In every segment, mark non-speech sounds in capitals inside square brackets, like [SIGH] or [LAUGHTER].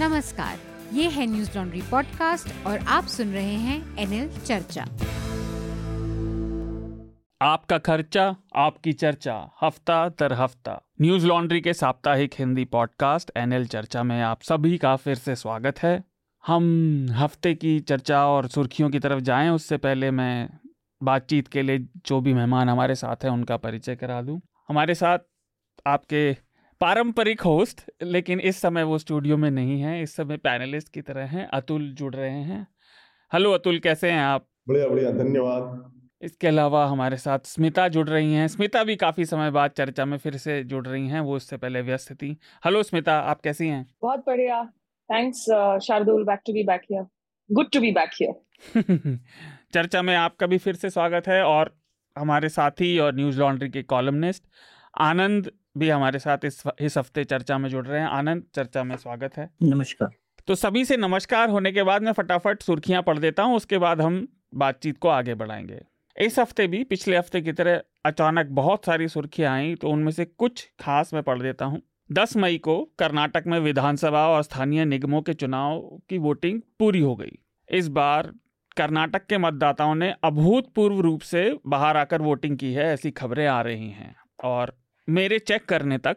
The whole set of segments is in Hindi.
नमस्कार, ये है न्यूज़ लॉन्ड्री पॉडकास्ट और आप सुन रहे हैं एनएल चर्चा। आपका खर्चा, आपकी चर्चा, हफ़्ता दर हफ़्ता। न्यूज़ लॉन्ड्री के साप्ताहिक हिंदी पॉडकास्ट एनएल चर्चा में आप सभी का फिर से स्वागत है। हम हफ़्ते की चर्चा और सुर्खियों की तरफ़ जाएँ, उससे पहले मैं बातचीत के लिए जो भी मेहमान हमारे साथ हैं, उनका परिचय करा दूँ। हमारे साथ आपके पारंपरिक होस्ट लेकिन इस समय वो स्टूडियो में नहीं है। इस समय पैनलिस्ट की तरह हैं अतुल जुड़ रहे हैं। हेलो अतुल कैसे हैं आप? बढ़िया बढ़िया धन्यवाद। इसके अलावा हमारे साथ स्मिता जुड़ रही हैं। स्मिता भी काफ़ी समय बाद चर्चा में फिर से जुड़ रही हैं वो इससे पहले व्यस्त थी। हेलो स्मिता आप कैसी हैं? बहुत बढ़िया। Thanks Shardul back to be back here good to be back here चर्चा में आपका भी फिर से स्वागत है और हमारे साथी और न्यूज़ लॉन्ड्री के कॉलमनिस्ट आनंद भी हमारे साथ इस इस हफ़्ते चर्चा में जुड़ रहे हैं। आनंद चर्चा में स्वागत है। नमस्कार। तो सभी से नमस्कार होने के बाद मैं फटाफट सुर्खियाँ पढ़ देता हूँ उसके बाद हम बातचीत को आगे बढ़ाएँगे। इस हफ़्ते भी पिछले हफ़्ते की तरह अचानक बहुत सारी सुर्खियाँ आई तो उनमें से कुछ खास मैं पढ़ देता हूँ। 10 मई को कर्नाटक में विधानसभा और स्थानीय निगमों के चुनाव की वोटिंग पूरी हो गई। इस बार कर्नाटक के मतदाताओं ने अभूतपूर्व रूप से बाहर आकर वोटिंग की है ऐसी खबरें आ रही हैं। और मेरे चेक करने तक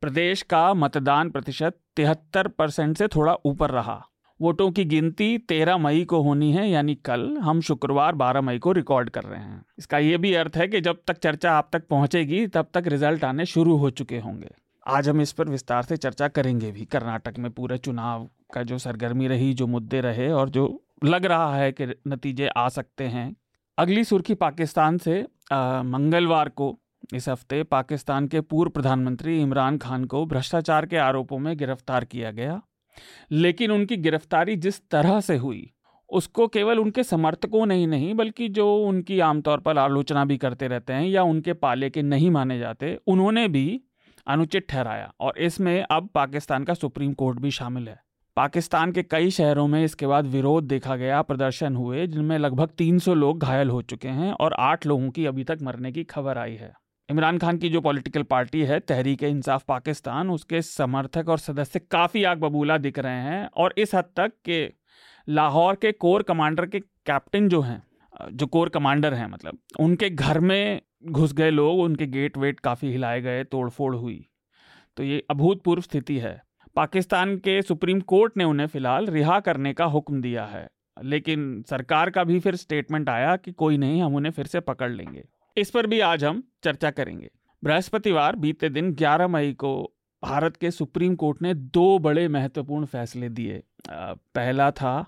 प्रदेश का मतदान प्रतिशत तिहत्तर परसेंट से थोड़ा ऊपर रहा। वोटों की गिनती 13 मई को होनी है यानी कल हम शुक्रवार 12 मई को रिकॉर्ड कर रहे हैं। इसका ये भी अर्थ है कि जब तक चर्चा आप तक पहुंचेगी तब तक रिज़ल्ट आने शुरू हो चुके होंगे। आज हम इस पर विस्तार से चर्चा करेंगे भी। कर्नाटक में पूरे चुनाव का जो सरगर्मी रही जो मुद्दे रहे और जो लग रहा है कि नतीजे आ सकते हैं। अगली सुर्खी पाकिस्तान से आ, मंगलवार को इस हफ़्ते पाकिस्तान के पूर्व प्रधानमंत्री इमरान खान को भ्रष्टाचार के आरोपों में गिरफ़्तार किया गया। लेकिन उनकी गिरफ्तारी जिस तरह से हुई, उसको केवल उनके समर्थकों ने ही नहीं, बल्कि जो उनकी आमतौर पर आलोचना भी करते रहते हैं या उनके पाले के नहीं माने जाते, उन्होंने भी अनुचित ठहराया। और इसमें अब पाकिस्तान का सुप्रीम कोर्ट भी शामिल है। पाकिस्तान के कई शहरों में इसके बाद विरोध देखा गया, प्रदर्शन हुए, जिनमें लगभग 300 लोग घायल हो चुके हैं और आठ लोगों की अभी तक मरने की खबर आई है। इमरान खान की जो पॉलिटिकल पार्टी है, तहरीक इंसाफ पाकिस्तान, उसके समर्थक और सदस्य काफ़ी आग बबूला दिख रहे हैं और इस हद तक कि लाहौर के कोर कमांडर के कैप्टन जो हैं, जो कोर कमांडर हैं मतलब उनके घर में घुस गए लोग, उनके गेट वेट काफ़ी हिलाए गए, तोड़फोड़ हुई। तो ये अभूतपूर्व स्थिति है। पाकिस्तान के सुप्रीम कोर्ट ने उन्हें फ़िलहाल रिहा करने का हुक्म दिया है, लेकिन सरकार का भी फिर स्टेटमेंट आया कि कोई नहीं, हम उन्हें फिर से पकड़ लेंगे। इस पर भी आज हम चर्चा करेंगे। बृहस्पतिवार बीते दिन 11 मई को भारत के सुप्रीम कोर्ट ने दो बड़े महत्वपूर्ण फैसले दिए। पहला था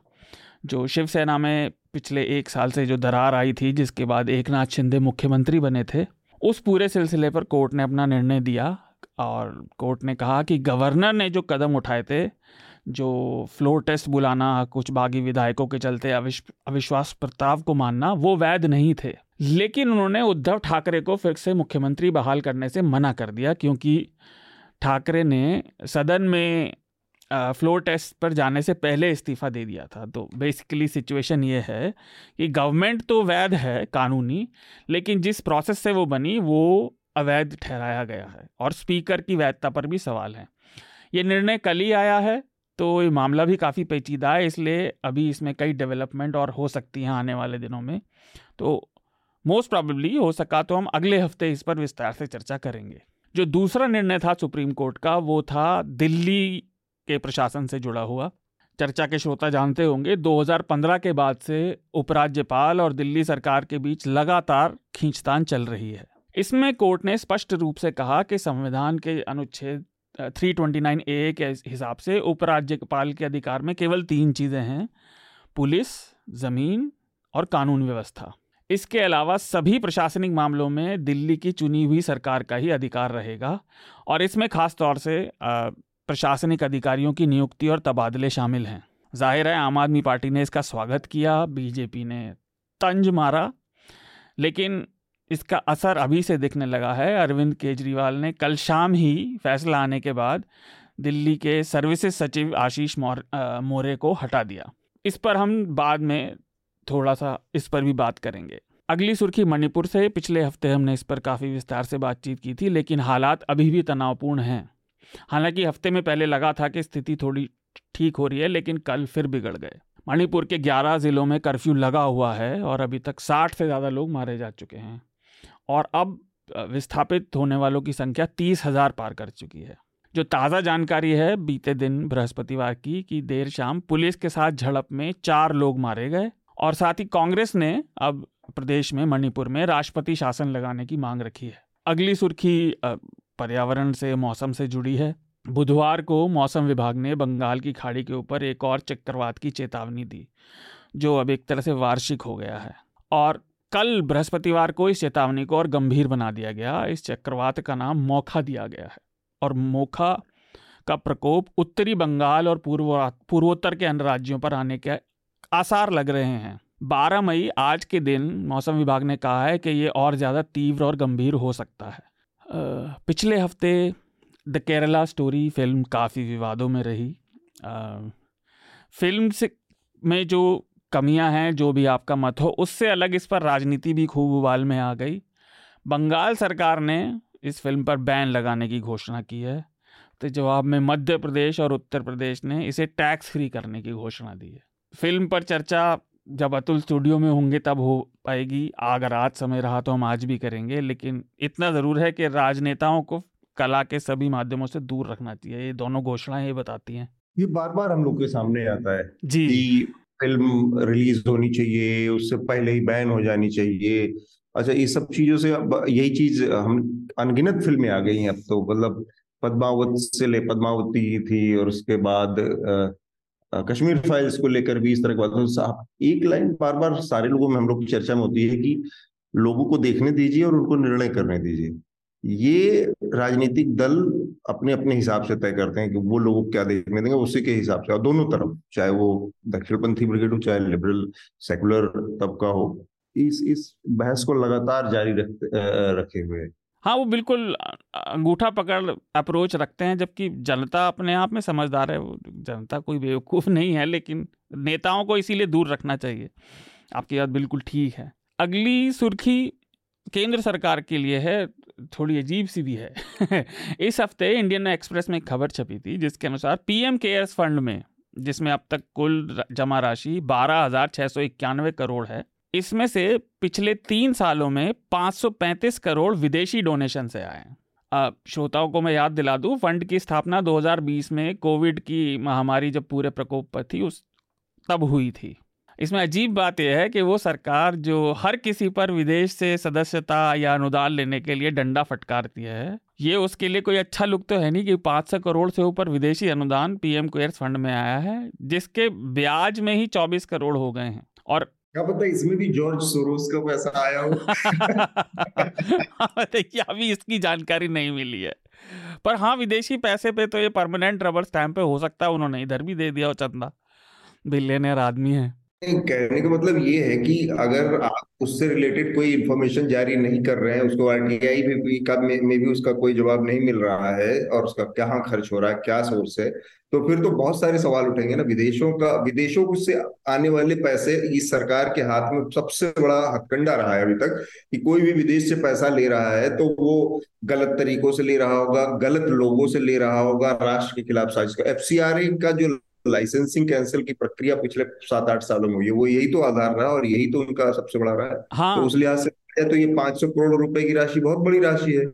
जो शिवसेना में पिछले एक साल से जो दरार आई थी, जिसके बाद एक नाथ शिंदे मुख्यमंत्री बने थे, उस पूरे सिलसिले पर कोर्ट ने अपना निर्णय दिया और कोर्ट ने कहा कि गवर्नर ने जो कदम उठाए थे जो फ्लोर टेस्ट बुलाना, कुछ बागी विधायकों के चलते अविश्वास प्रस्ताव को मानना, वो वैध नहीं थे। लेकिन उन्होंने उद्धव ठाकरे को फिर से मुख्यमंत्री बहाल करने से मना कर दिया, क्योंकि ठाकरे ने सदन में फ्लोर टेस्ट पर जाने से पहले इस्तीफा दे दिया था। तो बेसिकली सिचुएशन ये है कि गवर्नमेंट तो वैध है कानूनी, लेकिन जिस प्रोसेस से वो बनी, वो अवैध ठहराया गया है। और स्पीकर की वैधता पर भी सवाल है। ये निर्णय कल ही आया है। तो ये मामला भी काफ़ी पेचीदा है, इसलिए अभी इसमें कई डेवलपमेंट और हो सकती हैं आने वाले दिनों में। तो मोस्ट प्रॉबेबली हो सका तो हम अगले हफ़्ते इस पर विस्तार से चर्चा करेंगे। जो दूसरा निर्णय था सुप्रीम कोर्ट का, वो था दिल्ली के प्रशासन से जुड़ा हुआ। चर्चा के श्रोता जानते होंगे 2015 के बाद से उपराज्यपाल और दिल्ली सरकार के बीच लगातार खींचतान चल रही है। इसमें कोर्ट ने स्पष्ट रूप से कहा कि संविधान के अनुच्छेद 329 ए के हिसाब से उपराज्यपाल के अधिकार में केवल तीन चीज़ें हैं, पुलिस, ज़मीन और कानून व्यवस्था। इसके अलावा सभी प्रशासनिक मामलों में दिल्ली की चुनी हुई सरकार का ही अधिकार रहेगा और इसमें खास तौर से प्रशासनिक अधिकारियों की नियुक्ति और तबादले शामिल हैं। ज़ाहिर है, आम आदमी पार्टी ने इसका स्वागत किया, बीजेपी ने तंज मारा, लेकिन इसका असर अभी से दिखने लगा है। अरविंद केजरीवाल ने कल शाम ही फैसला आने के बाद दिल्ली के सर्विसेज़ सचिव आशीष मोरे को हटा दिया। इस पर हम बाद में थोड़ा सा इस पर भी बात करेंगे। अगली सुर्खी मणिपुर से, पिछले हफ़्ते हमने इस पर काफ़ी विस्तार से बातचीत की थी, लेकिन हालात अभी भी तनावपूर्ण हैं। हालाँकि हफ़्ते में पहले लगा था कि स्थिति थोड़ी ठीक हो रही है, लेकिन कल फिर बिगड़ गए। मणिपुर के 11 ज़िलों में कर्फ्यू लगा हुआ है और अभी तक 60 से ज़्यादा लोग मारे जा चुके हैं। और अब विस्थापित होने वालों की संख्या तीस हज़ार पार कर चुकी है। जो ताज़ा जानकारी है, बीते दिन बृहस्पतिवार की, कि देर शाम पुलिस के साथ झड़प में चार लोग मारे गए और साथ ही कांग्रेस ने अब प्रदेश में मणिपुर में राष्ट्रपति शासन लगाने की मांग रखी है। अगली सुर्खी पर्यावरण से, मौसम से जुड़ी है। बुधवार को मौसम विभाग ने बंगाल की खाड़ी के ऊपर एक और चक्रवात की चेतावनी दी, जो अब एक तरह से वार्षिक हो गया है। और कल बृहस्पतिवार को इस चेतावनी को और गंभीर बना दिया गया। इस चक्रवात का नाम मोखा दिया गया है और मोखा का प्रकोप उत्तरी बंगाल और पूर्व पूर्वोत्तर के अन्य राज्यों पर आने के आसार लग रहे हैं। 12 मई आज के दिन मौसम विभाग ने कहा है कि ये और ज़्यादा तीव्र और गंभीर हो सकता है। पिछले हफ़्ते द केरला स्टोरी फ़िल्म काफ़ी विवादों में रही। फ़िल्म से में जो कमियाँ हैं जो भी आपका मत हो। उससे अलग इस पर राजनीति भी खूब उबाल में आ गई। बंगाल सरकार ने इस फ़िल्म पर बैन लगाने की घोषणा की है। तो जवाब में मध्य प्रदेश और उत्तर प्रदेश ने इसे टैक्स फ्री करने की घोषणा दी है। फ़िल्म पर चर्चा जब अतुल स्टूडियो में होंगे तब हो पाएगी। अगर आज समय रहा तो हम आज भी करेंगे लेकिन इतना ज़रूर है कि राजनेताओं को कला के सभी माध्यमों से दूर रखना चाहिए। ये दोनों घोषणाएँ ये बताती हैं। ये बार बार हम लोग के सामने आता है जी। फ़िल्म रिलीज़ होनी चाहिए उससे पहले ही बैन हो जानी चाहिए। अच्छा ये सब चीज़ों से अब यही चीज़ हम अनगिनत फ़िल्में आ गई हैं अब तो मतलब पद्मावत से ले पद्मावती थी और उसके बाद आ, कश्मीर फाइल्स को लेकर भी इस तरह की बात तो एक लाइन बार बार सारे लोगों में हम लोग की चर्चा में होती है कि लोगों को देखने दीजिए और उनको निर्णय करने दीजिए। ये राजनीतिक दल अपने अपने हिसाब से तय करते हैं कि वो लोग क्या देखने देंगे, उसी के हिसाब से। और दोनों तरफ़, चाहे वो दक्षिणपंथी ब्रिगेड हो, चाहे लिबरल, सेकुलर तबका हो, इस इस बहस को लगातार जारी रखते रखे हुए हाँ। वो बिल्कुल अंगूठा पकड़ अप्रोच रखते हैं, जबकि जनता अपने आप में समझदार है। जनता कोई बेवकूफ़ नहीं है, लेकिन नेताओं को इसीलिए दूर रखना चाहिए। आपकी बात बिल्कुल ठीक है। अगली सुर्खी केंद्र सरकार के लिए है थोड़ी अजीब सी भी है। [LAUGHS] इस हफ़्ते इंडियन एक्सप्रेस में एक खबर छपी थी, जिसके अनुसार पीएम केयर्स फंड में, जिसमें अब तक कुल जमा राशि बारह हज़ार छः सौ इक्यानवे करोड़ है, इसमें से पिछले तीन सालों में 535 करोड़ विदेशी डोनेशन से आए श्रोताओं को मैं याद दिला दूँ, फंड की स्थापना 2020 में कोविड की महामारी जब पूरे प्रकोप पर थी, उस तब हुई थी। इसमें अजीब बात यह है कि वो सरकार जो हर किसी पर विदेश से सदस्यता या अनुदान लेने के लिए डंडा फटकारती है ये उसके लिए कोई अच्छा लुक तो है नहीं कि पाँच सौ करोड़ से ऊपर विदेशी अनुदान पीएम केयर्स फंड में आया है जिसके ब्याज में ही चौबीस करोड़ हो गए हैं। और क्या पता इसमें भी जॉर्ज सोरोस का पैसा आया हो? [LAUGHS] देखिए अभी इसकी जानकारी नहीं मिली है। पर हाँ विदेशी पैसे पे तो ये परमानेंट रबर स्टैंप पे हो सकता है उन्होंने इधर भी दे दिया हो चंदा। बिलियनर आदमी है। कहने का मतलब ये है कि अगर आप उससे रिलेटेड कोई इंफॉर्मेशन जारी नहीं कर रहे हैं उसको आरटीआई भी का में, में भी उसका कोई जवाब नहीं मिल रहा है और उसका क्या खर्च हो रहा है क्या सोर्स है तो फिर तो बहुत सारे सवाल उठेंगे ना। विदेशों का विदेशों से आने वाले पैसे इस सरकार के हाथ में सबसे बड़ा हथकंडा रहा है अभी तक कि कोई भी विदेश से पैसा ले रहा है तो वो गलत तरीकों से ले रहा होगा गलत लोगों से ले रहा होगा राष्ट्र के खिलाफ साजिश का। एफ़ का जो लाइसेंसिंग कैंसिल की प्रक्रिया पिछले सात आठ सालों में हुई है। वो यही तो आधार रहा और यही तो उनका सबसे बड़ा रहा है। हाँ। तो उस लिहाज से तो ये पाँच सौ करोड़ रुपए की राशि बहुत बड़ी राशि है।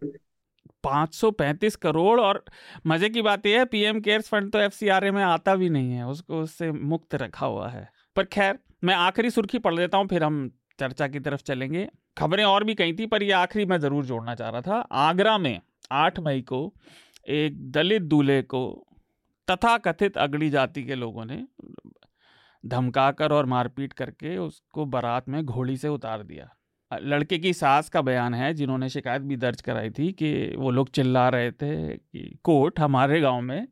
535 करोड़ और मज़े की बात यह है पीएम केयर्स फंड तो एफसीआरए में आता भी नहीं है उसको उससे मुक्त रखा हुआ है। पर खैर मैं आखिरी सुर्खी पढ़ देता हूँ फिर हम चर्चा की तरफ़ चलेंगे। खबरें और भी कही थी पर ये आखिरी मैं ज़रूर जोड़ना चाह रहा था। आगरा में आठ मई को एक दलित दूल्हे को तथा कथित अगड़ी जाति के लोगों ने धमकाकर और मारपीट करके उसको बारात में घोड़ी से उतार दिया। लड़के की सास का बयान है, जिन्होंने शिकायत भी दर्ज कराई थी कि वो लोग चिल्ला रहे थे कि, कोर्ट, हमारे गाँव में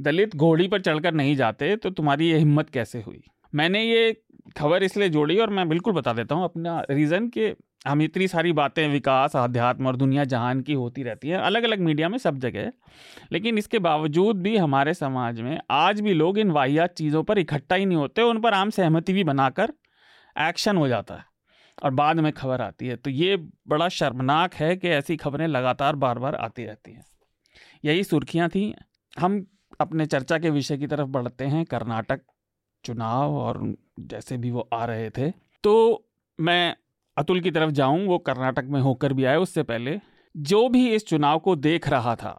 दलित घोड़ी पर चढ़कर नहीं जाते तो तुम्हारी ये हिम्मत कैसे हुई? मैंने ये खबर इसलिए जोड़ी और मैं बिल्कुल बता देता हूँ, अपना रीज़न कि हम इतनी सारी बातें, विकास, आध्यात्म और दुनिया जहान की होती रहती हैं अलग अलग मीडिया में सब जगह लेकिन इसके बावजूद भी हमारे समाज में आज भी लोग इन वाहियात चीज़ों पर इकट्ठा ही नहीं होते, उन पर आम सहमति भी बनाकर एक्शन हो जाता है और बाद में खबर आती है। तो ये बड़ा शर्मनाक है कि ऐसी खबरें लगातार बार बार आती रहती हैं। यही सुर्खियाँ थी। हम अपने चर्चा के विषय की तरफ़ बढ़ते हैं। कर्नाटक चुनाव और जैसे भी वो आ रहे थे। तो मैं अतुल की तरफ़ जाऊँ, वो कर्नाटक में होकर भी आए उससे पहले, जो भी इस चुनाव को देख रहा था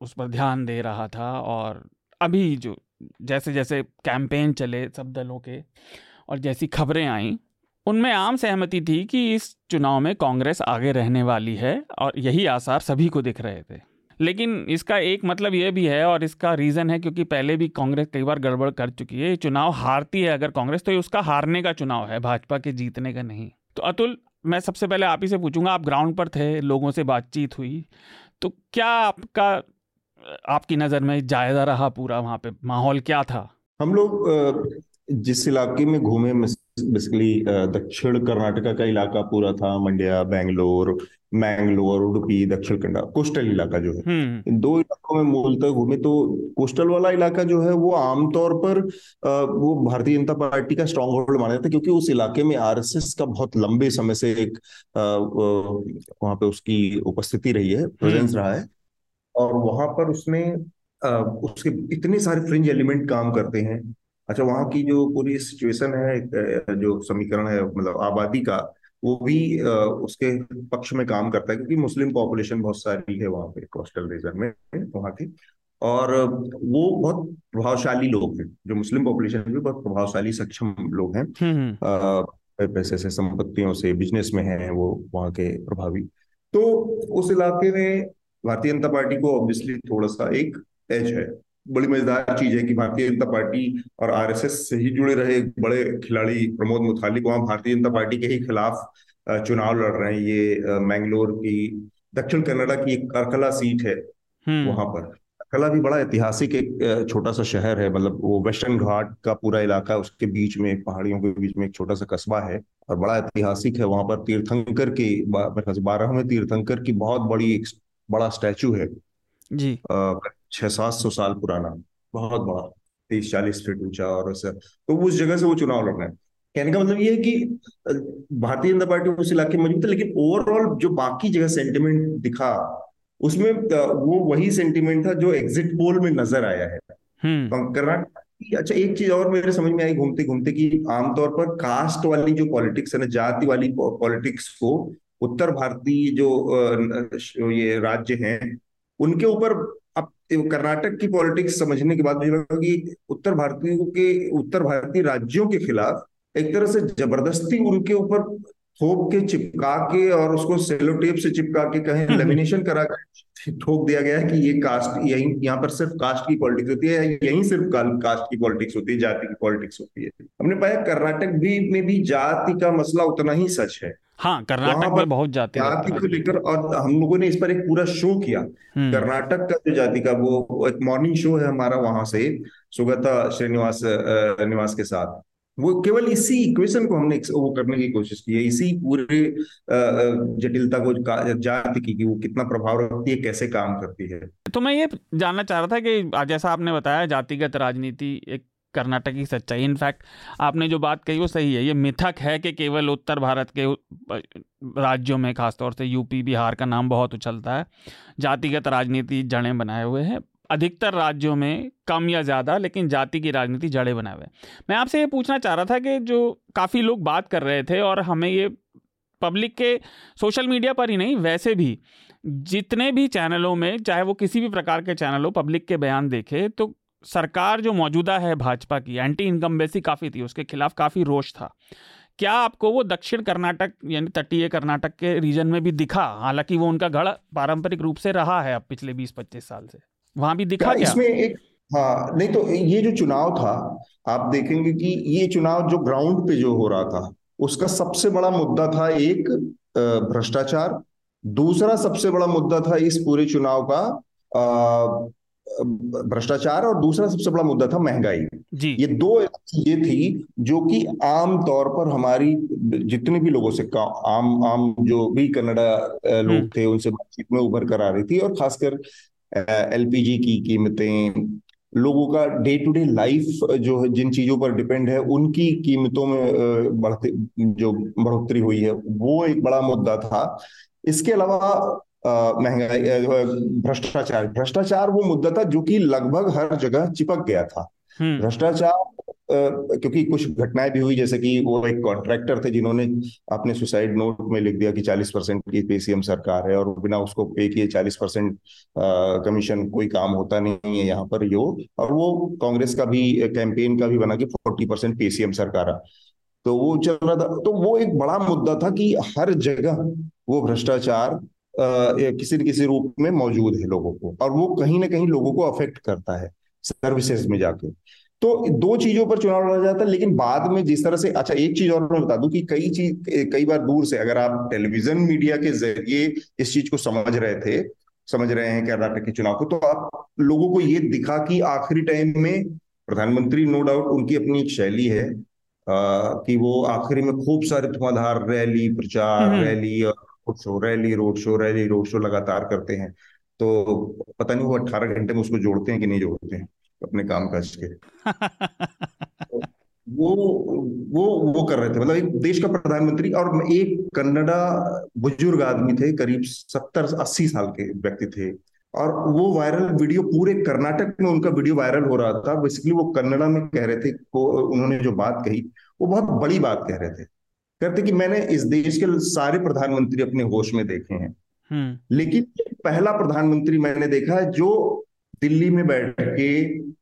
उस पर ध्यान दे रहा था और अभी जो जैसे जैसे कैंपेन चले सब दलों के और जैसी खबरें आई, उनमें आम सहमति थी कि इस चुनाव में कांग्रेस आगे रहने वाली है और यही आसार सभी को दिख रहे थे। लेकिन इसका एक मतलब यह भी है और इसका रीज़न है क्योंकि पहले भी कांग्रेस कई बार गड़बड़ कर चुकी है चुनाव हारती है अगर कांग्रेस तो ये उसका हारने का चुनाव है, भाजपा के जीतने का नहीं। तो अतुल, मैं सबसे पहले आप ही से पूछूँगा, आप ग्राउंड पर थे, लोगों से बातचीत हुई तो क्या आपका, आपकी नज़र में जायजा रहा पूरा वहाँ पे? माहौल क्या था? हम लोग जिस इलाके में घूमे बेसिकली दक्षिण कर्नाटका का इलाका पूरा था मंड्या बेंगलोर मैंगलोर उडुपी दक्षिण कन्नड़ा कोस्टल इलाका जो है हम्म। इन दो इलाकों में मूलतः घूमे तो कोस्टल वाला इलाका जो है वो आमतौर पर वो भारतीय जनता पार्टी का स्ट्रॉन्ग होल्ड माना जाता है क्योंकि उस इलाके में आरएसएस का बहुत लंबे समय से एक वहाँ पे उसकी उपस्थिति रही है प्रेजेंस हम्म। रहा है और वहाँ पर उसने उसके इतने सारे फ्रिंज एलिमेंट काम करते हैं अच्छा वहाँ की जो पूरी सिचुएशन है जो समीकरण है मतलब आबादी का वो भी उसके पक्ष में काम करता है? क्योंकि मुस्लिम पॉपुलेशन बहुत सारी है वहाँ पे कोस्टल रीजन में वहाँ की। और वो बहुत प्रभावशाली लोग हैं जो मुस्लिम पॉपुलेशन भी बहुत प्रभावशाली सक्षम लोग हैं। हम्म, हम्म। पैसे से संपत्तियों से बिज़नेस में हैं वो वहाँ के प्रभावी। तो उस इलाके में भारतीय जनता पार्टी को ऑब्वियसली थोड़ा सा एक एज है। बड़ी मज़ेदार चीज़ है कि भारतीय जनता पार्टी और आरएसएस से ही जुड़े रहे बड़े खिलाड़ी प्रमोद मुथालिक वहाँ भारतीय जनता पार्टी के ही खिलाफ चुनाव लड़ रहे हैं। ये मैंगलोर की दक्षिण कन्नड़ा की एक करकला सीट है हम्म। वहाँ पर। करकला भी बड़ा ऐतिहासिक एक छोटा सा शहर है। मतलब वो वेस्टर्न घाट का पूरा इलाका है उसके बीच में पहाड़ियों के बीच में एक छोटा सा कस्बा है और बड़ा ऐतिहासिक है। वहाँ पर तीर्थंकर की बारहवें तीर्थंकर की बहुत बड़ी एक बड़ा स्टैचू है। जी। छह सात सौ साल पुराना। बहुत बड़ा तीस चालीस फीट ऊँचा और ऐसा। तो उस जगह से वो चुनाव लड़ रहे हैं। कहने का मतलब ये है कि भारतीय जनता पार्टी उस इलाके में मौजूद है लेकिन ओवरऑल जो बाकी जगह सेंटिमेंट दिखा उसमें वो वही सेंटिमेंट था जो एग्जिट पोल में नज़र आया है। हम्म। कर्नाटक अच्छा एक चीज़ और मेरे समझ में आई घूमते घूमते कि आमतौर पर कास्ट वाली जो पॉलिटिक्स है ना जाति वाली पॉलिटिक्स को उत्तर भारतीय जो ये राज्य हैं उनके ऊपर कर्नाटक की पॉलिटिक्स समझने के बाद मुझे लगा कि उत्तर भारतीयों के उत्तर भारतीय राज्यों के खिलाफ एक तरह से ज़बरदस्ती उनके ऊपर थोप के चिपका के और उसको सेलो टेप से चिपका के कहें लेमिनेशन करा के ठोक दिया गया है कि ये कास्ट यही यहाँ पर सिर्फ़ कास्ट की पॉलिटिक्स होती है यही सिर्फ़ कास्ट की पॉलिटिक्स होती है जाति की पॉलिटिक्स होती है। हमने पाया कर्नाटक भी में भी जाति का मसला उतना ही सच है। हाँ कर्नाटक में बहुत जाति जाति को लेकर और हम लोगों ने इस पर एक पूरा शो किया। हम्म। कर्नाटक का जो जाति का वो एक मॉर्निंग शो है हमारा वहाँ से सुगता श्रीनिवास निवास के साथ। वो केवल इसी इक्वेशन को हमने वो करने की कोशिश की है। इसी पूरे जटिलता को जाति की कि वो कितना प्रभाव रखती है कैसे काम करती है। तो मैं ये जानना चाह रहा था कि जैसा आपने बताया जातिगत राजनीति एक कर्नाटक की सच्चाई। इनफैक्ट आपने जो बात कही वो सही है। ये मिथक है कि केवल उत्तर भारत के राज्यों में, खासतौर से यूपी बिहार का नाम बहुत उछलता है। जातिगत राजनीति जड़ें बनाए हुए हैं। अधिकतर राज्यों में कम या ज़्यादा, लेकिन जाति की राजनीति जड़े बनाए हुए मैं आपसे ये पूछना चाह रहा था कि जो काफ़ी लोग बात कर रहे थे और हमें ये पब्लिक के सोशल मीडिया पर ही नहीं, वैसे भी जितने भी चैनलों में, चाहे वो किसी भी प्रकार के चैनल हो, पब्लिक के बयान देखे तो सरकार जो मौजूदा है भाजपा की एंटी इनकम बेसी काफ़ी थी उसके खिलाफ काफ़ी रोष था। क्या आपको वो दक्षिण कर्नाटक यानी तटीय कर्नाटक के रीजन में भी दिखा? हालाँकि वो उनका गढ़ पारंपरिक रूप से रहा है अब पिछले 20-25 साल से। वहाँ भी दिखा क्या इसमें एक हाँ नहीं तो ये जो चुनाव था आप देखेंगे कि ये चुनाव जो ग्राउंड पे जो हो रहा था उसका सबसे बड़ा मुद्दा था एक भ्रष्टाचार दूसरा सबसे बड़ा मुद्दा था इस पूरे चुनाव का भ्रष्टाचार और दूसरा सबसे बड़ा मुद्दा था महँगाई। जी। ये दो ये थी जो कि आम तौर पर हमारी जितने भी लोगों से आम आम जो भी कन्नड़ा लोग हम्म। थे उनसे बातचीत में उभर कर आ रही थी और खासकर एलपीजी की कीमतें लोगों का डे टू डे लाइफ जो है जिन चीज़ों पर डिपेंड है उनकी कीमतों में बढ़ते जो बढ़ोतरी हुई है वो एक बड़ा मुद्दा था। इसके अलावा महँगाई भ्रष्टाचार। भ्रष्टाचार वो मुद्दा था जो कि लगभग हर जगह चिपक गया था। हम्म। भ्रष्टाचार क्योंकि कुछ घटनाएँ भी हुई जैसे कि वो एक कॉन्ट्रैक्टर थे जिन्होंने अपने सुसाइड नोट में लिख दिया कि 40 परसेंट की पे सीएम सरकार है और बिना उसको पे किए 40 परसेंट कमीशन कोई काम होता नहीं है यहाँ पर यो। और वो कांग्रेस का भी कैंपेन का भी बना कि 40 परसेंट पे सीएम सरकार तो वो चल रहा था। तो वो एक बड़ा मुद्दा था कि हर जगह वो भ्रष्टाचार किसी न किसी रूप में मौजूद है लोगों को और वो कहीं ना कहीं लोगों को अफेक्ट करता है सर्विसेज़ में जाके तो दो चीज़ों पर चुनाव लड़ा जाता है लेकिन बाद में जिस तरह से अच्छा एक चीज़ और मैं बता दूँ कि कई चीज़ कई बार दूर से अगर आप टेलीविज़न मीडिया के ज़रिए इस चीज़ को समझ रहे थे समझ रहे हैं कर्नाटक के चुनाव को तो आप लोगों को ये दिखा कि आखिरी टाइम में प्रधानमंत्री नो डाउट उनकी अपनी एक शैली है आ, कि वो आखिरी में खूब सारे धुआंधार रैली प्रचार हम्म। Rally road show rally road show rally road show लगातार करते हैं। तो पता नहीं वो अट्ठारह घंटे में उसको जोड़ते हैं कि नहीं जोड़ते हैं अपने काम काज के। [LAUGHS] वो वो वो कर रहे थे मतलब एक देश का प्रधानमंत्री और एक कन्नडा बुज़ुर्ग आदमी थे करीब सत्तर अस्सी साल के व्यक्ति थे। और वो वायरल वीडियो पूरे कर्नाटक में उनका वीडियो वायरल हो रहा था। बेसिकली वो कन्नडा में कह रहे थे को उन्होंने जो बात कही वो बहुत बड़ी बात कह रहे थे। कहते कि मैंने इस देश के सारे प्रधानमंत्री अपने होश में देखे हैं हम्म। लेकिन पहला प्रधानमंत्री मैंने देखा है जो दिल्ली में बैठ के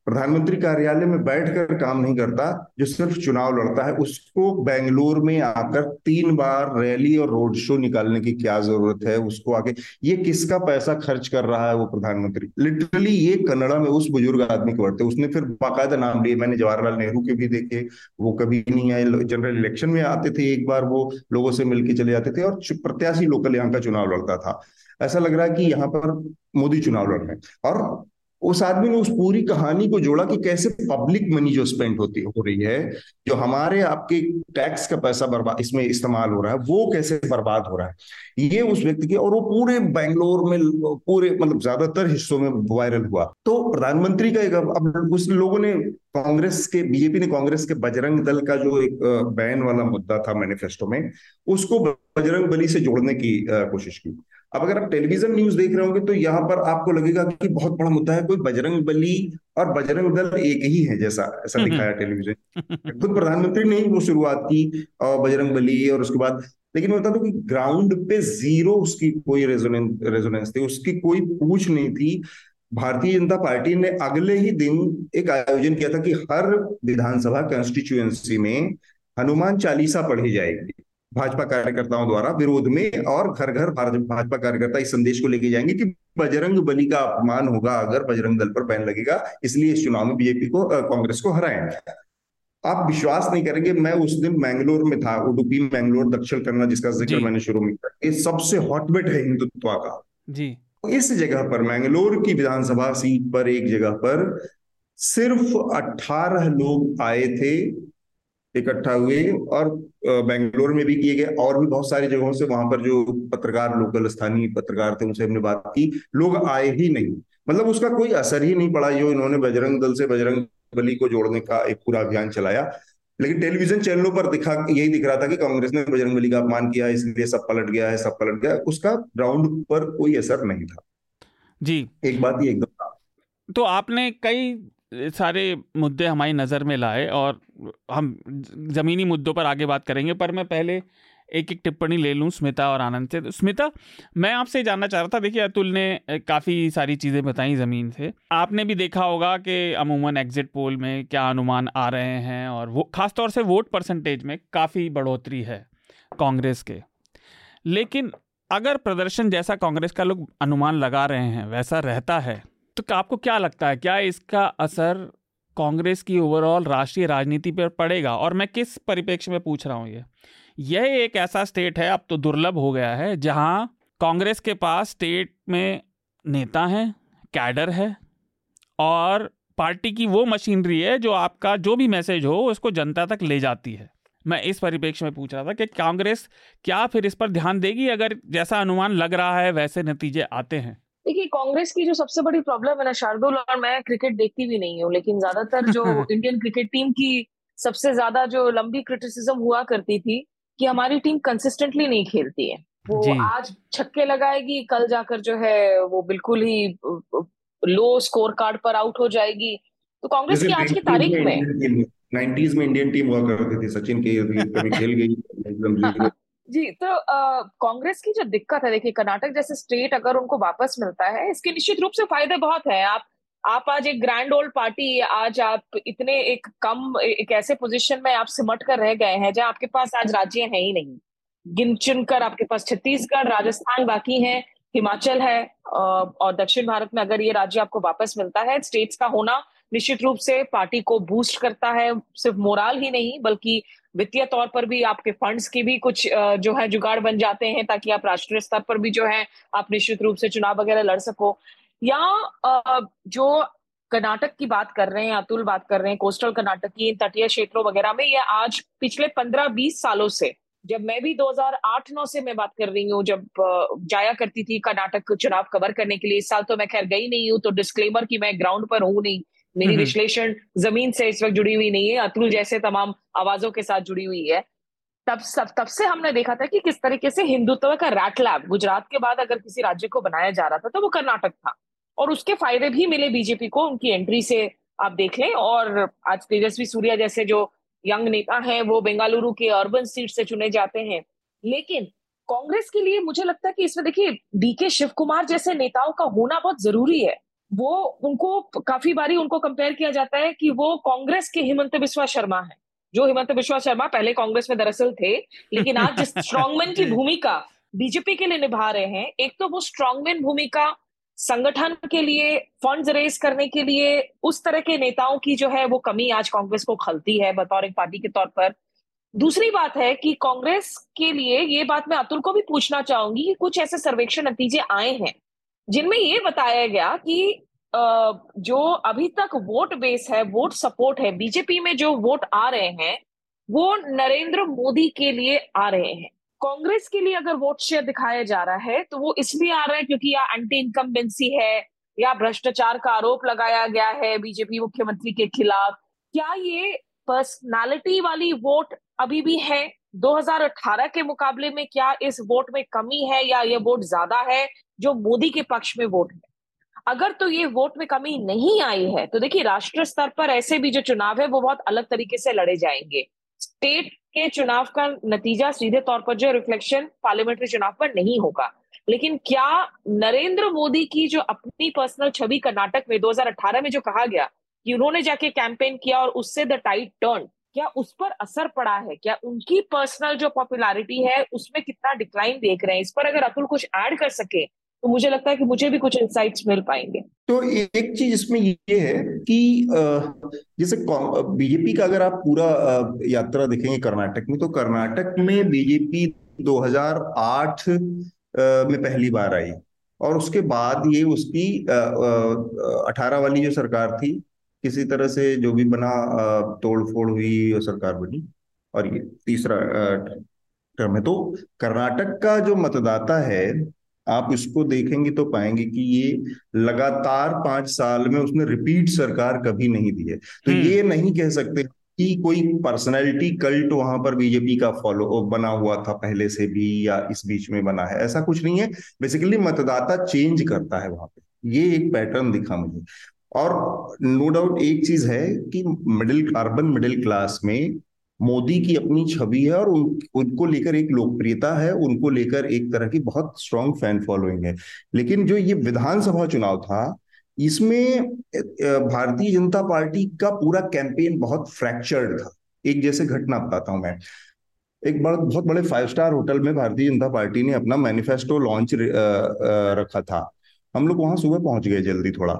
प्रधानमंत्री कार्यालय में बैठकर काम नहीं करता, जो सिर्फ़ चुनाव लड़ता है, उसको बेंगलोर में आकर तीन बार रैली और रोड शो निकालने की क्या ज़रूरत है? उसको आके ये किसका पैसा खर्च कर रहा है वो प्रधानमंत्री? लिटरली ये कन्नड़ा में उस बुज़ुर्ग आदमी को बढ़ते उसने फिर बाकायदा नाम लिए। मैंने जवाहरलाल नेहरू के भी देखे, वो कभी नहीं आए। जनरल इलेक्शन में आते थे, एक बार वो लोगों से मिलकर चले जाते थे और प्रत्याशी लोकल यहाँ का चुनाव लड़ता था। ऐसा लग रहा है कि यहाँ पर मोदी चुनाव लड़ रहे हैं। और उस आदमी ने उस पूरी कहानी को जोड़ा कि कैसे पब्लिक मनी जो स्पेंड होती, हो रही है, जो हमारे आपके टैक्स का पैसा बर्बाद, इसमें इस्तेमाल हो रहा है, वो कैसे बर्बाद हो रहा है? ये उस व्यक्ति की, और वो पूरे बेंगलोर में, पूरे मतलब ज़्यादातर हिस्सों में वायरल हुआ। तो प्रधानमंत्री का एक, अब उस लोगों ने, कांग्रेस के बीजेपी ने कांग्रेस के बजरंग दल का जो एक बैन वाला मुद्दा था मैनिफेस्टो में, उसको बजरंग बली से जोड़ने की कोशिश की। अब अगर आप टेलीविज़न न्यूज़ देख रहे होंगे तो यहाँ पर आपको लगेगा कि बहुत बड़ा मुद्दा है कोई बजरंग बली और बजरंग दल एक ही है जैसा ऐसा हम्म, दिखाया टेलीविज़न। खुद प्रधानमंत्री ने वो शुरुआत की और बजरंग बली और उसके बाद लेकिन मैं बता दूँ कि ग्राउंड पे ज़ीरो उसकी कोई रेजोनेंस रेजोनेंस थी उसकी कोई पूछ नहीं थी। भारतीय जनता पार्टी ने अगले ही दिन एक आयोजन किया था कि हर विधानसभा कंस्टिट्यूएंसी में हनुमान चालीसा पढ़ी जाएगी। भाजपा कार्यकर्ताओं द्वारा विरोध में और घर घर भाजपा कार्यकर्ता इस संदेश को लेके जाएँगे कि बजरंग बली का अपमान होगा अगर बजरंग दल पर बैन लगेगा इसलिए इस चुनाव में बीजेपी को कांग्रेस को हराएँगे। आप विश्वास नहीं करेंगे मैं उस दिन मैंगलोर में था उडुपी मैंगलोर दक्षिण करना जिसका ज़िक्र मैंने शुरू में किया ये सबसे हॉटबेट है हिंदुत्व का। जी। इस जगह पर मैंगलोर की विधानसभा सीट पर एक जगह पर सिर्फ़ 18 लोग आए थे इकट्ठा हुए और बेंगलोर में भी किए गए और भी बहुत सारी जगहों से वहाँ पर जो पत्रकार लोकल स्थानीय पत्रकार थे उनसे हमने बात की। लोग आए ही नहीं। मतलब उसका कोई असर ही नहीं पड़ा जो इन्होंने बजरंग दल से बजरंग बली को जोड़ने का एक पूरा अभियान चलाया। लेकिन टेलीविज़न चैनलों पर दिखा यही दिख रहा था कि कांग्रेस ने बजरंग बली का अपमान किया इसलिए सब पलट गया है सब पलट गया उसका ग्राउंड पर कोई असर नहीं था। जी। एक बात ये एकदम तो आपने कई सारे मुद्दे हमारी नज़र में लाए और हम ज़मीनी मुद्दों पर आगे बात करेंगे, पर मैं पहले एक एक टिप्पणी ले लूँ स्मिता और आनंद से। स्मिता, मैं आपसे जानना चाह रहा था, देखिए अतुल ने काफ़ी सारी चीज़ें बताई ज़मीन से। आपने भी देखा होगा कि अमूमन एग्जिट पोल में क्या अनुमान आ रहे हैं और वो, ख़ासतौर से वोट परसेंटेज में काफ़ी बढ़ोतरी है कांग्रेस के। लेकिन अगर प्रदर्शन जैसा कांग्रेस का लोग अनुमान लगा रहे हैं, वैसा रहता है तो आपको क्या लगता है, क्या इसका असर कांग्रेस की ओवरऑल राष्ट्रीय राजनीति पर पड़ेगा? और मैं किस परिप्रेक्ष्य में पूछ रहा हूँ ये? यह एक ऐसा स्टेट है, अब तो दुर्लभ हो गया है, जहाँ कांग्रेस के पास स्टेट में नेता हैं कैडर है, और पार्टी की वो मशीनरी है जो आपका जो भी मैसेज हो, उसको जनता तक ले जाती है। मैं इस परिप्रेक्ष्य में पूछ रहा था कि कांग्रेस क्या फिर इस पर ध्यान देगी? अगर जैसा अनुमान लग रहा है, वैसे नतीजे आते हैं। देखिए कांग्रेस की जो सबसे बड़ी प्रॉब्लम है ना शार्दुल और मैं क्रिकेट देखती भी नहीं हूँ लेकिन ज़्यादातर जो इंडियन क्रिकेट टीम की सबसे ज़्यादा जो लंबी क्रिटिसिज्म हुआ करती थी कि हमारी टीम कंसिस्टेंटली नहीं खेलती है। वो आज छक्के लगाएगी कल जाकर जो है वो बिल्कुल ही लो स्कोर कार्ड पर आउट हो जाएगी। तो कांग्रेस की आज की तारीख में नाइन्टीज में इंडियन टीम हुआ करती थी सचिन के [LAUGHS] खेल गई। जी तो कांग्रेस की जो दिक्कत है, देखिए, कर्नाटक जैसे स्टेट अगर उनको वापस मिलता है, इसके निश्चित रूप से फ़ायदे बहुत है। आप आप आज एक ग्रैंड ओल्ड पार्टी आज आप इतने एक कम, एक ऐसे पोजीशन में आप सिमट कर रह गए हैं, जहाँ आपके पास आज राज्य है ही नहीं। गिन चुन कर आपके पास छत्तीसगढ़, राजस्थान बाकी है, हिमाचल है और दक्षिण भारत में अगर ये राज्य आपको वापस मिलता है स्टेट्स का होना निश्चित रूप से पार्टी को बूस्ट करता है, सिर्फ़ मोराल ही नहीं, बल्कि वित्तीय तौर पर भी आपके फंड्स की भी कुछ जो है जुगाड़ बन जाते हैं ताकि आप राष्ट्रीय स्तर पर भी जो है आप निश्चित रूप से चुनाव वगैरह लड़ सको। या जो कर्नाटक की बात कर रहे हैं, अतुल बात कर रहे हैं, कोस्टल कर्नाटक की इन तटीय क्षेत्रों वगैरह में, ये आज पिछले पंद्रह बीस सालों से, जब मैं भी 2008-9 से मैं बात कर रही हूँ, जब जाया करती थी कर्नाटक चुनाव कवर करने के लिए, इस साल तो मैं खैर गई नहीं हूँ तो डिस्क्लेमर की मैं ग्राउंड पर हूँ नहीं। मेरी विश्लेषण ज़मीन से इस वक्त जुड़ी हुई नहीं है अतुल जैसे तमाम आवाजों के साथ जुड़ी हुई है। तब सब तब से हमने देखा था कि किस तरीके से हिंदुत्व का रैट लैब गुजरात के बाद अगर किसी राज्य को बनाया जा रहा था तो वो कर्नाटक था। और उसके फ़ायदे भी मिले बीजेपी को उनकी एंट्री से आप देख लें। और आज तेजस्वी सूर्या जैसे जो यंग नेता हैं वो बेंगालुरु के अर्बन सीट से चुने जाते हैं। लेकिन कांग्रेस के लिए मुझे लगता है कि इसमें देखिए डीके शिव कुमार जैसे नेताओं का होना बहुत ज़रूरी है। वो उनको काफ़ी बारी उनको कंपेयर किया जाता है कि वो कांग्रेस के हिमंत बिस्वा शर्मा है। जो हिमंत बिस्वा शर्मा पहले कांग्रेस में दरअसल थे लेकिन आज जिस [LAUGHS] स्ट्रॉन्गमैन की भूमिका बीजेपी के लिए निभा रहे हैं एक तो वो स्ट्रॉन्गमैन भूमिका संगठन के लिए फंड्स रेज करने के लिए उस तरह के नेताओं की जो है वो कमी आज कांग्रेस को खलती है बतौर एक पार्टी के तौर पर। दूसरी बात है कि कांग्रेस के लिए ये बात मैं अतुल को भी पूछना चाहूँगी कि कुछ ऐसे सर्वेक्षण नतीजे आए हैं। जिनमें ये बताया गया कि जो अभी तक वोट बेस है, वोट सपोर्ट है, बीजेपी में जो वोट आ रहे हैं, वो नरेंद्र मोदी के लिए आ रहे हैं। कांग्रेस के लिए अगर वोट शेयर दिखाया जा रहा है तो वो इसलिए आ रहा है क्योंकि या एंटी इनकम्बेंसी है, या भ्रष्टाचार का आरोप लगाया गया है बीजेपी मुख्यमंत्री के खिलाफ। क्या ये पर्सनालिटी वाली वोट अभी भी है? 2018 के मुकाबले में क्या इस वोट में कमी है या ये वोट ज़्यादा है? जो मोदी के पक्ष में वोट है। अगर तो ये वोट में कमी नहीं आई है तो देखिए राष्ट्रीय स्तर पर ऐसे भी जो चुनाव है, वो बहुत अलग तरीके से लड़े जाएँगे। स्टेट के चुनाव का नतीजा सीधे तौर पर जो रिफ्लेक्शन पार्लियामेंट्री चुनाव पर नहीं होगा। लेकिन क्या नरेंद्र मोदी की जो अपनी पर्सनल छवि कर्नाटक में 2018 में जो कहा गया कि उन्होंने जाके कैंपेन किया और उससे द टाइट टर्न, क्या उस पर असर पड़ा है? क्या उनकी पर्सनल जो पॉपुलैरिटी है, उसमें कितना डिक्लाइन देख रहे हैं? इस पर अगर अतुल कुछ ऐड कर सके तो मुझे लगता है कि मुझे भी कुछ इंसाइट्स मिल पाएँगे। तो एक चीज़ इसमें ये है कि जैसे बीजेपी का अगर आप पूरा यात्रा देखेंगे कर्नाटक में तो कर्नाटक में बीजेपी 2008 में पहली बार आई। और उसके बाद ये उसकी अठारह वाली जो सरकार थी, किसी तरह से जो भी बना तोड़ फोड़ हुई सरकार बनी, और ये तीसरा टर्म है। तो कर्नाटक का जो मतदाता है आप इसको देखेंगे तो पाएँगे कि ये लगातार पाँच साल में उसने रिपीट सरकार कभी नहीं दी है। तो हम्म। ये नहीं कह सकते कि कोई पर्सनैलिटी कल्ट वहाँ पर बीजेपी का फॉलो बना हुआ था पहले से भी या इस बीच में बना है। ऐसा कुछ नहीं है। बेसिकली मतदाता चेंज करता है वहाँ पे। ये एक पैटर्न दिखा मुझे। और नो डाउट एक चीज़ है कि मिडिल अर्बन मिडिल क्लास में मोदी की अपनी छवि है और उन, उनको लेकर एक लोकप्रियता है उनको लेकर एक तरह की बहुत स्ट्रॉन्ग फ़ैन फॉलोइंग है। लेकिन जो ये विधानसभा चुनाव था इसमें भारतीय जनता पार्टी का पूरा कैंपेन बहुत फ्रैक्चर्ड था। एक जैसे घटना बताता हूँ मैं। एक बड़ा बहुत बड़े फाइव स्टार होटल में भारतीय जनता पार्टी ने अपना मैनिफेस्टो लॉन्च रखा था। हम लोग वहाँ सुबह पहुँच गए जल्दी थोड़ा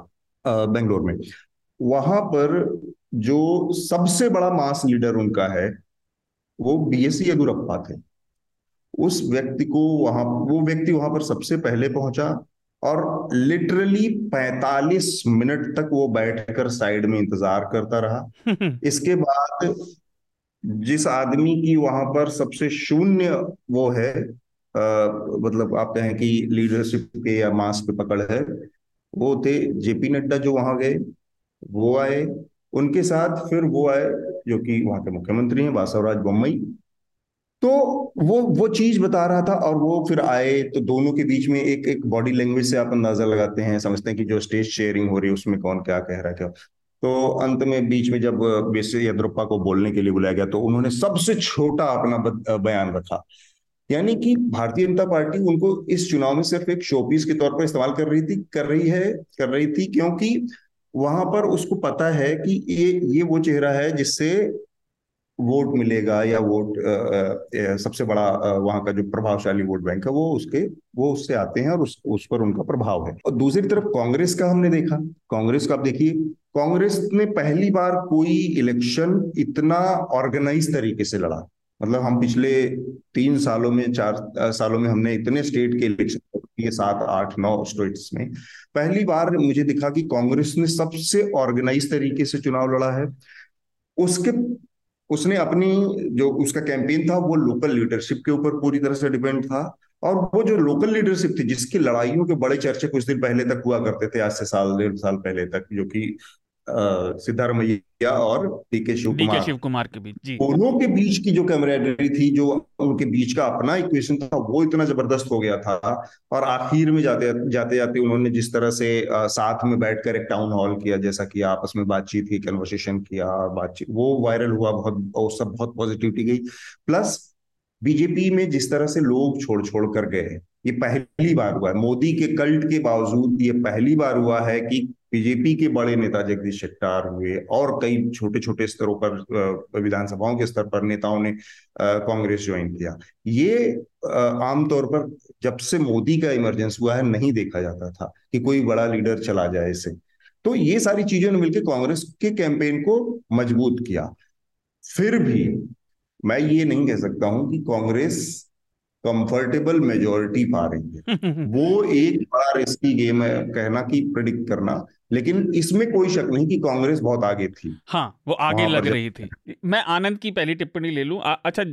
बेंगलोर में। वहाँ पर जो सबसे बड़ा मास लीडर उनका है वो बी बीएससी येदुरप्पा थे। उस व्यक्ति को वहाँ वो व्यक्ति वहाँ पर सबसे पहले पहुँचा और लिटरली 45 मिनट तक वो बैठकर साइड में इंतज़ार करता रहा। [LAUGHS] इसके बाद जिस आदमी की वहाँ पर सबसे शून्य वो है आ, मतलब आप कहें कि लीडरशिप के या मास पे पकड़ है वो थे जेपी नड्डा जो वहाँ गए वो आए उनके साथ फिर वो आए, जो कि वहाँ के मुख्यमंत्री हैं, बासवराज बोम्मई। तो वो वो चीज़ बता रहा था और वो फिर आए तो दोनों के बीच में एक एक बॉडी लैंग्वेज से आप अंदाज़ा लगाते हैं, समझते हैं कि जो स्टेज शेयरिंग हो रही है, उसमें कौन क्या कह रहा है, क्या? तो अंत में बीच में जब बेसे यद्रुप्पा को बोलने के लिए बुलाया गया तो उन्होंने सबसे छोटा अपना बयान रखा। यानी कि भारतीय जनता पार्टी उनको इस चुनाव में सिर्फ़ एक शोपीस के तौर पर इस्तेमाल कर रही थी, कर रही है, कर रही थी, क्योंकि वहाँ पर उसको पता है कि ये ये वो चेहरा है जिससे वोट मिलेगा या वोट सबसे बड़ा वहाँ का जो प्रभावशाली वोट बैंक है वो उसके, वो उससे आते हैं और उस उस पर उनका प्रभाव है। और दूसरी तरफ़ कांग्रेस का हमने देखा। कांग्रेस का आप देखिए, कांग्रेस ने पहली बार कोई इलेक्शन इतना ऑर्गेनाइज तरीके से लड़ा। मतलब हम पिछले तीन सालों में, चार सालों में हमने इतने स्टेट के इलेक्शन किए सात, आठ, नौ स्टेट्स में। पहली बार मुझे दिखा कि कांग्रेस ने सबसे ऑर्गेनाइज तरीके से चुनाव लड़ा है। उसके, उसने अपनी जो उसका कैंपेन था, वो लोकल लीडरशिप के ऊपर पूरी तरह से डिपेंड था और वो जो लोकल लीडरशिप थी, जिसकी लड़ाइयों के बड़े चर्चे कुछ दिन पहले तक हुआ करते थे, आज से साल, डेढ़ साल पहले तक, जो कि सिद्धारमैया और डी के शिव कुमार शिव कुमार के बीच जी। दोनों के बीच की जो कैमरेडरी थी जो उनके बीच का अपना इक्वेशन था वो इतना ज़बरदस्त हो गया था और आखिर में जाते जाते जाते उन्होंने जिस तरह से साथ में बैठकर एक टाउन हॉल किया जैसा कि आपस में बातचीत की कन्वर्सेशन किया बातचीत वो वायरल हुआ बहुत वो सब बहुत पॉजिटिविटी गई। प्लस बीजेपी में जिस तरह से लोग छोड़ छोड़ कर गए ये पहली बार हुआ है। मोदी के कल्ट के बावजूद ये पहली बार हुआ है कि बीजेपी के बड़े नेता जगदीश शेट्टार हुए और कई छोटे छोटे स्तरों पर विधानसभाओं के स्तर पर नेताओं ने कांग्रेस ज्वाइन किया। ये आमतौर पर जब से मोदी का इमरजेंस हुआ है, नहीं देखा जाता था कि कोई बड़ा लीडर चला जाए इसे। तो ये सारी चीज़ों ने मिलकर कांग्रेस के कैंपेन को मज़बूत किया। फिर भी मैं ये नहीं कह सकता हूँ कि कांग्रेस कंफर्टेबल मेजोरिटी पा रही है। [LAUGHS] वो एक बड़ा रिस्की गेम है कहना कि प्रिडिक्ट करना। लेकिन इसमें कोई शक नहीं कि कांग्रेस बहुत आगे थी। हाँ वो आगे लग रही थी। मैं आनंद की पहली टिप्पणी ले लूँ। अच्छा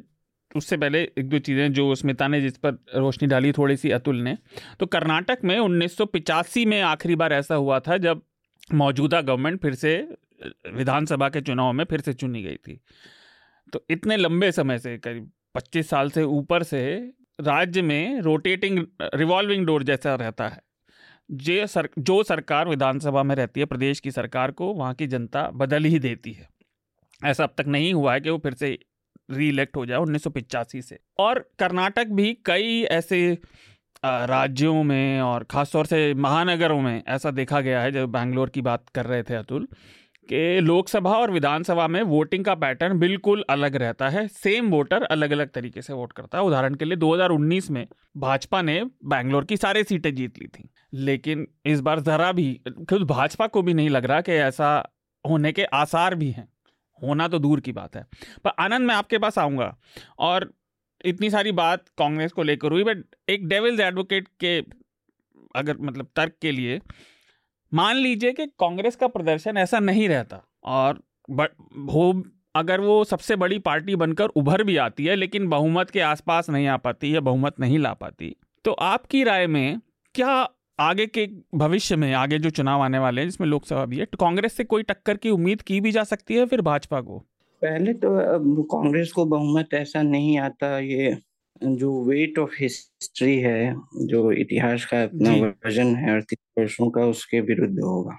उससे पहले एक दो चीज़ें जो स्मिता ने जिस पर रोशनी डाली थोड़ी सी अतुल ने। तो कर्नाटक में उन्नीस में आखिरी बार ऐसा हुआ था जब मौजूदा गवर्नमेंट फिर से विधानसभा के चुनाव में फिर से चुनी गई थी। तो इतने लंबे समय से करीब पच्चीस साल से ऊपर से राज्य में रोटेटिंग, रिवॉल्विंग डोर जैसा रहता है। जे सर, जो सरकार विधानसभा में रहती है, प्रदेश की सरकार को वहाँ की जनता बदल ही देती है। ऐसा अब तक नहीं हुआ है कि वो फिर से री इलेक्ट हो जाए उन्नीस से और कर्नाटक भी कई ऐसे राज्यों में और ख़ासतौर से महानगरों में ऐसा देखा गया है, जब बैंगलोर की बात कर रहे थे अतुल कि लोकसभा और विधानसभा में वोटिंग का पैटर्न बिल्कुल अलग रहता है। सेम वोटर अलग अलग तरीके से वोट करता है। उदाहरण के लिए 2019 में भाजपा ने बैंगलोर की सारी सीटें जीत ली थी। लेकिन इस बार ज़रा भी, खुद भाजपा को भी नहीं लग रहा कि ऐसा होने के आसार भी हैं। होना तो दूर की बात है। पर आनंद, मैं आपके पास आऊँगा। और इतनी सारी बात कांग्रेस को लेकर हुई बट एक डेविल्स एडवोकेट के अगर मतलब तर्क के लिए मान लीजिए कि कांग्रेस का प्रदर्शन ऐसा नहीं रहता और हो, अगर वो सबसे बड़ी पार्टी बनकर उभर भी आती है, लेकिन बहुमत के आसपास नहीं आ पाती या बहुमत नहीं ला पाती तो आपकी राय में क्या आगे के भविष्य में, आगे जो चुनाव आने वाले हैं, जिसमें लोकसभा भी है तो कांग्रेस से कोई टक्कर की उम्मीद की भी जा सकती है फिर भाजपा को? पहले तो कांग्रेस को बहुमत ऐसा नहीं आता, ये जो वेट ऑफ़ हिस्ट्री है जो इतिहास का अपना वर्जन है अड़तीस वर्षों का उसके विरुद्ध होगा।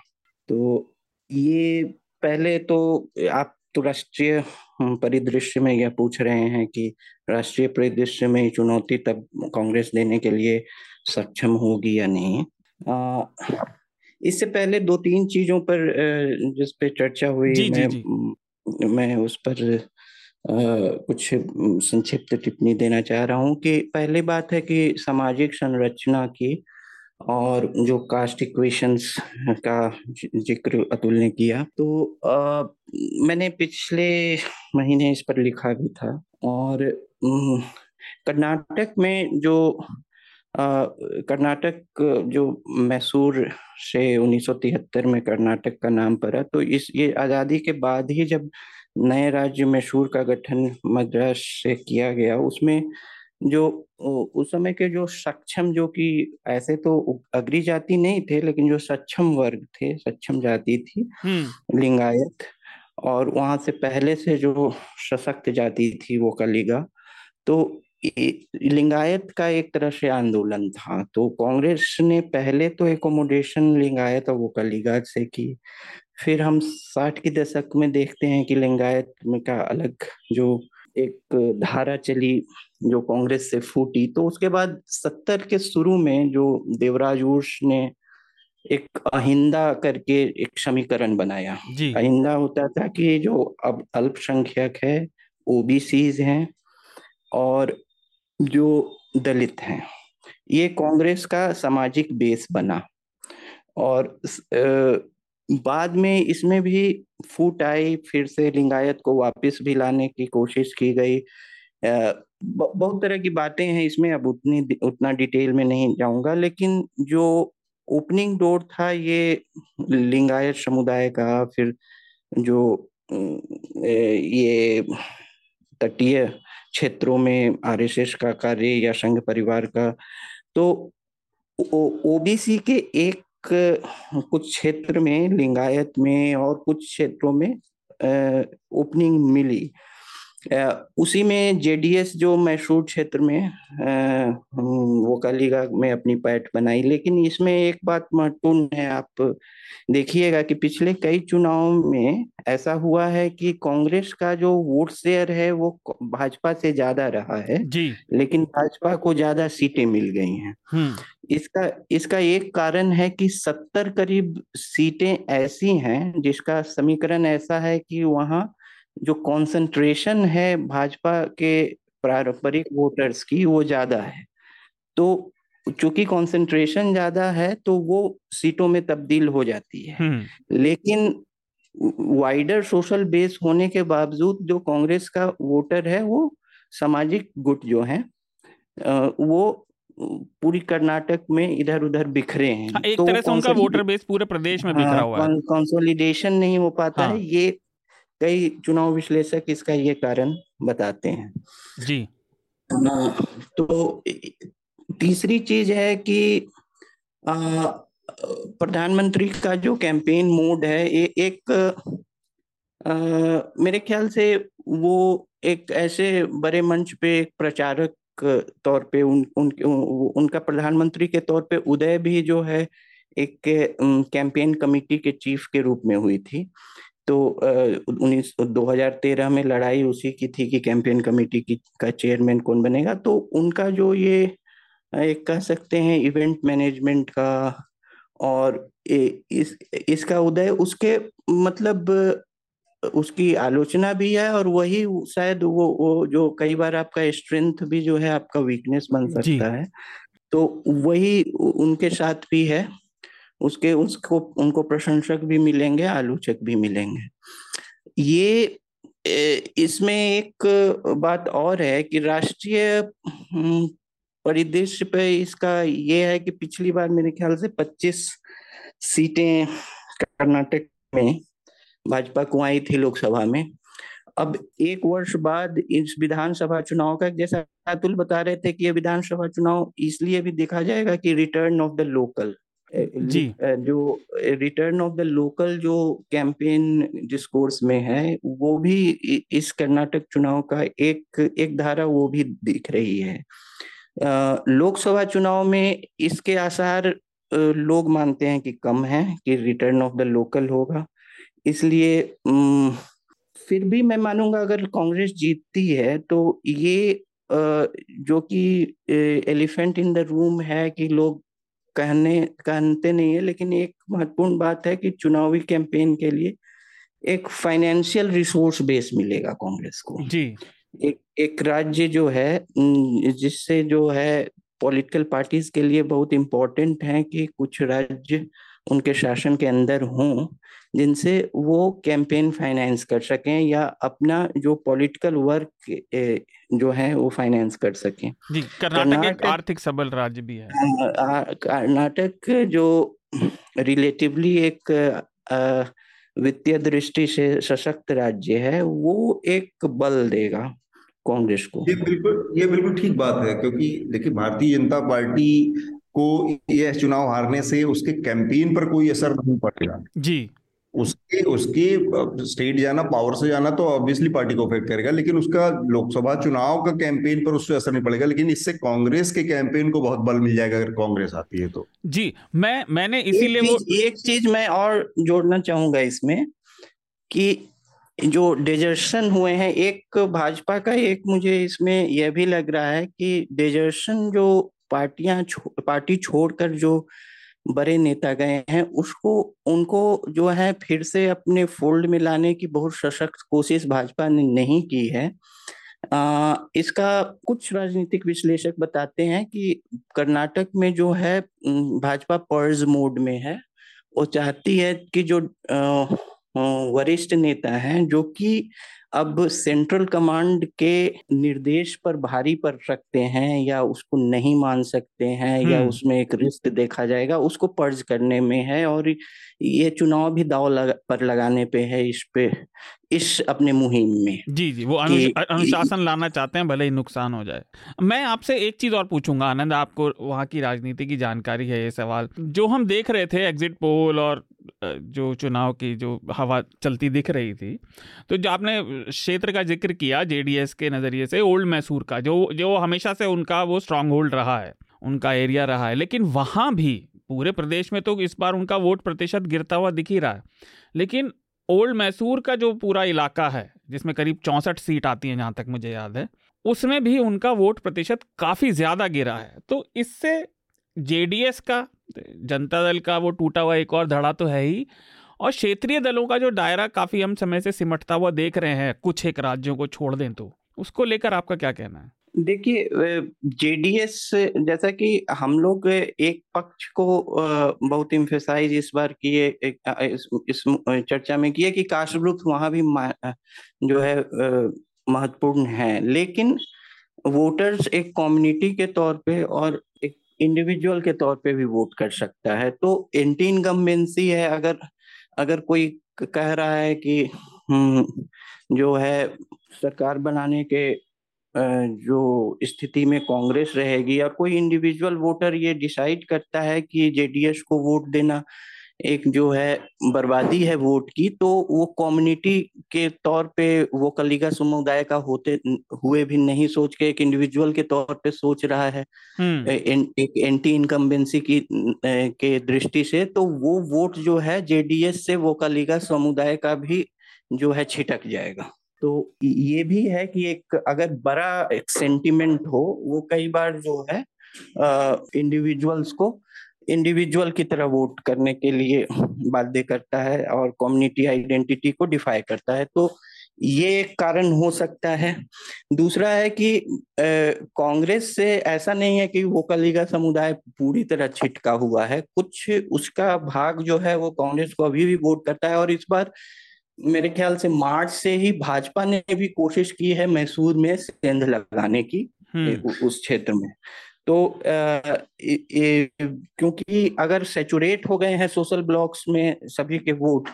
तो ये पहले तो आप तो राष्ट्रीय परिदृश्य में यह पूछ रहे हैं कि राष्ट्रीय परिदृश्य में चुनौती तब कांग्रेस देने के लिए सक्षम होगी या नहीं। आ, इससे पहले दो तीन चीज़ों पर जिस पे चर्चा हुई जी, मैं जी, जी. मैं उस पर कुछ संक्षिप्त टिप्पणी देना चाह रहा हूँ कि पहली बात है कि सामाजिक संरचना की और जो कास्ट इक्वेशंस का ज़िक्र अतुल ने किया तो आ, मैंने पिछले महीने इस पर लिखा भी था और कर्नाटक में जो कर्नाटक जो मैसूर से 1973 में कर्नाटक का नाम पड़ा तो इस ये आज़ादी के बाद ही जब नए राज्य मैसूर का गठन मद्रास से किया गया। उसमें जो उस समय के जो सक्षम जो कि ऐसे तो अग्री जाति नहीं थे लेकिन जो सक्षम वर्ग थे सक्षम जाति थी हम्म। लिंगायत और वहाँ से पहले से जो सशक्त जाति थी वो कलिगा। तो लिंगायत का एक तरह से आंदोलन था। तो कांग्रेस ने पहले तो एकोमोडेशन लिंगायत और वो कलिगा से की। फिर हम साठ के दशक में देखते हैं कि लिंगायत में का अलग जो एक धारा चली जो कांग्रेस से फूटी तो उसके बाद सत्तर के शुरू में जो देवराज उर्स ने एक अहिंदा करके एक समीकरण बनाया। जी। अहिंदा होता था कि जो अब अल्पसंख्यक है ओबीसीज हैं और जो दलित हैं ये कांग्रेस का सामाजिक बेस बना और बाद में इसमें भी फूट आई फिर से लिंगायत को वापस भी लाने की कोशिश की गई। बहुत तरह की बातें हैं इसमें, अब उतनी उतना डिटेल में नहीं जाऊँगा, लेकिन जो ओपनिंग डोर था ये लिंगायत समुदाय का, फिर जो ये तटीय क्षेत्रों में आरएसएस का कार्य या संघ परिवार का तो ओबीसी के एक कुछ क्षेत्र में लिंगायत में और कुछ क्षेत्रों में ओपनिंग मिली। उसी में जेडीएस जो मैसूर क्षेत्र में वो कालीगा में अपनी पैठ बनाई। लेकिन इसमें एक बात महत्वपूर्ण है आप देखिएगा कि पिछले कई चुनाव में ऐसा हुआ है कि कांग्रेस का जो वोट शेयर है वो भाजपा से ज़्यादा रहा है। जी। लेकिन भाजपा को ज़्यादा सीटें मिल गई हैं। इसका इसका एक कारण है कि सत्तर करीब सीटें ऐसी हैं जिसका समीकरण ऐसा है कि वहाँ जो कंसंट्रेशन है भाजपा के पारंपरिक वोटर्स की वो ज़्यादा है। तो चूँकि कंसंट्रेशन ज़्यादा है तो वो सीटों में तब्दील हो जाती है। हम्म। लेकिन वाइडर सोशल बेस होने के बावजूद जो कांग्रेस का वोटर है वो सामाजिक गुट जो है वो पूरी कर्नाटक में इधर उधर बिखरे हैं। हाँ, एक तो तरह से उनका वोटर बेस पूरे प्रदेश में बिखरा हुआ है। कंसोलिडेशन नहीं हो पाता हाँ, है। ये कई चुनाव विश्लेषक इसका ये कारण बताते हैं। जी। तो तीसरी चीज़ है कि प्रधानमंत्री का जो कैंपेन मोड है ये एक आ, मेरे ख्याल से वो एक ऐसे बड़े मंच पे एक प्रचारक तौर पे उन, उन, उन उनका प्रधानमंत्री के तौर पे उदय भी जो है एक कैंपेन कमेटी के चीफ के रूप में हुई थी। तो उन्नीस दो हज़ार तेरह में लड़ाई उसी की थी कि कैंपेन कमेटी की का चेयरमैन कौन बनेगा। तो उनका जो ये एक कह सकते हैं इवेंट मैनेजमेंट का और इस इसका उदय उसके मतलब उसकी आलोचना भी है और वही शायद वो वो जो कई बार आपका स्ट्रेंथ भी जो है आपका वीकनेस बन सकता है। तो वही उनके साथ भी है। उसके, उसको, उनको प्रशंसक भी मिलेंगे, आलोचक भी मिलेंगे। ये इसमें एक बात और है कि राष्ट्रीय परिदृश्य पे इसका ये है कि पिछली बार मेरे ख्याल से 25 सीटें कर्नाटक में, भाजपा को आई थी लोकसभा में। अब एक वर्ष बाद इस विधानसभा चुनाव का, जैसा अतुल बता रहे थे कि ये विधानसभा चुनाव इसलिए भी देखा जाएगा कि रिटर्न ऑफ़ द लोकल जी। जो रिटर्न ऑफ़ द लोकल जो कैंपेन डिस्कोर्स में है वो भी इस कर्नाटक चुनाव का एक एक धारा वो भी दिख रही है। लोकसभा चुनाव में इसके आसार लोग मानते हैं कि कम है कि रिटर्न ऑफ़ द लोकल होगा। इसलिए फिर भी मैं मानूँगा अगर कांग्रेस जीतती है तो ये जो कि एलिफेंट इन द रूम है कि लोग कहने कहते नहीं है लेकिन एक महत्वपूर्ण बात है कि चुनावी कैंपेन के लिए एक फाइनेंशियल रिसोर्स बेस मिलेगा कांग्रेस को। जी। एक एक राज्य जो है जिससे जो है पॉलिटिकल पार्टीज़ के लिए बहुत इम्पोर्टेंट है कि कुछ राज्य उनके शासन के अंदर हों जिनसे वो कैंपेन फाइनेंस कर सकें या अपना जो पॉलिटिकल वर्क जो है वो फाइनेंस कर सकें। जी कर्नाटक एक आर्थिक सबल राज्य भी है। कर्नाटक जो रिलेटिवली एक वित्तीय दृष्टि से सशक्त राज्य है वो एक बल देगा कांग्रेस को। ये बिल्कुल ये बिल्कुल ठीक बात है क्योंकि देखिए भारतीय जनता पार्टी को यह चुनाव हारने से उसके कैंपेन पर कोई असर नहीं पड़ेगा। जी। उसके उसकी स्टेट जाना पावर से जाना तो ऑब्वियसली पार्टी को अफेक्ट करेगा लेकिन उसका लोकसभा चुनाव का कैंपेन पर उससे असर नहीं पड़ेगा लेकिन इससे कांग्रेस के कैंपेन को बहुत बल मिल जाएगा अगर कांग्रेस आती है तो। जी मैं मैंने इसीलिए वो एक चीज़ मैं और जोड़ना चाहूँगा इसमें कि जो डेजर्शन हुए हैं एक भाजपा का एक मुझे इसमें यह भी लग रहा है कि डेजर्शन जो पार्टियाँ छो, पार्टी छोड़कर जो बड़े नेता गए हैं उसको उनको जो है फिर से अपने फोल्ड में लाने की बहुत सशक्त कोशिश भाजपा ने नहीं की है। आ, इसका कुछ राजनीतिक विश्लेषक बताते हैं कि कर्नाटक में जो है भाजपा पर्ज मोड में है। वो चाहती है कि जो वरिष्ठ नेता हैं जो कि अब सेंट्रल कमांड के निर्देश पर भारी पर रखते हैं या उसको नहीं मान सकते हैं या हम्म। उसमें एक रिस्क देखा जाएगा उसको पर्ज करने में है और ये चुनाव भी दाव लगा, पर लगाने पे है इस पे इस अपने मुहिम में जी जी वो अनुशासन लाना चाहते हैं भले ही नुकसान हो जाए। मैं आपसे एक चीज़ और पूछूँगा आनंद आपको वहाँ की राजनीति की जानकारी है ये सवाल। जो हम देख रहे थे एग्जिट पोल और जो चुनाव की जो हवा चलती दिख रही थी तो जो आपने क्षेत्र का ज़िक्र किया जेडीएस के नज़रिए से ओल्ड मैसूर का जो जो हमेशा से उनका वो स्ट्रांग होल्ड रहा है उनका एरिया रहा है लेकिन वहाँ भी पूरे प्रदेश में तो इस बार उनका वोट प्रतिशत गिरता हुआ दिख ही रहा है। लेकिन ओल्ड मैसूर का जो पूरा इलाका है, जिसमें करीब चौंसठ सीट आती हैं, जहाँ तक मुझे याद है, उसमें भी उनका वोट प्रतिशत काफ़ी ज़्यादा गिरा है। तो इससे जेडीएस का, जनता दल का वो टूटा हुआ एक और धड़ा तो है ही, और क्षेत्रीय दलों का जो दायरा काफ़ी हम समय से सिमटता हुआ देख रहे हैं, कुछ एक राज्यों को छोड़ दें तो उसको लेकर आपका क्या कहना है? देखिए जेडीएस जैसा कि हम लोग एक पक्ष को बहुत इम्फेसाइज इस बार किए इस, इस चर्चा में किए कि कास्ट ग्रुप वहाँ भी जो है महत्वपूर्ण है। लेकिन वोटर्स एक कम्युनिटी के तौर पे और एक इंडिविजुअल के तौर पे भी वोट कर सकता है। तो एंटी इनकम्बेंसी है अगर अगर कोई कह रहा है कि हम्म, जो है सरकार बनाने के जो स्थिति में कांग्रेस रहेगी या कोई इंडिविजुअल वोटर ये डिसाइड करता है कि जेडीएस को वोट देना एक जो है बर्बादी है वोट की तो वो कम्युनिटी के तौर पे वो कलिगा समुदाय का होते हुए भी नहीं सोच के एक इंडिविजुअल के तौर पे सोच रहा है हम्म। एक एंटी इनकम्बेंसी की ए, के दृष्टि से तो वो वोट जो है जेडीएस से वो कलिगा समुदाय का भी जो है छिटक जाएगा तो ये भी है कि एक अगर बड़ा एक सेंटिमेंट हो, वो कई बार जो है इंडिविजुअल्स को इंडिविजुअल की तरह वोट करने के लिए बाध्य करता है और कम्युनिटी आइडेंटिटी को डिफाई करता है। तो ये एक कारण हो सकता है। दूसरा है कि कांग्रेस से ऐसा नहीं है कि वो कलीगा समुदाय पूरी तरह छिटका हुआ है। कुछ उसका भाग जो है, वो कांग्रेस को अभी भी वोट करता है और इस बार मेरे ख्याल से मार्च से ही भाजपा ने भी कोशिश की है मैसूर में सेंध लगाने की हम्म। उस क्षेत्र में तो क्योंकि अगर सेचुरेट हो गए हैं सोशल ब्लॉक्स में सभी के वोट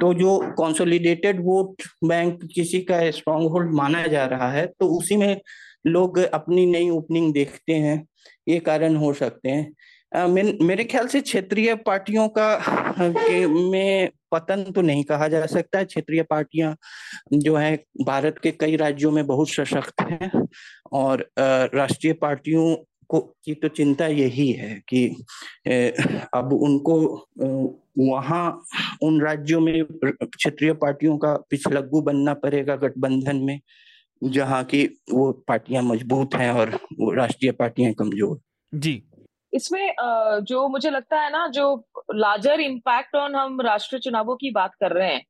तो जो कंसोलिडेटेड वोट बैंक किसी का स्ट्रॉन्ग होल्ड माना जा रहा है तो उसी में लोग अपनी नई ओपनिंग देखते हैं ये कारण हो सकते हैं मेरे ख्याल से क्षेत्रीय पार्टियों का के में पतन तो नहीं कहा जा सकता। क्षेत्रीय पार्टियाँ जो है, भारत के कई राज्यों में बहुत सशक्त हैं और राष्ट्रीय पार्टियों को, की तो चिंता यही है कि अब उनको वहाँ उन राज्यों में क्षेत्रीय पार्टियों का पिछलग्गू बनना पड़ेगा गठबंधन में, जहाँ की वो पार्टियाँ मज़बूत हैं और वो राष्ट्रीय पार्टियाँ कमज़ोर। जी। इसमें जो मुझे लगता है ना जो लार्जर इम्पैक्ट ऑन हम राष्ट्रीय चुनावों की बात कर रहे हैं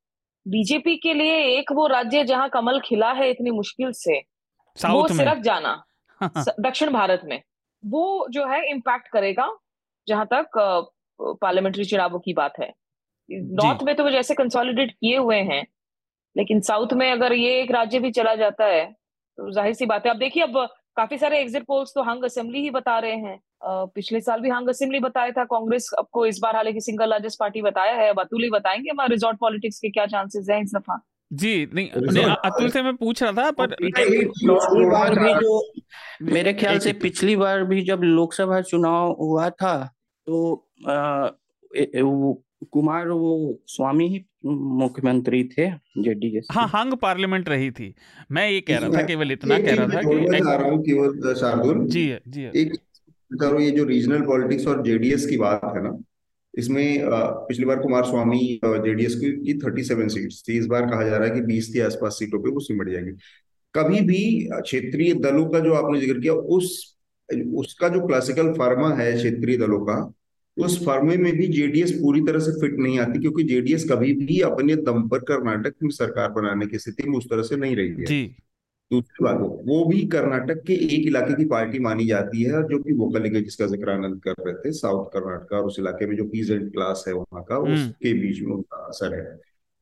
बीजेपी के लिए एक वो राज्य जहाँ कमल खिला है इतनी मुश्किल से वो सिरक जाना [LAUGHS] दक्षिण भारत में वो जो है इम्पैक्ट करेगा जहाँ तक पार्लियामेंट्री चुनावों की बात है। नॉर्थ में तो वो जैसे कंसोलिडेट किए हुए हैं लेकिन साउथ में अगर ये एक राज्य भी चला जाता है तो ज़ाहिर सी बात है। अब देखिए अब काफ़ी सारे एग्जिट पोल्स तो हंग असेंबली ही बता रहे हैं। पिछले साल भी हंग असेंबली बताया था कांग्रेस आपको इस बार हालाँकि सिंगल लार्जेस्ट पार्टी बताया है। अब अतुल ही बताएँगे हमारे रिजॉर्ट पॉलिटिक्स के क्या चांसेस हैं इस दफ़ा। जी नहीं, नहीं अतुल से मैं पूछ रहा था पर पिछली बार भी जो मेरे ख्याल से पिछली बार भी जब लोकसभा चुनाव हुआ था तो आ, ए, ए, वो कुमार वो स्वामी ही मुख्यमंत्री थे जेडीएस हाँ हंग पार्लियामेंट रही थी। मैं ये कह रहा था केवल इतना कह रहा था कि आ रहा हूँ केवल शार्दुल। जी जी। एक करो ये जो रीजनल पॉलिटिक्स और जेडीएस की बात है ना इसमें पिछली बार कुमार स्वामी जेडीएस की थर्टी सेवन सीट्स थी। इस बार कहा जा रहा है कि बीस के आसपास सीटों पे वो सिमट जाएँगी। कभी भी क्षेत्रीय दलों का जो आपने ज़िक्र किया उस उसका जो क्लासिकल फार्मा है क्षेत्रीय दलों का उस फर्मे में भी जेडीएस पूरी तरह से फिट नहीं आती क्योंकि जेडीएस कभी भी अपने दम पर कर्नाटक में सरकार बनाने की स्थिति में उस तरह से नहीं रही है। दूसरी बात वो भी कर्नाटक के एक इलाके की पार्टी मानी जाती है जो कि वोकल लीग जिसका ज़िक्र आनंद कर रहे थे साउथ कर्नाटक और उस इलाके में जो पीजेंट क्लास है वहाँ का हम्म। उसके बीच में उनका असर है।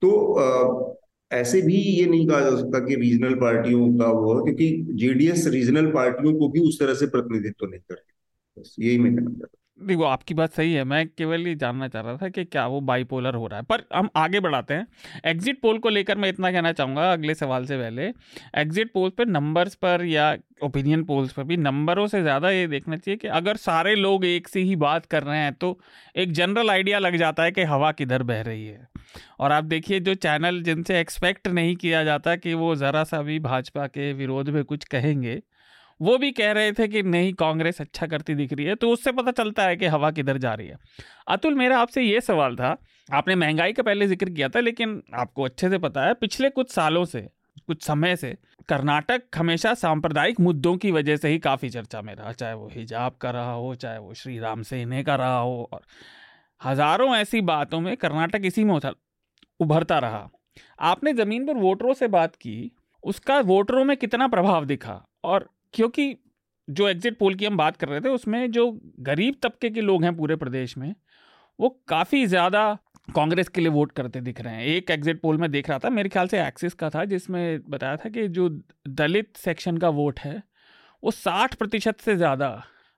तो आ, ऐसे भी ये नहीं कहा जा सकता कि रीजनल पार्टियों का वो क्योंकि जेडीएस रीजनल पार्टियों को भी उस तरह से प्रतिनिधित्व तो नहीं करती। बस यही मैं कहना चाहता देखो, आपकी बात सही है। मैं केवल ये जानना चाह रहा था कि क्या वो बाइपोलर हो रहा है। पर हम आगे बढ़ाते हैं। एग्जिट पोल को लेकर मैं इतना कहना चाहूँगा अगले सवाल से पहले। एग्जिट पोल पर नंबर्स पर या ओपिनियन पोल्स पर भी नंबरों से ज़्यादा ये देखना चाहिए कि अगर सारे लोग एक से ही बात कर रहे हैं तो एक जनरल आइडिया लग जाता है कि हवा किधर बह रही है। और आप देखिए, जो चैनल जिनसे एक्सपेक्ट नहीं किया जाता कि वो ज़रा सा भी भाजपा के विरोध में कुछ कहेंगे वो भी कह रहे थे कि नहीं, कांग्रेस अच्छा करती दिख रही है तो उससे पता चलता है कि हवा किधर जा रही है। अतुल, मेरा आपसे ये सवाल था, आपने महँगाई का पहले ज़िक्र किया था, लेकिन आपको अच्छे से पता है, पिछले कुछ सालों से, कुछ समय से, कर्नाटक हमेशा सांप्रदायिक मुद्दों की वजह से ही काफ़ी चर्चा में रहा, चाहे वो हिजाब का रहा हो, चाहे वो श्री राम सेने का रहा हो, और हज़ारों ऐसी बातों में कर्नाटक इसी में उभरता रहा। आपने ज़मीन पर वोटरों से बात की, उसका वोटरों में कितना प्रभाव दिखा, और क्योंकि जो एग्जिट पोल की हम बात कर रहे थे, उसमें जो गरीब तबके के लोग हैं पूरे प्रदेश में, वो काफ़ी ज़्यादा कांग्रेस के लिए वोट करते दिख रहे हैं। एक एग्जिट पोल में देख रहा था, मेरे ख्याल से एक्सिस का था, जिसमें बताया था कि जो दलित सेक्शन का वोट है, वो साठ प्रतिशत से ज़्यादा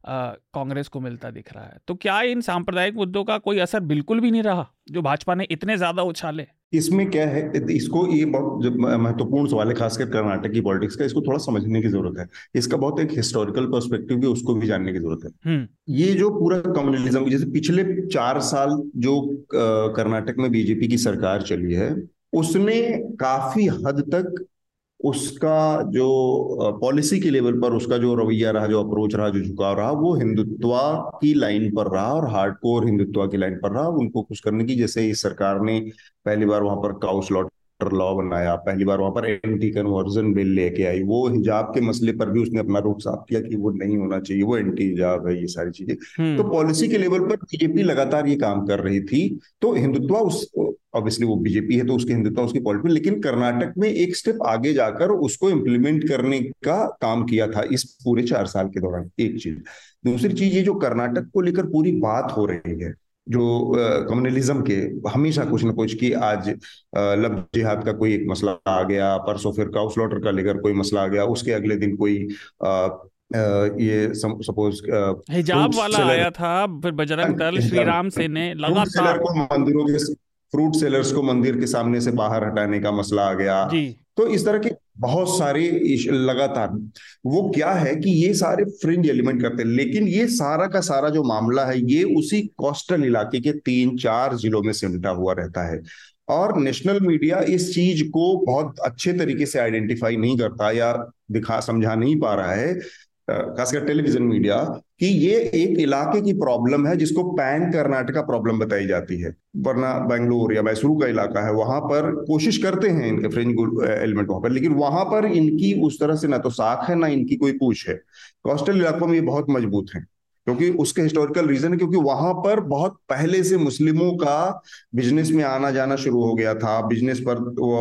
कांग्रेस को मिलता दिख रहा है। तो क्या इन सांप्रदायिक मुद्दों का कोई असर बिल्कुल भी नहीं रहा जो भाजपा ने इतने ज़्यादा उछाले? इसमें क्या है इसको ये बहुत महत्वपूर्ण सवाल है खासकर कर्नाटक की पॉलिटिक्स का इसको थोड़ा समझने की ज़रूरत है। इसका बहुत एक हिस्टोरिकल पर्सपेक्टिव भी उसको भी जानने की ज़रूरत है। हम्म। ये जो पूरा कम्युनलिज्म जैसे पिछले चार साल जो कर्नाटक में बीजेपी की सरकार चली है उसने काफ़ी हद तक उसका जो पॉलिसी के लेवल पर उसका जो रवैया रहा, जो अप्रोच रहा, जो झुकाव रहा, वो हिंदुत्व की लाइन पर रहा और हार्डकोर हिंदुत्व की लाइन पर रहा, उनको कुछ करने की, जैसे इस सरकार ने पहली बार वहाँ पर काउस स्लॉट लॉ बनाया पहली बार वहाँ पर एंटी कन्वर्जन बिल लेके आई। वो हिजाब के मसले पर भी उसने अपना रुख साफ़ किया कि वो नहीं होना चाहिए वो एंटी हिजाब है ये सारी चीज़ें। हम्म। तो पॉलिसी के लेवल पर बीजेपी लगातार ये काम कर रही थी तो हिंदुत्व उस ऑब्वियसली वो बीजेपी है तो उसके हिंदुत्व उसकी पॉलिटिक्स लेकिन कर्नाटक में एक स्टेप आगे जाकर उसको इम्प्लीमेंट करने का काम किया था इस पूरे चार साल के दौरान एक चीज़। दूसरी चीज़ ये जो कर्नाटक को लेकर पूरी बात हो रही है जो कम्युनलिज्म के हमेशा कुछ ना कुछ कि आज लब जिहाद का कोई एक मसला आ गया परसों फिर काउसलॉटर का लेकर कोई मसला आ गया उसके अगले दिन कोई आ, ये सपोज़ हिजाब वाला आया था फिर बजरंग दल श्री राम से ने लगातार मंदिरों के फ्रूट सेलर्स को मंदिर के सामने से बाहर हटाने का मसला आ गया। तो इस तरह के बहुत सारे लगातार। वो क्या है कि ये सारे फ्रिंज एलिमेंट करते हैं, लेकिन ये सारा का सारा जो मामला है, ये उसी कोस्टल इलाके के तीन चार जिलों में सिमटा हुआ रहता है। और नेशनल मीडिया इस चीज़ को बहुत अच्छे तरीके से आइडेंटिफाई नहीं करता या दिखा, समझा नहीं पा रहा है खासकर टेलीविज़न मीडिया, कि ये एक इलाके की प्रॉब्लम है जिसको पैन कर्नाटका प्रॉब्लम बताई जाती है। वरना बेंगलुरु या मैसूरू का इलाका है, वहाँ पर कोशिश करते हैं इनके फ्रेंच एलिमेंट वहाँ पर, लेकिन वहाँ पर इनकी उस तरह से ना तो साख है, ना इनकी कोई पूछ है। कोस्टल इलाकों में ये बहुत मज़बूत है, क्योंकि उसके हिस्टोरिकल रीजन है, क्योंकि वहाँ पर बहुत पहले से मुस्लिमों का बिज़नेस में आना जाना शुरू हो गया था। बिज़नेस पर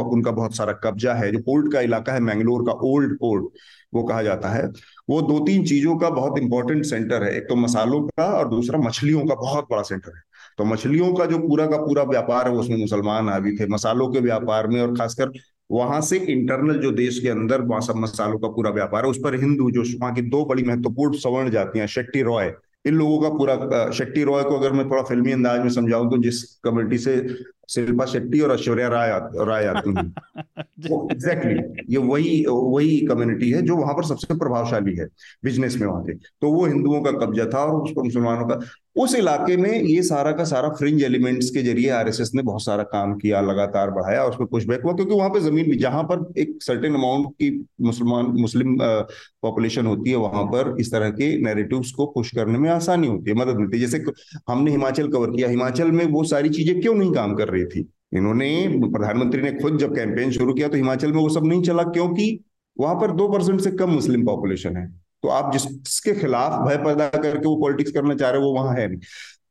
उनका बहुत सारा कब्जा है। जो पोर्ट का इलाका है मैंगलोर का ओल्ड पोर्ट वो कहा जाता है। वो दो तीन चीज़ों का बहुत इंपॉर्टेंट सेंटर है। एक तो मसालों का और दूसरा मछलियों का बहुत बड़ा सेंटर है। तो मछलियों का जो पूरा का पूरा व्यापार है उसमें मुसलमान आदि थे। मसालों के व्यापार में और खासकर वहाँ से इंटरनल जो देश के अंदर वहाँ सब मसालों का पूरा व्यापार है, उस पर हिंदू जो वहाँ की दो बड़ी महत्वपूर्ण सवर्ण जातियाँ, शेट्टी रॉय, इन लोगों का पूरा शेट्टी रॉय को अगर मैं थोड़ा फिल्मी अंदाज में समझाऊं तो जिस कम्युनिटी से शिल्पा शेट्टी और ऐश्वर्या राय राय आती हैं। [LAUGHS] एग्जैक्टली ये वही वही कम्युनिटी है जो वहाँ पर सबसे प्रभावशाली है बिज़नेस में वहाँ पे तो वो हिंदुओं का कब्जा था और उस पर मुसलमानों का। उस इलाके में ये सारा का सारा फ्रिंज एलिमेंट्स के ज़रिए आरएसएस ने बहुत सारा काम किया लगातार बढ़ाया उस पर पुशबैक हुआ क्योंकि वहाँ पर ज़मीन भी जहाँ पर एक सर्टेन अमाउंट की मुसलमान मुस्लिम पॉपुलेशन होती है वहाँ पर इस तरह के नैरेटिव्स को पुश करने में आसानी होती है मदद मिलती है। जैसे हमने हिमाचल कवर किया हिमाचल में वो सारी चीज़ें क्यों नहीं काम कर रही? थी। इन्होंने प्रधानमंत्री ने खुद जब कैंपेन शुरू किया तो हिमाचल में वो सब नहीं चला क्योंकि वहाँ पर दो परसेंट से कम मुस्लिम पॉपुलेशन है। तो आप जिसके खिलाफ भय पैदा करके वो पॉलिटिक्स करना चाह रहे हो वो वहाँ है नहीं।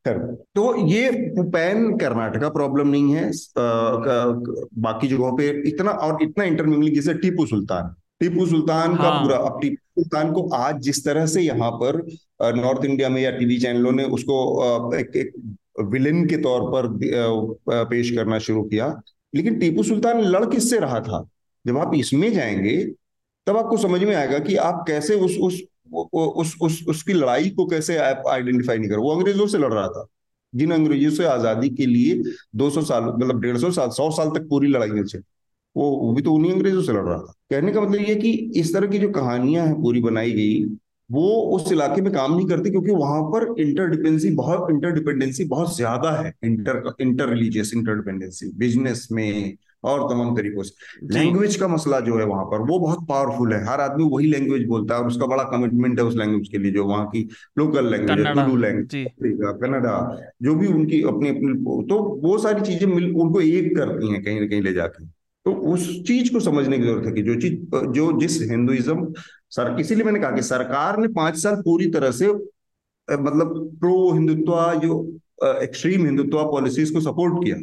खैर तो ये पैन कर्नाटका प्रॉब्लम नहीं है। बाकी जगहों पे इतना और इतना इंटरमिंगलिंग जैसे टीपू सुल्तान टीपू सुल्तान का हाँ। पूरा अब टीपू सुल्तान को आज जिस तरह से यहाँ पर नॉर्थ इंडिया में या टीवी चैनलों ने उसको एक, एक विलेन के तौर पर पेश करना शुरू किया। लेकिन टीपू सुल्तान लड़ किससे रहा था? जब आप इसमें जाएँगे, तब आपको समझ में आएगा कि आप कैसे उस उस उस उस, उसकी लड़ाई को कैसे आप आइडेंटिफाई नहीं करो वो अंग्रेज़ों से लड़ रहा था। जिन अंग्रेज़ों से आज़ादी के लिए 200 साल मतलब डेढ़ सौ साल सौ साल तक पूरी चली, वो वो भी तो उन्हीं अंग्रेज़ों से लड़ रहा था। कहने का मतलब ये कि इस तरह की जो कहानियाँ हैं, पूरी बनाई गई वो उस इलाके में काम नहीं करती क्योंकि वहाँ पर इंटरडिपेंडेंसी बहुत इंटरडिपेंडेंसी बहुत ज़्यादा है। Inter inter religious interdependency business में और तमाम तरीकों से। लैंग्वेज का मसला जो है वहाँ पर वो बहुत पावरफुल है। हर आदमी वही लैंग्वेज बोलता है और उसका बड़ा कमिटमेंट है उस लैंग्वेज के लिए जो वहाँ की local language Tulu language Kannada जो। भी उनकी अपनी अपनी तो वो सारी चीज़ें मिल उनको एक करती हैं कहीं ना कहीं ले जाके। तो उस चीज़ को समझने की ज़रूरत है कि जो चीज़, जो जिस हिंदुइज्म, सर, इसीलिए मैंने कहा कि सरकार ने पाँच साल पूरी तरह से मतलब प्रो हिंदुत्व जो एक्सट्रीम हिंदुत्व पॉलिसीज़ को सपोर्ट किया।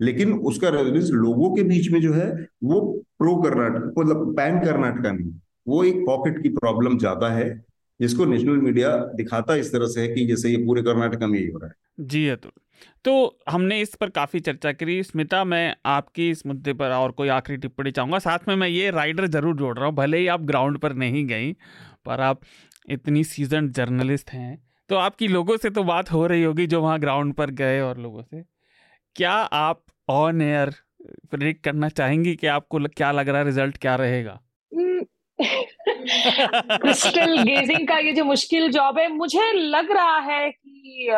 लेकिन उसका रेजोनेंस लोगों के बीच में जो है, वो प्रो कर्नाटक मतलब पैन कर्नाटका नहीं वो एक पॉकेट की प्रॉब्लम ज़्यादा है, जिसको नेशनल मीडिया दिखाता इस तरह से है कि जैसे ये पूरे कर्नाटका में ही हो रहा है। जी अतुल तो हमने इस पर काफ़ी चर्चा करी। स्मिता, मैं आपकी इस मुद्दे पर और कोई आखिरी टिप्पणी चाहूँगा। साथ में मैं ये राइडर ज़रूर जोड़ रहा हूँ, भले ही आप ग्राउंड पर नहीं गई, पर आप इतनी सीज़न जर्नलिस्ट हैं। तो आपकी लोगों से तो बात हो रही होगी जो वहाँ ग्राउंड पर गए और लोगों से। क्या आप ऑन एयर प्रिडिक्ट करना चाहेंगी कि आपको क्या लग रहा है रिज़ल्ट क्या रहेगा? [LAUGHS] क्रिस्टल गेजिंग का ये जो मुश्किल जॉब है, मुझे लग रहा है कि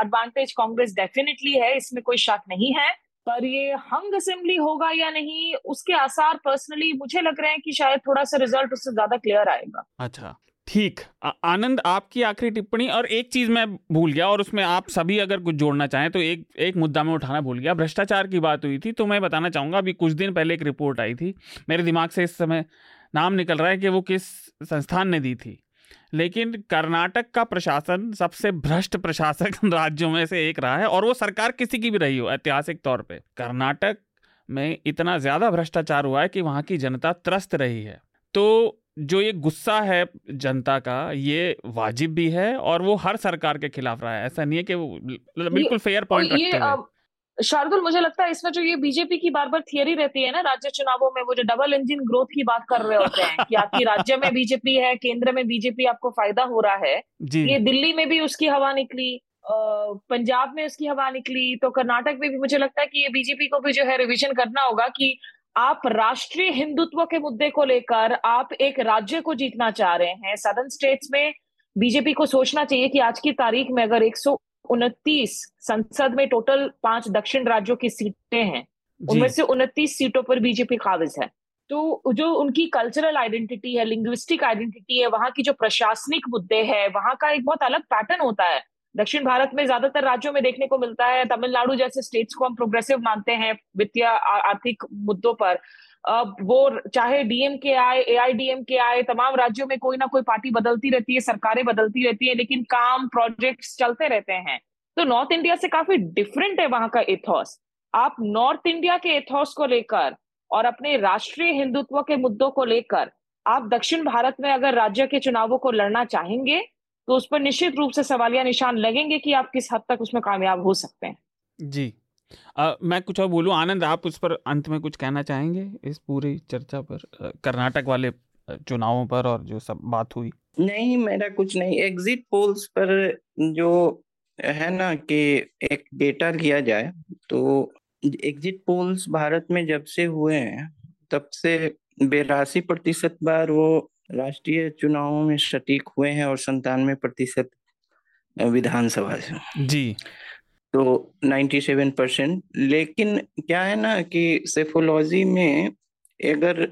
एडवांटेज कांग्रेस डेफिनेटली है, इसमें कोई शक नहीं है, पर ये हंग असेंबली होगा या नहीं, उसके आसार पर्सनली मुझे लग रहे हैं कि शायद थोड़ा सा रिज़ल्ट उससे ज़्यादा क्लियर आएगा। अच्छा ठीक। आनंद, आपकी आखिरी टिप्पणी, और एक चीज़ मैं भूल गया, और उसमें आप सभी अगर कुछ जोड़ना चाहें तो एक एक मुद्दा मैं उठाना भूल गया। भ्रष्टाचार की बात हुई थी तो मैं बताना चाहूँगा, अभी कुछ दिन पहले एक रिपोर्ट आई थी, मेरे दिमाग से इस समय नाम निकल रहा है कि वो किस संस्थान ने दी थी। लेकिन कर्नाटक का प्रशासन सबसे भ्रष्ट प्रशासक [LAUGHS] राज्यों में से एक रहा है और वो सरकार किसी की भी रही हो ऐतिहासिक तौर पे। कर्नाटक में इतना ज़्यादा भ्रष्टाचार हुआ है कि वहाँ की जनता त्रस्त रही है। तो जो ये गुस्सा है जनता का ये वाजिब भी है और वो हर सरकार के खिलाफ रहा है। ऐसा नहीं है कि वो बिल्कुल फेयर पॉइंट रखते हैं। शार्दुल मुझे लगता है इसमें जो ये बीजेपी की बार बार थियरी रहती है ना राज्य चुनावों में वो जो डबल इंजन ग्रोथ की बात कर रहे होते हैं कि आपकी राज्य में बीजेपी है केंद्र में बीजेपी आपको फ़ायदा हो रहा है ये दिल्ली में भी उसकी हवा निकली पंजाब में उसकी हवा निकली तो कर्नाटक में भी मुझे लगता है कि ये बीजेपी को भी जो है रिविजन करना होगा कि आप राष्ट्रीय हिंदुत्व के मुद्दे को लेकर आप एक राज्य को जीतना चाह रहे हैं। सदर्न स्टेट्स में बीजेपी को सोचना चाहिए कि आज की तारीख में अगर एक सौ उनतीस संसद में टोटल पाँच दक्षिण राज्यों की सीटें हैं। उनमें से उनतीस सीटों पर बीजेपी काबिज है। तो जो उनकी कल्चरल आइडेंटिटी है लिंग्विस्टिक आइडेंटिटी है वहाँ की जो प्रशासनिक मुद्दे है वहाँ का एक बहुत अलग पैटर्न होता है। दक्षिण भारत में ज़्यादातर राज्यों में देखने को मिलता है। तमिलनाडु जैसे स्टेट्स को हम प्रोग्रेसिव मानते हैं वित्तीय आर्थिक मुद्दों पर। वो चाहे डीएम के आए ए आई डीएम के आए तमाम राज्यों में कोई ना कोई पार्टी बदलती रहती है, सरकारें बदलती रहती है, लेकिन काम प्रोजेक्ट्स चलते रहते हैं। तो नॉर्थ इंडिया से काफ़ी डिफरेंट है वहाँ का एथॉस आप नॉर्थ इंडिया के एथॉस को लेकर और अपने राष्ट्रीय हिंदुत्व के मुद्दों को लेकर आप दक्षिण भारत में अगर राज्य के चुनावों को लड़ना चाहेंगे तो उस पर निश्चित रूप से सवालिया निशान लगेंगे कि आप किस हद तक उसमें कामयाब हो सकते हैं। जी। आ, मैं कुछ और बोलूँ? आनंद आप उस पर अंत में कुछ कहना चाहेंगे? इस पूरी चर्चा पर कर्नाटक वाले चुनावों पर और जो सब बात हुई? नहीं मेरा कुछ नहीं। एग्जिट पोल्स पर जो है ना कि एक डेटा लिया जाए तो एग्जिट पोल्स भारत में जब से हुए हैं तब से बेरासी प्रतिशत बार वो राष्ट्रीय चुनावों में सटीक हुए हैं और संतानवे प्रतिशत विधानसभा से। जी। तो 97 परसेंट लेकिन क्या है ना कि सेफोलॉजी में अगर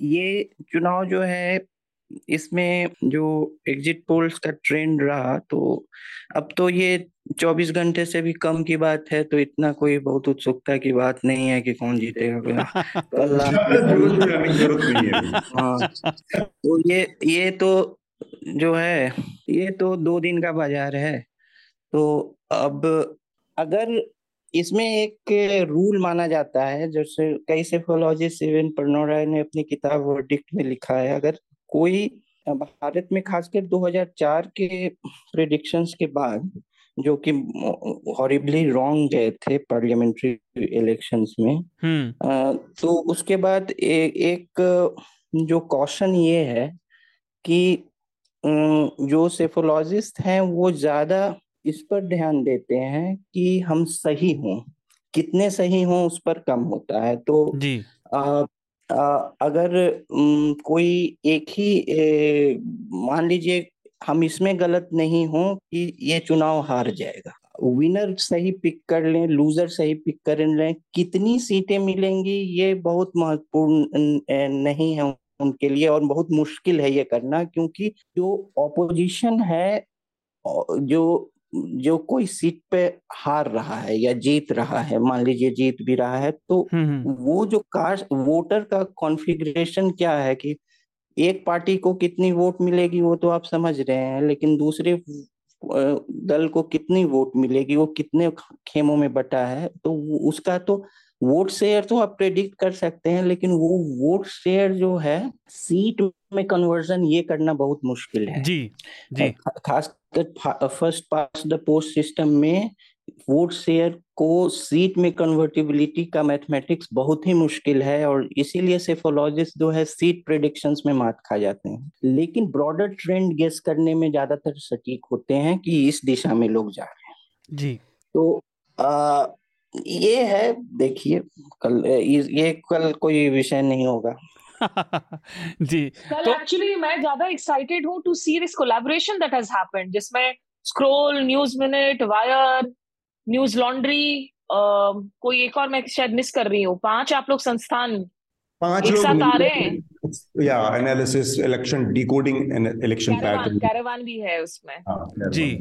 ये चुनाव जो है इसमें जो एग्जिट पोल्स का ट्रेंड रहा तो अब तो ये 24 घंटे से भी कम की बात है तो इतना कोई बहुत उत्सुकता की बात नहीं है कि कौन जीतेगा कल [LAUGHS] [LAUGHS] हाँ तो ये ये तो जो है ये तो दो दिन का बाज़ार है तो अब अगर इसमें एक रूल माना जाता है जैसे कई सेफोलॉजिस्ट इवन प्रणव राय ने अपनी किताब वर्डिक्ट में लिखा है अगर कोई भारत में खासकर 2004 के प्रिडिक्शंस के बाद जो कि हॉरिबली रॉन्ग गए थे पार्लियामेंट्री इलेक्शंस में हम्म। तो उसके बाद ए, एक जो क्वेश्चन ये है कि जो सेफोलॉजिस्ट हैं वो ज़्यादा इस पर ध्यान देते हैं कि हम सही हों। कितने सही हों उस पर कम होता है। तो जी। आ, आ, अगर कोई एक ही मान लीजिए हम इसमें गलत नहीं हो कि ये चुनाव हार जाएगा। विनर सही पिक कर लें लूजर सही पिक कर लें कितनी सीटें मिलेंगी ये बहुत महत्वपूर्ण नहीं है उनके लिए और बहुत मुश्किल है ये करना क्योंकि जो ऑपोजिशन है जो जो कोई सीट पे हार रहा है या जीत रहा है मान लीजिए जीत भी रहा है तो हम्म, हम्म। वो जो कास्ट वोटर का कॉन्फ़िगरेशन क्या है कि एक पार्टी को कितनी वोट मिलेगी वो तो आप समझ रहे हैं लेकिन दूसरे दल को कितनी वोट मिलेगी वो कितने खेमों में बटा है तो उसका तो वोट शेयर तो आप प्रेडिक्ट कर सकते हैं लेकिन वो वोट शेयर जो है सीट में कन्वर्जन ये करना बहुत मुश्किल है। जी जी। खासकर first past the post system में वोट शेयर को सीट में कन्वर्टिबिलिटी का मैथमेटिक्स बहुत ही मुश्किल है और इसीलिए सेफोलॉजिस्ट जो है सीट प्रेडिक्शंस में मात खा जाते हैं। लेकिन ब्रॉडर ट्रेंड गेस करने में ज़्यादातर सटीक होते हैं कि इस दिशा में लोग जा रहे हैं। जी। तो आ, ये है देखिए कल ये कल कोई विषय नहीं होगा। [LAUGHS] जी कल एक्चुअली तो, मैं ज़्यादा एक्साइटेड हूँ to see this collaboration that has happened जिसमें Scroll News Minute Wire Newslaundry कोई एक और मैं शायद मिस कर रही हूँ। पाँच आप लोग संस्थान पाँच एक साथ आ रहे हैं? या analysis election decoding election pattern Caravan भी है उसमें। हाँ, जी।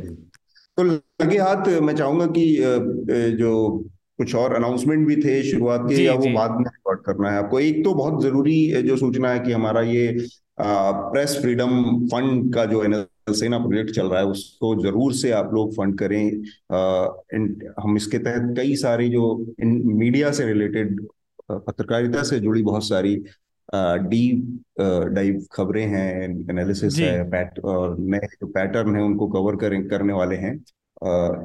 तो लगे हाथ मैं चाहूँगा कि जो कुछ और अनाउंसमेंट भी थे शुरुआत के या वो बाद में रिकॉर्ड करना है आपको? एक तो बहुत ज़रूरी जो सूचना है कि हमारा ये आ, प्रेस फ्रीडम फंड का जो सेना प्रोजेक्ट चल रहा है उसको ज़रूर से आप लोग फंड करें। आ, इन, हम इसके तहत कई सारी जो इन मीडिया से रिलेटेड पत्रकारिता से जुड़ी बहुत सारी डीप डाइव खबरें हैं एनालिसिस है पैट और नए जो पैटर्न है उनको कवर करें करने वाले हैं।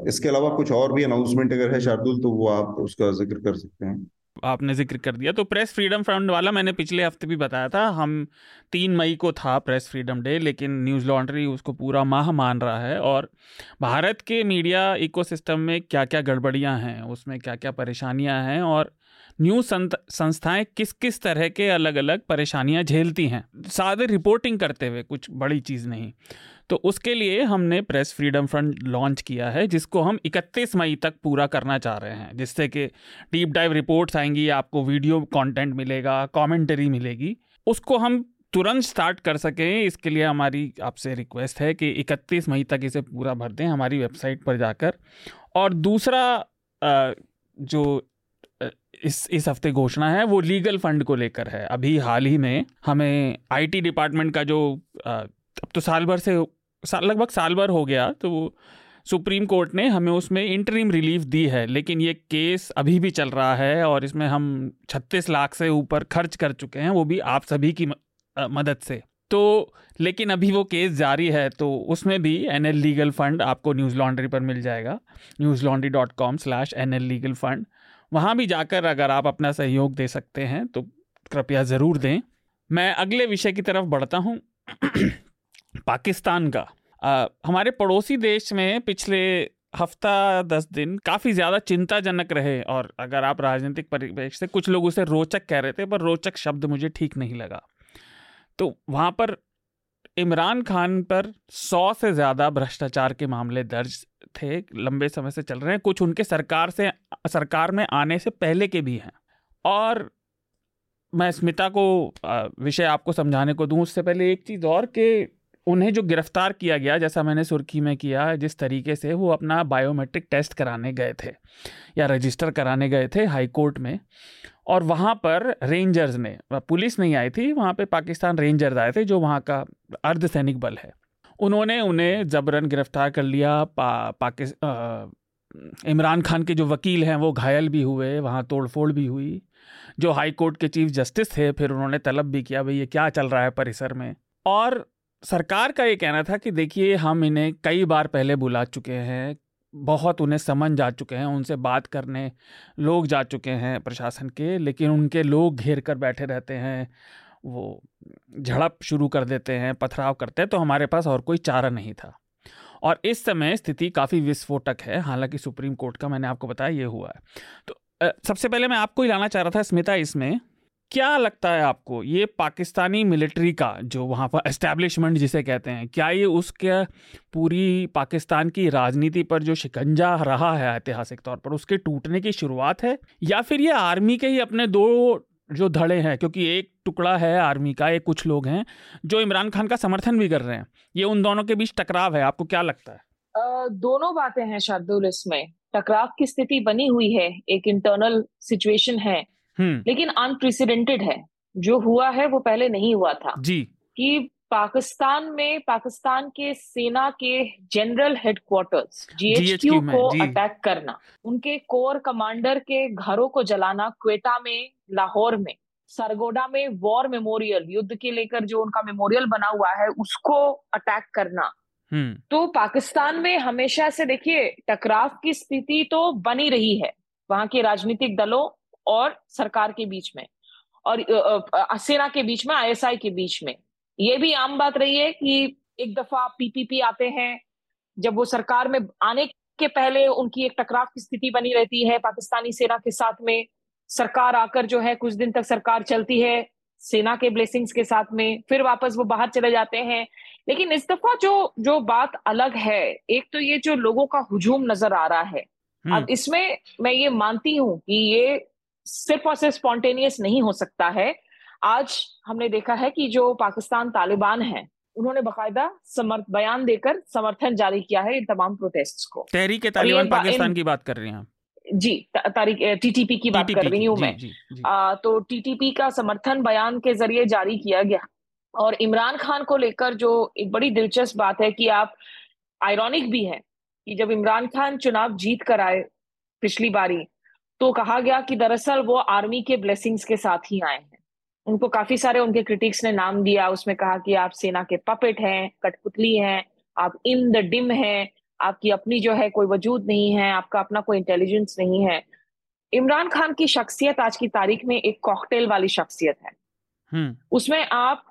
इसके अलावा कुछ और भी अनाउंसमेंट अगर है शार्दुल तो वो आप उसका ज़िक्र कर सकते हैं। आपने ज़िक्र कर दिया। तो प्रेस फ्रीडम फ्रंट वाला मैंने पिछले हफ़्ते भी बताया था, हम तीन मई को था प्रेस फ्रीडम डे, लेकिन न्यूज़ लॉन्ड्री उसको पूरा माह मान रहा है। और भारत के मीडिया इकोसिस्टम में क्या क्या गड़बड़ियाँ हैं, उसमें क्या क्या परेशानियाँ हैं, और न्यूज़ संस्थाएँ किस किस तरह के अलग अलग परेशानियाँ झेलती हैं, सादे रिपोर्टिंग करते हुए कुछ बड़ी चीज़ नहीं। तो उसके लिए हमने प्रेस फ्रीडम फ्रंट लॉन्च किया है, जिसको हम 31 मई तक पूरा करना चाह रहे हैं, जिससे कि डीप डाइव रिपोर्ट्स आएँगी, आपको वीडियो कंटेंट मिलेगा, कमेंटरी मिलेगी। उसको हम तुरंत स्टार्ट कर सकें, इसके लिए हमारी आपसे रिक्वेस्ट है कि 31 मई तक इसे पूरा भर दें हमारी वेबसाइट पर जाकर। और दूसरा जो इस इस हफ़्ते घोषणा है, वो लीगल फंड को लेकर है। अभी हाल ही में हमें आईटी डिपार्टमेंट का जो अब तो साल भर से साल लगभग साल भर हो गया तो सुप्रीम कोर्ट ने हमें उसमें इंटरिम रिलीफ दी है, लेकिन ये केस अभी भी चल रहा है और इसमें हम 36 लाख से ऊपर खर्च कर चुके हैं, वो भी आप सभी की मदद से। तो लेकिन अभी वो केस जारी है तो उसमें भी एन एल लीगल फंड आपको न्यूज़ लॉन्ड्री पर मिल जाएगा Newslaundry dot com slash N L legal fund वहाँ भी जाकर अगर आप अपना सहयोग दे सकते हैं तो कृपया ज़रूर दें। मैं अगले विषय की तरफ़ बढ़ता हूँ। पाकिस्तान का। आ, हमारे पड़ोसी देश में पिछले हफ़्ता दस दिन काफ़ी ज़्यादा चिंताजनक रहे और अगर आप राजनीतिक परिवेश से कुछ लोग उसे रोचक कह रहे थे पर रोचक शब्द मुझे ठीक नहीं लगा। तो वहाँ पर इमरान खान पर सौ से ज़्यादा भ्रष्टाचार के मामले दर्ज थे लंबे समय से चल रहे हैं कुछ उनके सरकार से सरकार में आने से पहले के भी हैं। और मैं स्मिता को विषय आपको समझाने को दूँ उससे पहले एक चीज़ और कि उन्हें जो गिरफ़्तार किया गया जैसा मैंने सुर्खी में किया जिस तरीके से वो अपना बायोमेट्रिक टेस्ट कराने गए थे या रजिस्टर कराने गए थे हाई कोर्ट में और वहाँ पर रेंजर्स ने पुलिस नहीं आई थी वहाँ पे पाकिस्तान रेंजर्स आए थे जो वहाँ का अर्धसैनिक बल है। उन्होंने उन्हें जबरन गिरफ़्तार कर लिया पा, पाकिस्तान इमरान खान के जो वकील हैं वो घायल भी हुए वहाँ तोड़फोड़ भी हुई। जो हाई कोर्ट के चीफ जस्टिस थे फिर उन्होंने तलब भी किया भाई ये क्या चल रहा है परिसर में? और सरकार का ये कहना था कि देखिए, हम इन्हें कई बार पहले बुला चुके हैं, बहुत उन्हें समझ जा चुके हैं, उनसे बात करने लोग जा चुके हैं प्रशासन के, लेकिन उनके लोग घेर कर बैठे रहते हैं, वो झड़प शुरू कर देते हैं, पथराव करते हैं तो हमारे पास और कोई चारा नहीं था। और इस समय स्थिति काफ़ी विस्फोटक है, हालाँकि सुप्रीम कोर्ट का मैंने आपको बताया, ये हुआ है। तो सबसे पहले मैं आपको ही लाना चाह रहा था, स्मिता, इसमें क्या लगता है आपको ये पाकिस्तानी मिलिट्री का जो वहाँ पर एस्टेब्लिशमेंट जिसे कहते हैं क्या ये उसके पूरी पाकिस्तान की राजनीति पर जो शिकंजा रहा है ऐतिहासिक तौर पर उसके टूटने की शुरुआत है या फिर ये आर्मी के ही अपने दो जो धड़े हैं क्योंकि एक टुकड़ा है आर्मी का एक कुछ लोग हैं जो इमरान खान का समर्थन भी कर रहे हैं ये उन दोनों के बीच टकराव है आपको क्या लगता है आ, दोनों बातें हैं शार्दुल इसमें टकराव की स्थिति बनी हुई है एक इंटरनल सिचुएशन है। लेकिन अनप्रेसिडेंटेड है। जो हुआ है वो पहले नहीं हुआ था। जी। कि पाकिस्तान में पाकिस्तान के सेना के जनरल हेडक्वार्टर्स जीएचक्यू को अटैक करना उनके कोर कमांडर के घरों को जलाना क्वेटा में लाहौर में सरगोडा में वॉर मेमोरियल युद्ध के लेकर जो उनका मेमोरियल बना हुआ है उसको अटैक करना। हम्म। तो पाकिस्तान में हमेशा से देखिए टकराव की स्थिति तो बनी रही है। वहाँ के राजनीतिक दलों और सरकार के बीच में और सेना के बीच में आईएसआई के बीच में। ये भी आम बात रही है कि एक दफ़ा पीपीपी आते हैं जब वो सरकार में आने के पहले उनकी एक टकराव की स्थिति बनी रहती है पाकिस्तानी सेना के साथ में। सरकार आकर जो है कुछ दिन तक सरकार चलती है सेना के ब्लेसिंग्स के साथ में फिर वापस वो बाहर चले जाते हैं। लेकिन इस दफ़ा जो जो बात अलग है एक तो ये जो लोगों का हुजूम नज़र आ रहा है। अब हम्म। इसमें मैं ये मानती हूँ कि ये सिर्फ़ और सिर्फ़ स्पॉन्टेनियस नहीं हो सकता है। आज हमने देखा है कि जो पाकिस्तान तालिबान है उन्होंने बकायदा समर्थ बयान देकर समर्थन जारी किया है इन तमाम प्रोटेस्ट को। तहरीक तालिबान पाकिस्तान की बात कर रही हैं जी तारीख टीटीपी की बात कर रही हूँ मैं। जी, जी. आ, तो टीटीपी का समर्थन बयान के ज़रिए जारी किया गया। और इमरान खान को लेकर जो एक बड़ी दिलचस्प बात है कि आप आयरॉनिक भी है कि जब इमरान खान चुनाव जीत कर आए पिछली बारी तो कहा गया कि दरअसल वो आर्मी के ब्लेसिंग्स के साथ ही आए हैं। उनको काफ़ी सारे उनके क्रिटिक्स ने नाम दिया उसमें कहा कि आप सेना के पपेट हैं कठपुतली हैं आप इन द डिम हैं आपकी अपनी जो है कोई वजूद नहीं है आपका अपना कोई इंटेलिजेंस नहीं है। इमरान खान की शख्सियत आज की तारीख में एक कॉकटेल वाली शख्सियत है। हम्म। उसमें आप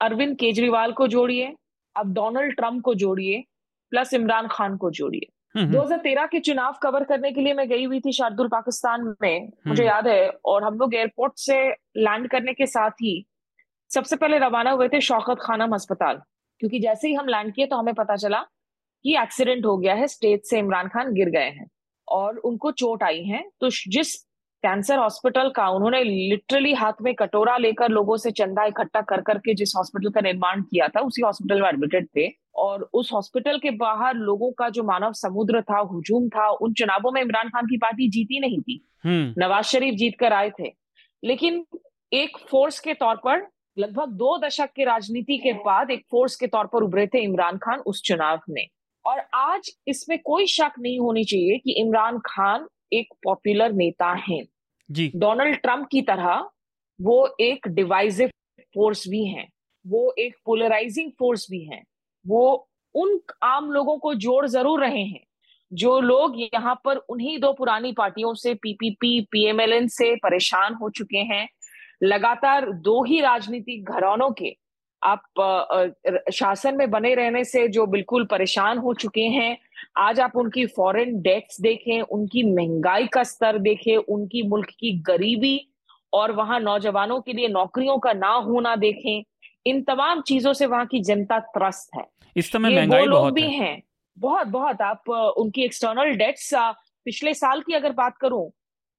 अरविंद केजरीवाल को जोड़िए आप डोनाल्ड ट्रंप को जोड़िए प्लस इमरान खान को जोड़िए। 2013 हम्म। के चुनाव कवर करने के लिए मैं गई हुई थी शार्दुल पाकिस्तान में मुझे हम्म। याद है और हम लोग एयरपोर्ट से लैंड करने के साथ ही सबसे पहले रवाना हुए थे शौकत खानम अस्पताल क्योंकि जैसे ही हम लैंड किए तो हमें पता चला कि एक्सीडेंट हो गया है स्टेज से इमरान खान गिर गए हैं और उनको चोट आई है तो जिस कैंसर हॉस्पिटल का उन्होंने लिटरली हाथ में कटोरा लेकर लोगों से चंदा इकट्ठा कर करके जिस हॉस्पिटल का निर्माण किया था उसी हॉस्पिटल में एडमिटेड थे और उस हॉस्पिटल के बाहर लोगों का जो मानव समुद्र था हुजूम था उन चुनावों में इमरान खान की पार्टी जीती नहीं थी। हम्म। नवाज़ शरीफ जीत कर आए थे। लेकिन एक फोर्स के तौर पर लगभग दो दशक के राजनीति के बाद एक फोर्स के तौर पर उभरे थे इमरान खान उस चुनाव में। और आज इसमें कोई शक नहीं होनी चाहिए कि इमरान खान एक पॉपुलर नेता हैं। जी। डोनाल्ड ट्रंप की तरह वो एक डिवाइसिव फोर्स भी हैं। वो एक पोलराइजिंग फोर्स भी हैं। वो उन आम लोगों को जोड़ ज़रूर रहे हैं, जो लोग यहाँ पर उन्हीं दो पुरानी पार्टियों से पीपीपी पीएमएलएन से परेशान हो चुके हैं। लगातार दो ही राजनीतिक घरानों के आप शासन में बने रहने से जो बिल्कुल परेशान हो चुके हैं, आज आप उनकी फॉरेन डेट्स देखें, उनकी महँगाई का स्तर देखें, उनकी मुल्क की गरीबी और वहाँ नौजवानों के लिए नौकरियों का ना होना देखें इन तमाम चीज़ों से वहाँ की जनता त्रस्त है इस समय महँगाई बहुत भी है। हैं बहुत बहुत आप उनकी एक्सटर्नल डेट्स पिछले साल की अगर बात करूँ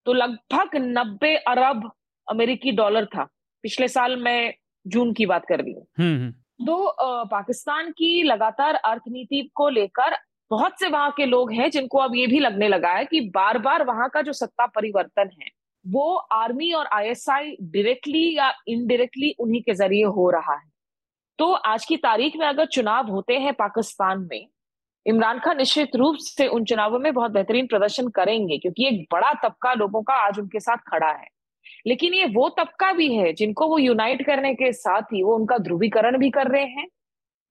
तो लगभग नब्बे अरब अमेरिकी डॉलर था पिछले साल मैं जून की बात कर रही हूँ हम्म, हम्म। तो पाकिस्तान की लगातार अर्थनीति को लेकर बहुत से वहाँ के लोग हैं जिनको अब ये भी लगने लगा है कि बार बार वहाँ का जो सत्ता परिवर्तन है वो आर्मी और आईएसआई डायरेक्टली या इनडायरेक्टली उन्हीं के ज़रिए हो रहा है। तो आज की तारीख में अगर चुनाव होते हैं पाकिस्तान में, इमरान खान निश्चित रूप से उन चुनावों में बहुत बेहतरीन प्रदर्शन करेंगे, क्योंकि एक बड़ा तबका लोगों का आज उनके साथ खड़ा है। लेकिन ये वो तबका भी है जिनको वो यूनाइट करने के साथ ही वो उनका ध्रुवीकरण भी कर रहे हैं,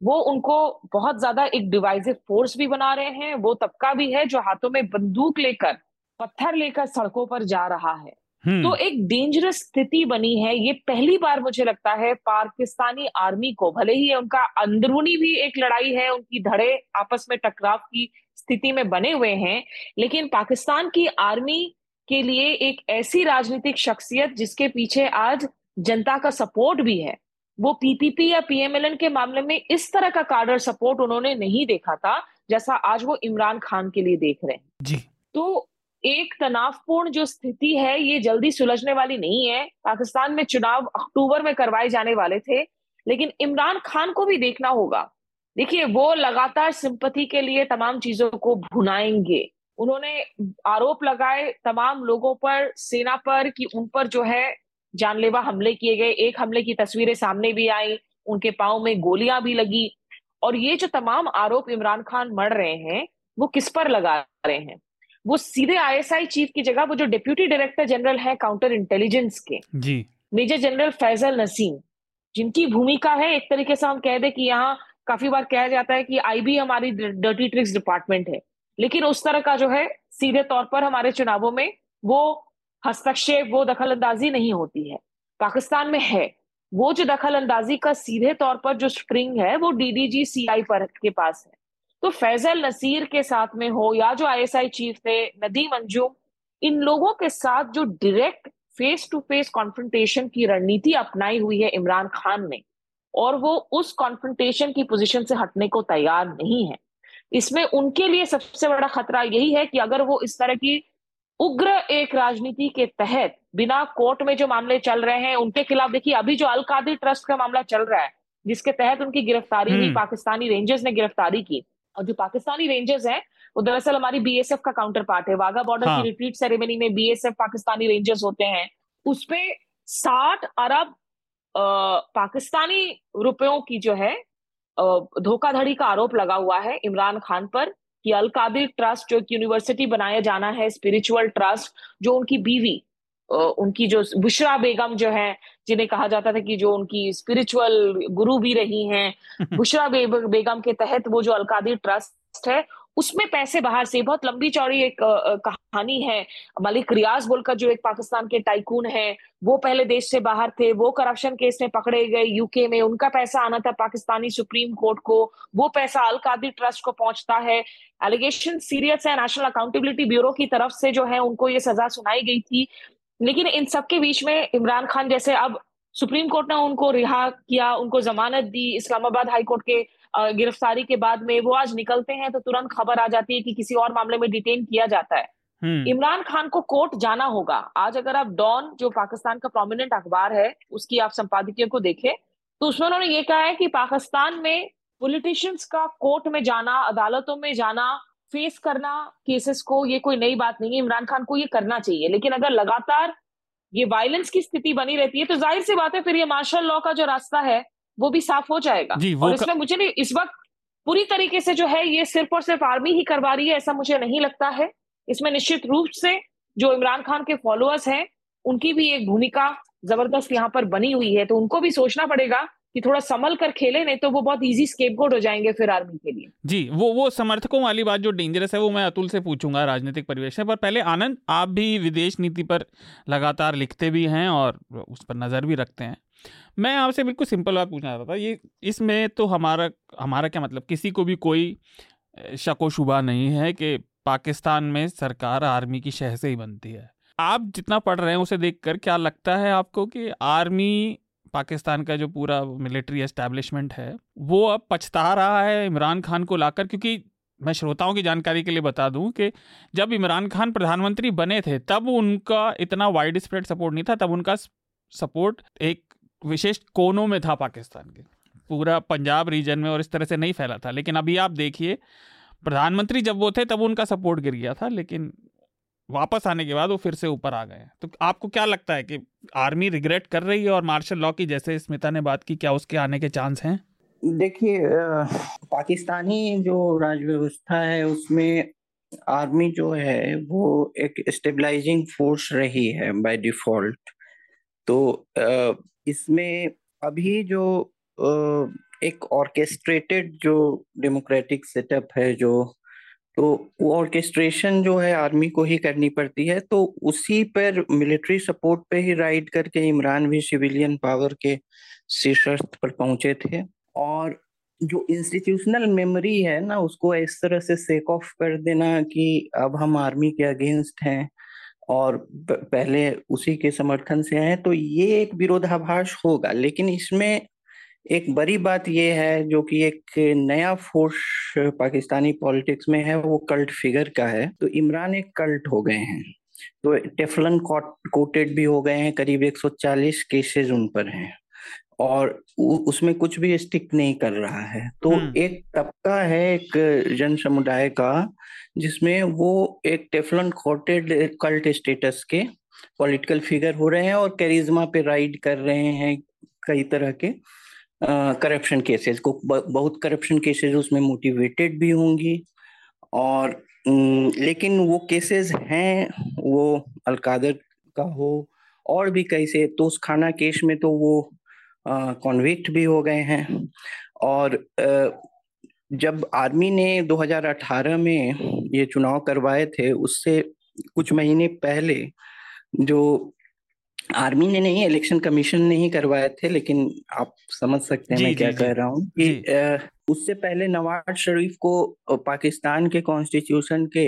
वो उनको बहुत ज़्यादा एक डिवाइसिव फोर्स भी बना रहे हैं, वो तबका भी है जो हाथों में बंदूक लेकर, पत्थर लेकर सड़कों पर जा रहा है। हम्म। तो एक डेंजरस स्थिति बनी है। ये पहली बार मुझे लगता है पाकिस्तानी आर्मी को भले ही उनका अंदरूनी भी एक लड़ाई है उनकी धड़े आपस में टकराव की स्थिति में बने हुए हैं लेकिन पाकिस्तान की आर्मी के लिए एक ऐसी राजनीतिक शख्सियत जिसके पीछे आज जनता का सपोर्ट भी है वो पीपीपी या पीएमएलएन के मामले में इस तरह का कार्डर सपोर्ट उन्होंने नहीं देखा था जैसा आज वो इमरान खान के लिए देख रहे हैं। जी। तो एक तनावपूर्ण जो स्थिति है, ये जल्दी सुलझने वाली नहीं है। पाकिस्तान में चुनाव अक्टूबर में करवाए जाने वाले थे, लेकिन इमरान खान को भी देखना होगा। देखिए, वो लगातार सिंपति के लिए तमाम चीज़ों को भुनाएँगे। उन्होंने आरोप लगाए तमाम लोगों पर, सेना पर, कि उन पर जो है जानलेवा हमले किए गए। एक हमले की तस्वीरें सामने भी आई, उनके पाओ में गोलियाँ भी लगी। और ये जो तमाम आरोप इमरान खान मर रहे हैं, वो किस पर लगा रहे हैं? वो सीधे आईएसआई चीफ की जगह वो जो डिप्यूटी डायरेक्टर जनरल है काउंटर इंटेलिजेंस के। जी। मेजर जनरल फैजल नसीम जिनकी भूमिका है एक तरीके से हम कह दे कि यहाँ काफ़ी बार कहा जाता है कि आईबी हमारी डर्टी ट्रिक्स डिपार्टमेंट है। लेकिन उस तरह का जो है सीधे तौर पर हमारे चुनावों में वो हस्तक्षेप वो दखल अंदाजी नहीं होती है। पाकिस्तान में है। वो जो दखल अंदाजी का सीधे तौर पर जो स्प्रिंग है वो डीडीजी सीआई पर के पास है। तो फैजल नसीर के साथ में हो या जो आईएसआई चीफ थे नदीम अंजुम इन लोगों के साथ जो direct face to face confrontation की रणनीति अपनाई हुई है इमरान खान ने और वो उस कॉन्फ्रंटेशन की पोजीशन से हटने को तैयार नहीं है इसमें उनके लिए सबसे बड़ा खतरा यही है कि अगर वो इस तरह की उग्र एक राजनीति के तहत बिना कोर्ट में जो मामले चल रहे हैं उनके खिलाफ देखिए अभी जो अलकादी ट्रस्ट का मामला चल रहा है जिसके तहत उनकी गिरफ्तारी हुई हम्म। पाकिस्तानी रेंजर्स ने गिरफ्तारी की और जो पाकिस्तानी रेंजर्स हैं वो दरअसल हमारी बीएसएफ का काउंटर पार्ट है वाघा बॉर्डर हाँ. की रिट्रीट सेरेमनी में बीएसएफ पाकिस्तानी रेंजर्स होते हैं उसपे साठ अरब पाकिस्तानी रुपयों की जो है धोखाधड़ी का आरोप लगा हुआ है इमरान खान पर कि अल कादिर ट्रस्ट जो यूनिवर्सिटी बनाया जाना है स्पिरिचुअल ट्रस्ट जो उनकी बीवी उनकी जो बुशरा बेगम जो है जिन्हें कहा जाता था कि जो उनकी स्पिरिचुअल गुरु भी रही हैं [LAUGHS] बुशरा बे, बेगम के तहत वो जो अलकादिर ट्रस्ट है उसमें पैसे बाहर से बहुत लंबी चौड़ी एक कहानी है। मलिक रियाज बोलकर जो एक पाकिस्तान के टाइकून है वो पहले देश से बाहर थे वो करप्शन केस में पकड़े गए यूके में उनका पैसा आना था पाकिस्तानी सुप्रीम कोर्ट को वो पैसा अल कादिर ट्रस्ट को पहुँचता है। एलिगेशन सीरियस है नेशनल अकाउंटेबिलिटी ब्यूरो की तरफ़ से जो है उनको ये सजा सुनाई गई थी। लेकिन इन सबके बीच में इमरान खान जैसे अब सुप्रीम कोर्ट ने उनको रिहा किया उनको जमानत दी इस्लामाबाद हाई कोर्ट के गिरफ्तारी के बाद में वो आज निकलते हैं तो तुरंत खबर आ जाती है कि किसी और मामले में डिटेन किया जाता है हम्म। इमरान खान को कोर्ट जाना होगा आज अगर आप डॉन जो पाकिस्तान का प्रोमिनेंट अखबार है उसकी आप संपादकीय को देखें तो उसमें उन्होंने ये कहा है कि पाकिस्तान में पॉलिटिशियंस का कोर्ट में जाना अदालतों में जाना फेस करना केसेस को ये कोई नई बात नहीं है इमरान खान को ये करना चाहिए। लेकिन अगर लगातार ये वायलेंस की स्थिति बनी रहती है तो ज़ाहिर सी बात है फिर ये मार्शल लॉ का जो रास्ता है वो भी साफ़ हो जाएगा। जी, और इसमें मुझे नहीं इस वक्त पूरी तरीके से जो है ये सिर्फ़ और सिर्फ़ आर्मी ही करवा रही है ऐसा मुझे नहीं लगता है। इसमें निश्चित रूप से जो इमरान खान के फॉलोअर्स हैं उनकी भी एक भूमिका ज़बरदस्त यहाँ पर बनी हुई है तो उनको भी सोचना पड़ेगा कि थोड़ा संभल कर खेले, नहीं तो वो बहुत इजी स्केपगोट हो जाएँगे फिर आर्मी के लिए। जी, वो वो समर्थकों वाली बात जो डेंजरस है, वो मैं अतुल से पूछूँगा राजनीतिक परिवेश से। पर पहले आनंद, आप भी विदेश नीति पर लगातार लिखते भी हैं और उस पर नज़र भी रखते हैं। मैं आपसे बिल्कुल सिंपल बात पूछना चाहता था, ये इसमें तो हमारा हमारा क्या मतलब? किसी को भी कोई शको शुबा नहीं है कि पाकिस्तान में सरकार आर्मी की शह से ही बनती है। आप जितना पढ़ रहे हैं, उसे देखकर क्या लगता है आपको कि आर्मी पाकिस्तान का जो पूरा मिलिट्री एस्टेब्लिशमेंट है, वो अब पछता रहा है इमरान खान को लाकर। क्योंकि मैं श्रोताओं की जानकारी के लिए बता दूँ कि जब इमरान खान प्रधानमंत्री बने थे, तब उनका इतना वाइड स्प्रेड सपोर्ट नहीं था, तब उनका सपोर्ट एक विशेष कोनों में था पाकिस्तान के। पूरा पंजाब रीजन में और इस तरह से नहीं फैला था। लेकिन अभी आप देखिए, प्रधानमंत्री जब वो थे, तब उनका सपोर्ट गिर गया था, लेकिन वापस आने के बाद वो फिर से ऊपर आ गए। तो आपको क्या लगता है कि आर्मी रिग्रेट कर रही है और मार्शल लॉ की, जैसे स्मिता ने बात की, क्या उसके आने के चांस हैं? देखिए पाकिस्तानी जो राज व्यवस्था है, उसमें आर्मी जो है, वो एक स्टेबलाइजिंग फोर्स रही है बाय डिफ़ॉल्ट तो इसमें अभी जो एक ऑर्केस्ट्रेटेड जो डेमोक्रेटिक सेटअप है, जो तो वो ऑर्केस्ट्रेशन जो है आर्मी को ही करनी पड़ती है। तो उसी पर मिलिट्री सपोर्ट पे ही राइड करके इमरान भी सिविलियन पावर के शीर्ष पर पहुँचे थे। और जो इंस्टीट्यूशनल मेमोरी है ना, उसको इस तरह से सेक ऑफ़ कर देना कि अब हम आर्मी के अगेंस्ट हैं और पहले उसी के समर्थन से हैं तो ये एक विरोधाभास होगा, लेकिन इसमें एक बड़ी बात ये है जो कि एक नया फोर्स पाकिस्तानी पॉलिटिक्स में है वो कल्ट फिगर का है। तो इमरान एक कल्ट हो गए हैं। तो टेफलन कोटेड भी हो गए हैं करीब 140 केसेस उन पर हैं। और उसमें कुछ भी स्टिक नहीं कर रहा है। तो हम्म। एक तबका है एक जन समुदाय का जिसमें वो एक टेफलन कोटेड कल्ट स्टेटस के पॉलिटिकल फिगर हो रहे हैं और कैरिज्मा पे राइड कर रहे हैं कई तरह के। करप्शन केसेस को बहुत करप्शन केसेस उसमें मोटिवेटेड भी होंगी और लेकिन वो केसेस हैं वो अलकादर का हो और भी कई से तो उस खाना केस में तो वो कॉन्विक्ट भी हो गए हैं और आ, जब आर्मी ने 2018 में ये चुनाव करवाए थे उससे कुछ महीने पहले जो आर्मी ने नहीं इलेक्शन कमीशन ने ही करवाए थे लेकिन आप समझ सकते हैं मैं क्या कह रहा हूँ कि उससे पहले नवाज़ शरीफ को पाकिस्तान के कॉन्स्टिट्यूशन के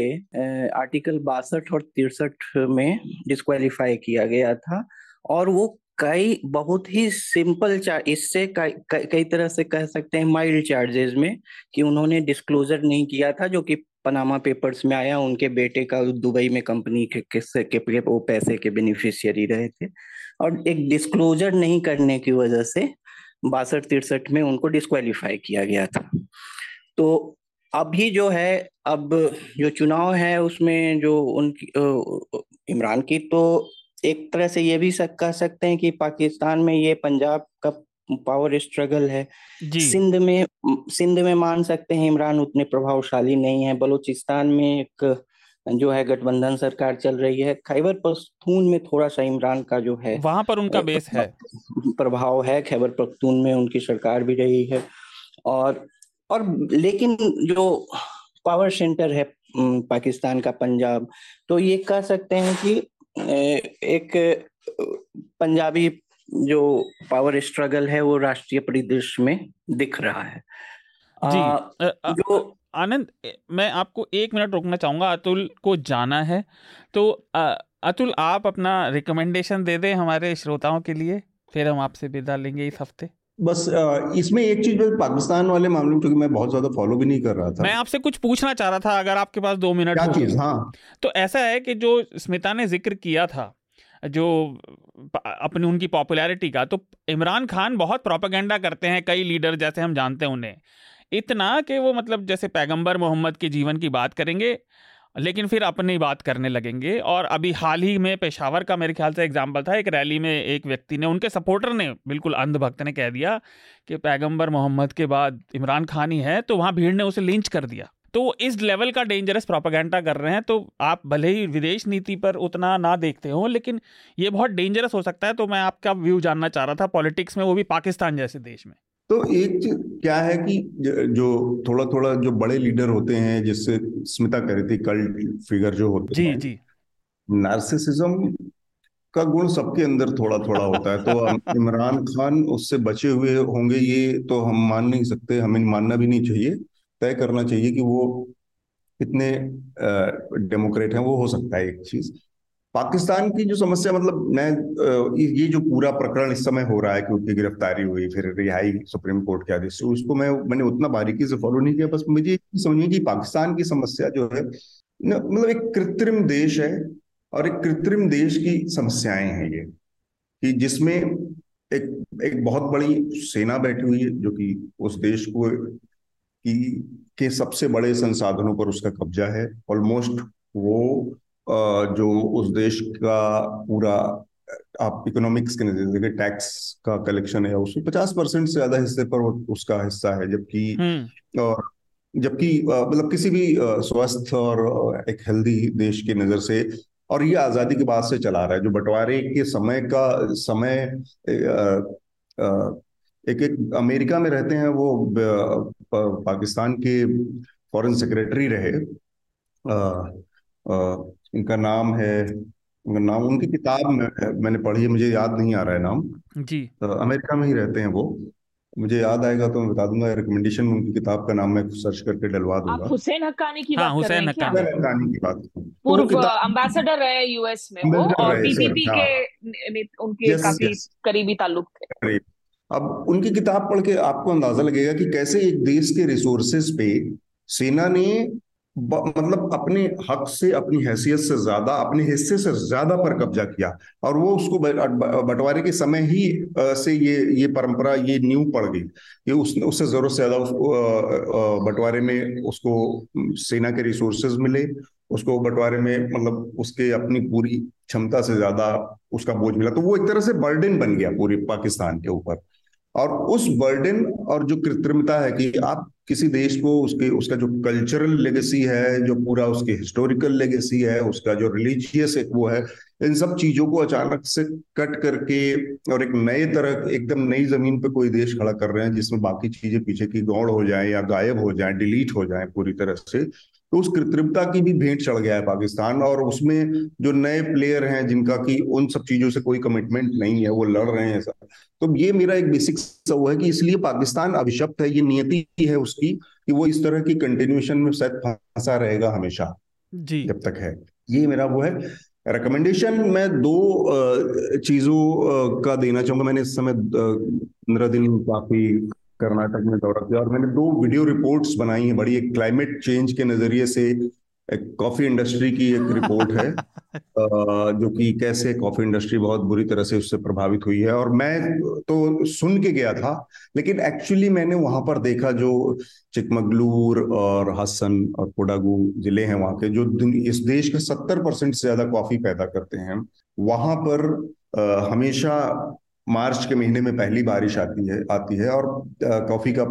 आर्टिकल बासठ और तिरसठ में डिस्क्वालीफाई किया गया था और वो कई बहुत ही सिंपल चार्ज इससे कई तरह से कह सकते हैं माइल्ड चार्जेस में कि उन्होंने डिस्क्लोजर नहीं किया था जो कि पनामा पेपर्स में आया उनके बेटे का दुबई में कंपनी के किससे के, के वो पैसे के बेनिफिशियरी रहे थे। और एक डिस्क्लोजर नहीं करने की वजह से बासठ तिरसठ में उनको डिस्क्वालीफाई किया गया था। तो अभी जो है अब जो चुनाव है उसमें जो उनकी इमरान की तो एक तरह से ये भी कह सकते हैं कि पाकिस्तान में ये पंजाब का पावर स्ट्रगल है। सिंध में सिंध में मान सकते हैं इमरान उतने प्रभावशाली नहीं है। बलूचिस्तान में एक जो है गठबंधन सरकार चल रही है। खैबर पख्तून में थोड़ा सा इमरान का जो है वहाँ पर उनका बेस है। प्रभाव है। खैबर पख्तून में उनकी सरकार भी रही है। और और लेकिन जो पावर सेंटर है पाकिस्तान का पंजाब तो ये कह सकते हैं कि एक पंजाबी जो पावर स्ट्रगल है वो राष्ट्रीय परिदृश्य में दिख रहा है। जी आ, जो आनंद मैं आपको एक मिनट रोकना चाहूँगा अतुल को जाना है। तो आ, अतुल आप अपना रिकमेंडेशन दे दें हमारे श्रोताओं के लिए फिर हम आपसे विदा लेंगे इस हफ़्ते। बस इसमें एक चीज़ पाकिस्तान वाले मामले में क्योंकि मैं बहुत ज़्यादा फॉलो भी नहीं कर रहा था। मैं आपसे कुछ पूछना चाह रहा था अगर आपके पास दो मिनट क्या चीज़? हाँ। तो ऐसा है कि जो स्मिता ने ज़िक्र किया था जो अपनी उनकी पॉपुलैरिटी का। तो इमरान खान बहुत प्रोपागेंडा करते हैं कई लीडर, जैसे हम जानते हैं उन्हें। इतना कि वो मतलब जैसे पैगंबर मोहम्मद के जीवन की बात करेंगे, लेकिन फिर अपनी बात करने लगेंगे। और अभी हाल ही में पेशावर का मेरे ख्याल से एग्ज़ाम्पल था, एक रैली में एक व्यक्ति ने, उनके सपोर्टर ने बिल्कुल अंधभक्त ने कह दिया कि पैगंबर मोहम्मद के बाद इमरान खान ही है तो वहाँ भीड़ ने उसे लिंच कर दिया। तो इस लेवल का डेंजरस प्रोपागेंडा कर रहे हैं तो आप भले ही विदेश नीति पर उतना ना देखते हो लेकिन ये बहुत डेंजरस हो सकता है तो मैं आपका व्यू जानना चाह रहा था पॉलिटिक्स में वो भी पाकिस्तान जैसे देश में। तो एक क्या है कि जो थोड़ा थोड़ा जो बड़े लीडर होते हैं जिससे स्मिता कह रही थी कल्ट फिगर जो होते जी हैं जी। नार्सिसिज्म का गुण सबके अंदर थोड़ा थोड़ा होता है तो [LAUGHS] इमरान खान उससे बचे हुए होंगे ये तो हम मान नहीं सकते हमें मानना भी नहीं चाहिए। तय करना चाहिए कि वो कितने डेमोक्रेट हैं, वो हो सकता है एक चीज़। पाकिस्तान की जो समस्या मतलब मैं ये जो पूरा प्रकरण इस समय हो रहा है कि उनकी गिरफ्तारी हुई, फिर रिहाई सुप्रीम कोर्ट के आदेश से, उसको मैं, मैंने उतना बारीकी से फॉलो नहीं किया, बस मुझे समझिए कि पाकिस्तान की समस्या जो है मतलब एक कृत्रिम देश है और एक कृत्रिम देश की समस्याएँ हैं ये, कि जिसमें एक एक बहुत बड़ी सेना बैठी हुई है, जो कि उस देश को की के सबसे बड़े संसाधनों पर उसका कब्जा है ऑलमोस्ट वो जो उस देश का पूरा आप इकोनॉमिक्स के नज़रिए से टैक्स का कलेक्शन है उसमें पचास परसेंट से ज़्यादा हिस्से पर उसका हिस्सा है जबकि हम्म। और जबकि मतलब किसी भी स्वस्थ और एक हेल्दी देश की नज़र से और ये आज़ादी के बाद से चला रहा है जो बंटवारे के समय का समय एक एक अमेरिका में रहते हैं वो पाकिस्तान के फॉरेन सेक्रेटरी रहे। इनका नाम है उनका नाम उनकी किताब में मैंने पढ़ी है मुझे याद नहीं आ रहा है नाम। जी। अमेरिका में ही रहते हैं वो। मुझे याद आएगा तो मैं बता दूँगा रिकमेंडेशन उनकी किताब का नाम मैं सर्च करके डलवा दूँगा। हुसैन हक्कानी की हाँ, बात कर रहे हैं हक्कानी। की बात। पूर्व अम्बेसडर रहे यूएस में वो और हाँ। के उनके काफ़ी करीबी ताल्लुक थे। अब उनकी किताब पढ़ के आपको अंदाज़ा लगेगा कि कैसे एक देश के रिसोर्सेज पे सेना ने मतलब अपने हक से, अपनी हैसियत से ज़्यादा, अपने हिस्से से ज़्यादा पर कब्जा किया और वो उसको बंटवारे के समय ही से ये ये परंपरा, ये न्यू पड़ गई। ये उस, उससे ज़रूरत से ज़्यादा उसको बंटवारे में उसको सेना के रिसोर्सेज मिले, उसको बंटवारे में मतलब उसके अपनी पूरी क्षमता से ज़्यादा उसका बोझ मिला। तो वो एक तरह से बर्डन बन गया पूरे पाकिस्तान के ऊपर। और उस बर्डन और जो कृत्रिमता है कि आप किसी देश को उसके, उसका जो कल्चरल लेगेसी है, जो पूरा उसकी हिस्टोरिकल लेगेसी है, उसका जो रिलीजियस एक वो है, इन सब चीज़ों को अचानक से कट करके और एक नए तरह, एकदम नई ज़मीन पे कोई देश खड़ा कर रहे हैं, जिसमें बाकी चीज़ें पीछे की गौड़ हो जाए या गायब हो जाए डिलीट हो जाए पूरी तरह से तो उस कृत्रिमता की भी भेंट चढ़ गया है पाकिस्तान और उसमें जो नए प्लेयर हैं जिनका कि उन सब चीज़ों से कोई कमिटमेंट नहीं है वो लड़ रहे हैं सब। तो ये मेरा एक बेसिक वो है कि इसलिए पाकिस्तान अभिशप्त है ये नियति है उसकी कि वो इस तरह की कंटिन्यूशन में शायद फंसा रहेगा हमेशा जी। जब तक है। ये मेरा वो है। रिकमेंडेशन मैं दो चीज़ों का देना चाहूँगा। मैंने इस समय पंद्रह दिन काफ़ी कर्नाटक में दौरा किया और मैंने दो वीडियो रिपोर्ट्स बनाई हैं। बड़ी एक क्लाइमेट चेंज के नज़रिए से एक कॉफ़ी इंडस्ट्री की एक रिपोर्ट है। [LAUGHS] जो कि कैसे कॉफ़ी इंडस्ट्री बहुत बुरी तरह से उससे प्रभावित हुई है और मैं तो सुन के गया था लेकिन एक्चुअली मैंने वहाँ पर देखा जो चिकमगलूर और हसन और कोडागू ज़िले हैं वहाँ के जो इस देश के सत्तर परसेंट से ज़्यादा कॉफ़ी पैदा करते हैं वहाँ पर हमेशा मार्च के महीने में पहली बारिश आती है आती है और कॉफ़ी का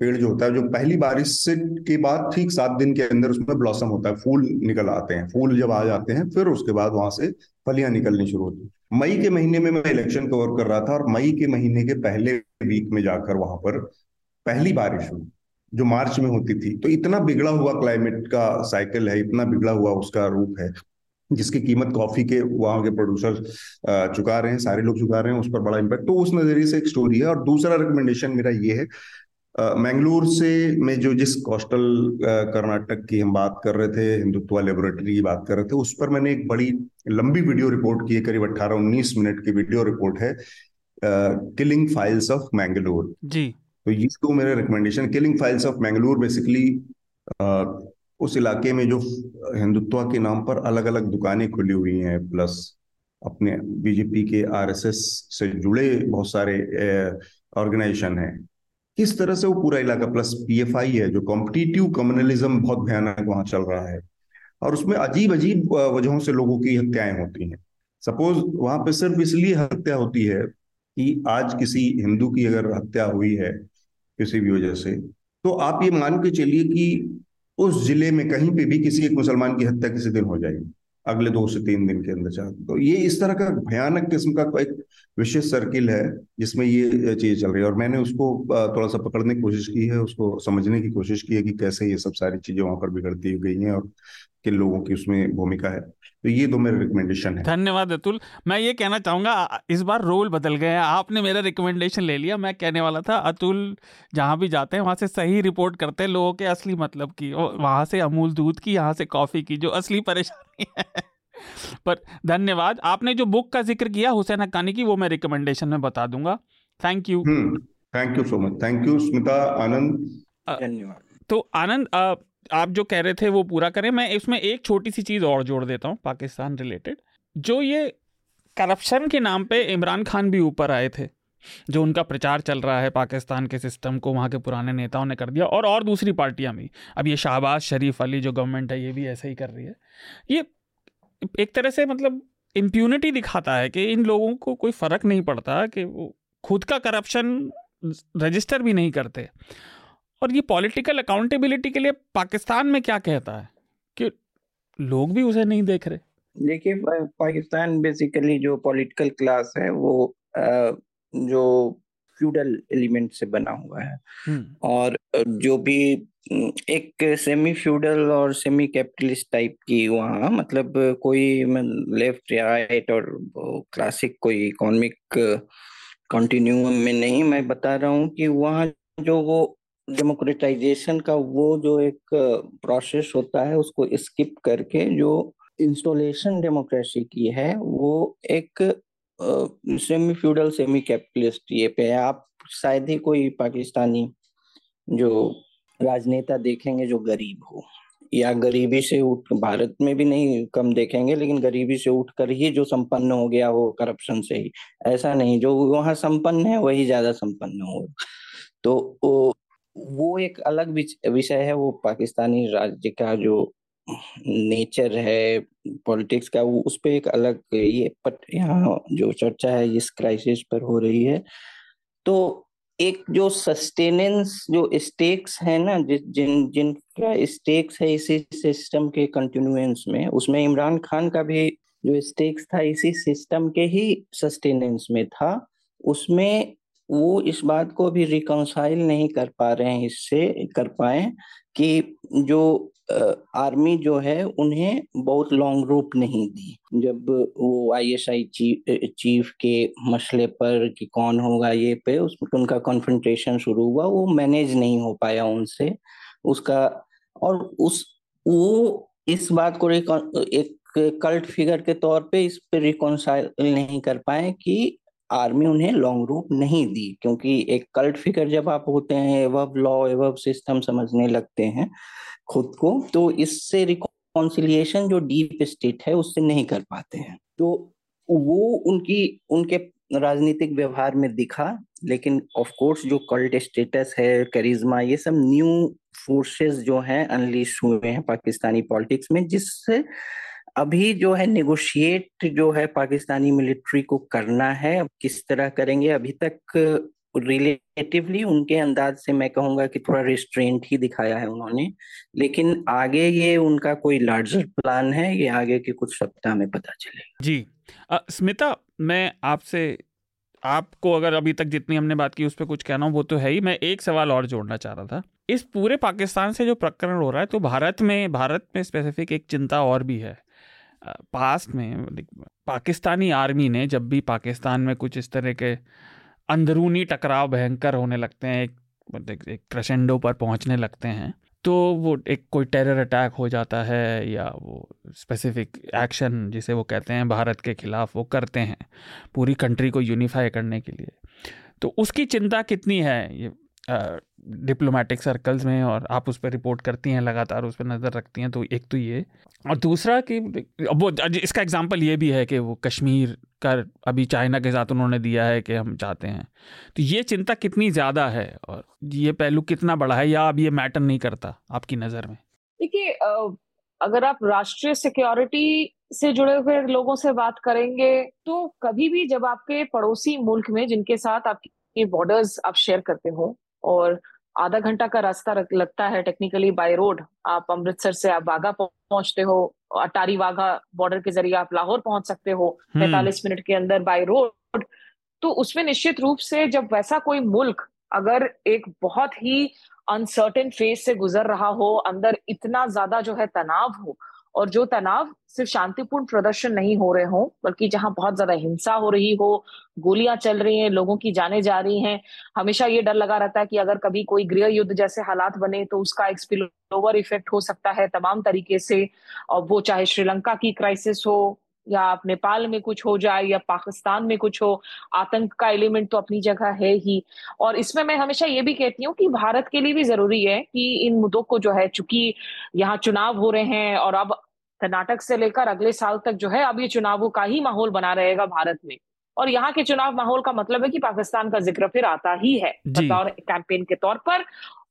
पेड़ जो होता है, जो पहली बारिश से के बाद ठीक सात दिन के अंदर उसमें ब्लॉसम होता है, फूल निकल आते हैं, फूल जब आ जाते हैं, फिर उसके बाद वहाँ से फलियाँ निकलनी शुरू होती मई के महीने में मैं इलेक्शन कवर कर रहा था और मई के महीने के पहले वीक में जाकर वहाँ पर पहली बारिश हुई, जो मार्च में होती थी। तो इतना बिगड़ा हुआ क्लाइमेट का साइकिल है, इतना बिगड़ा हुआ उसका रूप है जिसकी कीमत कॉफ़ी के वहाँ के प्रोड्यूसर चुका रहे हैं सारे लोग चुका रहे हैं उस पर बड़ा इम्पैक्ट तो उस नज़रिए से एक स्टोरी है। और दूसरा रिकमेंडेशन मेरा ये है मैंगलोर से में जो जिस कोस्टल कर्नाटक की हम बात कर रहे थे हिंदुत्व लेबोरेटरी की बात कर रहे थे उस पर मैंने एक बड़ी लंबी वीडियो रिपोर्ट की है करीब अट्ठारह उन्नीस मिनट की वीडियो रिपोर्ट है किलिंग फाइल्स ऑफ़ मैंगलोर जी। तो ये तो मेरे recommendation killing files of Mangalore basically उस इलाके में जो हिंदुत्व के नाम पर अलग अलग दुकानें खुली हुई हैं, प्लस अपने बीजेपी के आरएसएस से जुड़े बहुत सारे ऑर्गेनाइजेशन हैं। किस तरह से वो पूरा इलाका, प्लस पीएफआई है, जो कॉम्पिटिटिव कम्युनलिज्म बहुत भयानक वहाँ चल रहा है, और उसमें अजीब अजीब वजहों से लोगों की हत्याएँ होती हैं। सपोज़ वहाँ पे सिर्फ़ इसलिए हत्या होती है कि आज किसी हिंदू की अगर हत्या हुई है किसी भी वजह से तो आप ये मान के चलिए कि उस ज़िले में कहीं पे भी किसी एक मुसलमान की हत्या किसी दिन हो जाएगी, अगले दो से तीन दिन के अंदर चाह। तो ये इस तरह का भयानक किस्म का एक विशेष सर्किल है, जिसमें ये चीज़ चल रही है। और मैंने उसको थोड़ा सा पकड़ने की कोशिश की है, उसको समझने की कोशिश की है कि कैसे ये सब सारी चीज़ें वहाँ पर बिगड़ती गई हैं और किन लोगों की उसमें भूमिका है। तो ये तो मेरा रिकमेंडेशन है। धन्यवाद अतुल। मैं ये कहना चाहूँगा इस बार रोल बदल गए हैं। आपने मेरा रिकमेंडेशन ले लिया मैं कहने वाला था अतुल जहाँ भी जाते हैं वहाँ से सही रिपोर्ट करते हैं लोगों के असली मतलब की वहाँ से अमूल दूध की यहाँ से कॉफ़ी की जो असली परेशानी है। पर धन्यवाद। आपने जो बुक का ज़िक्र किया हुसैन हक्कानी की वो मैं रिकमेंडेशन में बता दूँगा। Thank you thank you so much thank you Smita Anand. धन्यवाद। तो आनंद आप जो कह रहे थे वो पूरा करें। मैं इसमें एक छोटी सी चीज़ और जोड़ देता हूँ, पाकिस्तान रिलेटेड जो ये करप्शन के नाम पे इमरान खान भी ऊपर आए थे, जो उनका प्रचार चल रहा है पाकिस्तान के सिस्टम को, वहाँ के पुराने नेताओं ने कर दिया और और दूसरी पार्टियाँ भी। अब ये शाहबाज, शरीफ अली जो गवर्नमेंट है, ये भी ऐसे ही कर रही है। ये एक तरह से मतलब इम्प्यूनिटी दिखाता है कि इन लोगों को कोई फ़र्क नहीं पड़ता कि वो खुद का करप्शन रजिस्टर भी नहीं करते। और ये पॉलिटिकल अकाउंटेबिलिटी के लिए पाकिस्तान में क्या कहता है? कि लोग भी उसे नहीं देख रहे। देखिए पाकिस्तान बेसिकली जो पॉलिटिकल क्लास है वो जो फ्यूडल एलिमेंट से बना हुआ है। हम्म। और जो भी एक सेमी फ्यूडल और सेमी कैपिटलिस्ट टाइप की वहाँ मतलब कोई लेफ़्ट या राइट और क्लासिक कोई इकोनॉमिक कंटिन्यूम में नहीं मैं बता रहा हूँ कि वहाँ जो वो डेमोक्रेटाइजेशन का वो जो एक प्रोसेस होता है, उसको स्किप करके जो इंस्टॉलेशन डेमोक्रेसी की है, वो एक सेमी फ्यूडल सेमी कैपिटलिस्ट ये पे आप शायद ही कोई पाकिस्तानी जो राजनेता देखेंगे जो गरीब हो, या गरीबी से उठ, भारत में भी नहीं कम देखेंगे, लेकिन गरीबी से उठकर ही जो संपन्न हो गया हो करप्शन से ही। ऐसा नहीं, जो वहाँ संपन्न है, वही ज़्यादा संपन्न हो। तो वो एक अलग विषय है, वो पाकिस्तानी राज्य का जो नेचर है, पॉलिटिक्स का, वो उस पर एक अलग ये बट यहाँ जो चर्चा है, इस क्राइसिस पर हो रही है। तो एक जो सस्टेनेंस, जो स्टेक्स है ना जिन जिन का स्टेक्स है इसी सिस्टम के कंटिन्यूएंस में, उसमें इमरान खान का भी जो स्टेक्स था, इसी सिस्टम के ही सस्टेनेंस में था। उसमें वो इस बात को भी रिकॉन्साइल नहीं कर पा रहे हैं, इससे कर पाए कि जो आर्मी जो है, उन्हें बहुत लॉन्ग रूप नहीं दी। जब वो आईएसआई चीफ चीफ के मसले पर कि कौन होगा ये पे, उस, उनका कॉन्फ्रंटेशन शुरू हुआ, वो मैनेज नहीं हो पाया उनसे। उसका, और उस, वो इस बात को एक कल्ट फिगर के तौर पे इस पे रिकॉन्साइल नहीं कर पाए कि आर्मी उन्हें लॉन्ग रूप नहीं दी, क्योंकि एक कल्ट फिगर जब आप होते हैं एवब लॉ एवब सिस्टम समझने लगते हैं खुद को तो इससे रिकॉन्सिलिएशन जो डीप स्टेट है, उससे नहीं कर पाते हैं। तो वो उनकी, उनके राजनीतिक व्यवहार में दिखा, लेकिन ऑफ़ कोर्स जो कल्ट स्टेटस है करिश्मा ये सब न्यू फोर्सेस जो हैं अनलिश हुए हैं पाकिस्तानी पॉलिटिक्स में, जिससे अभी जो है निगोशिएट जो है पाकिस्तानी मिलिट्री को करना है अब किस तरह करेंगे अभी तक रिलेटिवली उनके अंदाज से मैं कहूँगा कि थोड़ा रिस्ट्रेंट ही दिखाया है उन्होंने लेकिन आगे ये उनका कोई लार्जर प्लान है ये आगे के कुछ सप्ताह में पता चलेगा। जी। आ, स्मिता मैं आपसे आपको अगर अभी तक जितनी हमने बात की उस पर कुछ कहना हो वो तो है ही। मैं एक सवाल और जोड़ना चाह रहा था। इस पूरे पाकिस्तान से जो प्रकरण हो रहा है तो भारत में भारत में स्पेसिफिक एक चिंता और भी है। पास्ट में पाकिस्तानी आर्मी ने जब भी पाकिस्तान में कुछ इस तरह के अंदरूनी टकराव भयंकर होने लगते हैं, एक मतलब एक क्रशेंडो पर पहुँचने लगते हैं तो वो एक कोई टेरर अटैक हो जाता है या वो स्पेसिफिक एक्शन जिसे वो कहते हैं भारत के खिलाफ वो करते हैं, पूरी कंट्री को यूनिफाई करने के लिए। तो उसकी चिंता कितनी है, ये डिप्लोमेटिक सर्कल्स में और आप उस पर रिपोर्ट करती हैं, लगातार उस पर नज़र रखती हैं तो एक तो ये। और दूसरा कि वो इसका एग्जांपल ये भी है कि वो कश्मीर का अभी चाइना के साथ उन्होंने दिया है कि हम चाहते हैं। तो ये चिंता कितनी ज़्यादा है और ये पहलू कितना बड़ा है या अब ये मैटर नहीं करता आपकी नज़र में? देखिए अगर आप राष्ट्रीय सिक्योरिटी से जुड़े हुए लोगों से बात करेंगे तो कभी भी जब आपके पड़ोसी मुल्क में जिनके साथ आपके बॉर्डर्स आप शेयर करते हो और आधा घंटा का रास्ता लगता है टेक्निकली बाय रोड आप अमृतसर से आप बाघा पहुँचते हो अटारी वाघा बॉर्डर के ज़रिए आप लाहौर पहुँच सकते हो हम्म। पैतालीस मिनट के अंदर बाय रोड तो उसमें निश्चित रूप से जब वैसा कोई मुल्क अगर एक बहुत ही अनसर्टेन फ़ेज़ से गुजर रहा हो अंदर इतना ज़्यादा जो है तनाव हो और जो तनाव सिर्फ़ शांतिपूर्ण प्रदर्शन नहीं हो रहे हो, बल्कि जहाँ बहुत ज़्यादा हिंसा हो रही हो, गोलियाँ चल रही हैं, लोगों की जाने जा रही हैं, हमेशा ये डर लगा रहता है कि अगर कभी कोई गृह युद्ध जैसे हालात बने तो उसका एक स्पिल ओवर इफ़ेक्ट हो सकता है तमाम तरीके से, और वो चाहे श्रीलंका की क्राइसिस हो, या आप नेपाल में कुछ हो जाए, या पाकिस्तान में कुछ हो, आतंक का एलिमेंट तो अपनी जगह है ही। और इसमें मैं हमेशा ये भी कहती हूँ कि भारत के लिए भी ज़रूरी है कि इन मुद्दों को जो है, चूँकि यहाँ चुनाव हो रहे हैं और अब कर्नाटक से लेकर अगले साल तक जो है अब ये चुनावों का ही माहौल बना रहेगा भारत में। और यहाँ के चुनाव माहौल का मतलब है कि पाकिस्तान का ज़िक्र फिर आता ही है बतौर कैंपेन के तौर पर।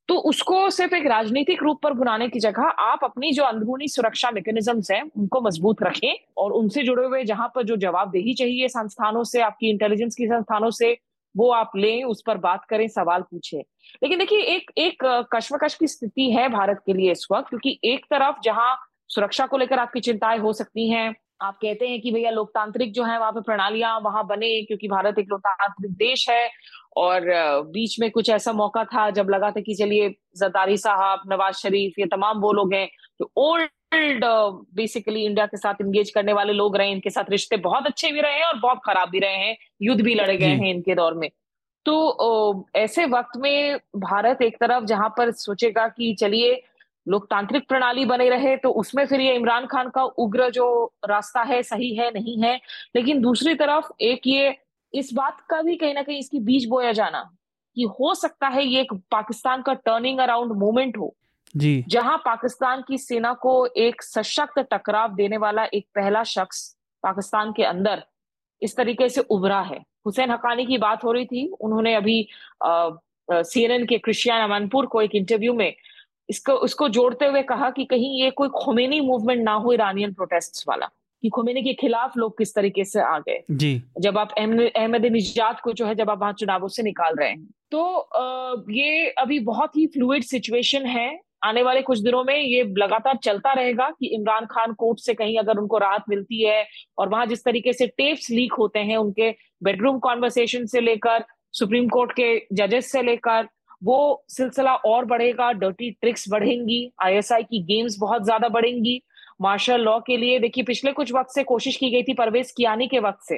तो उसको सिर्फ़ एक राजनीतिक रूप पर बुनाने की जगह आप अपनी जो अंदरूनी सुरक्षा मैकेनिज्म्स हैं उनको मज़बूत रखें और उनसे जुड़े हुए जहाँ पर जो जवाबदेही चाहिए संस्थानों से आपकी इंटेलिजेंस की संस्थानों से वो आप लें उस पर बात करें सवाल पूछे। लेकिन देखिए एक एक कश्मकश की स्थिति है भारत के लिए इस वक्त क्योंकि एक तरफ़ जहाँ सुरक्षा को लेकर आपकी चिंताएँ हो सकती हैं। आप कहते हैं कि भैया लोकतांत्रिक जो है वहाँ पे प्रणालियाँ वहाँ बने क्योंकि भारत एक लोकतांत्रिक देश है और बीच में कुछ ऐसा मौका था जब लगा था कि चलिए जरदारी साहब नवाज़ शरीफ ये तमाम वो लोग हैं जो ओल्ड बेसिकली इंडिया के साथ इंगेज करने वाले लोग रहे इनके साथ रिश्ते बहुत अच्छे भी रहे हैं और बहुत खराब भी रहे हैं युद्ध भी लड़े गए हैं इनके दौर में। तो ऐसे वक्त में भारत एक तरफ़ जहाँ पर सोचेगा कि चलिए लोकतांत्रिक प्रणाली बने रहे तो उसमें फिर ये इमरान खान का उग्र जो रास्ता है सही है नहीं है। लेकिन दूसरी तरफ़ एक ये इस बात का भी कहीं ना कहीं इसकी बीज बोया जाना कि हो सकता है ये एक पाकिस्तान का टर्निंग अराउंड मोमेंट हो। जी। जहाँ पाकिस्तान की सेना को एक सशक्त टकराव देने वाला एक पहला शख्स पाकिस्तान के अंदर इस तरीके से उभरा है। हुसैन हकानी की बात हो रही थी उन्होंने अभी सीएनएन के क्रिश्चियन अमनपुर को एक इंटरव्यू में इसको उसको जोड़ते हुए कहा कि कहीं ये कोई खोमेनी मूवमेंट ना हो ईरानियन प्रोटेस्ट वाला कि खोमेनी के खिलाफ लोग किस तरीके से आ गए। जी। जब आप अहमद निजात को जो है जब आप वहाँ चुनावों से निकाल रहे हैं तो आ, ये अभी बहुत ही फ्लूड सिचुएशन है। आने वाले कुछ दिनों में ये लगातार चलता रहेगा कि इमरान खान कोर्ट से कहीं अगर उनको राहत मिलती है और वहाँ जिस तरीके से टेप्स लीक होते हैं उनके बेडरूम कॉन्वर्सेशन से लेकर सुप्रीम कोर्ट के जजेस से लेकर वो सिलसिला और बढ़ेगा डर्टी ट्रिक्स बढ़ेंगी आईएसआई की गेम्स बहुत ज़्यादा बढ़ेंगी। मार्शल लॉ के लिए देखिए पिछले कुछ वक्त से कोशिश की गई थी परवेज कियानी के वक्त से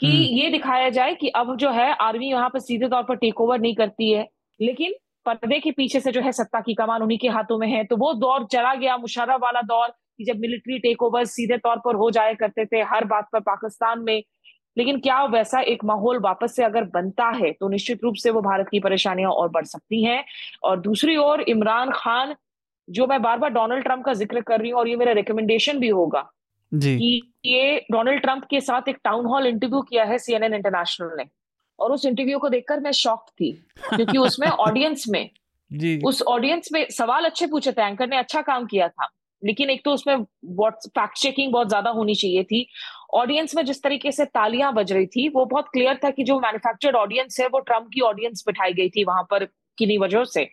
कि हम्म। ये दिखाया जाए कि अब जो है आर्मी यहाँ पर सीधे तौर पर टेक ओवर नहीं करती है। लेकिन पर्दे के पीछे से जो है सत्ता की कमान उन्हीं के हाथों में है। तो वो दौर चला गया मुशर्रफ वाला दौर कि जब मिलिट्री टेक ओवर सीधे तौर पर हो जाया करते थे हर बात पर पाकिस्तान में। लेकिन क्या वैसा एक माहौल वापस से अगर बनता है तो निश्चित रूप से वो भारत की परेशानियाँ और बढ़ सकती हैं। और दूसरी ओर इमरान खान जो मैं बार बार डोनाल्ड ट्रंप का ज़िक्र कर रही हूँ और ये मेरा रिकमेंडेशन भी होगा जी। कि ये डोनाल्ड ट्रंप के साथ एक टाउन हॉल इंटरव्यू किया है सीएनएन इंटरनेशनल ने। और उस इंटरव्यू को देखकर मैं शॉक थी क्योंकि उसमें [LAUGHS] ऑडियंस में जी। उस ऑडियंस में सवाल अच्छे पूछे थे एंकर ने अच्छा काम किया था लेकिन एक तो उसमें फैक्ट चेकिंग बहुत ज़्यादा होनी चाहिए थी ऑडियंस में जिस तरीके से तालियाँ बज रही थी वो बहुत क्लियर था कि जो मैन्युफैक्चर्ड ऑडियंस है वो ट्रंप की ऑडियंस बिठाई गई थी वहाँ पर किन्हीं वजह से।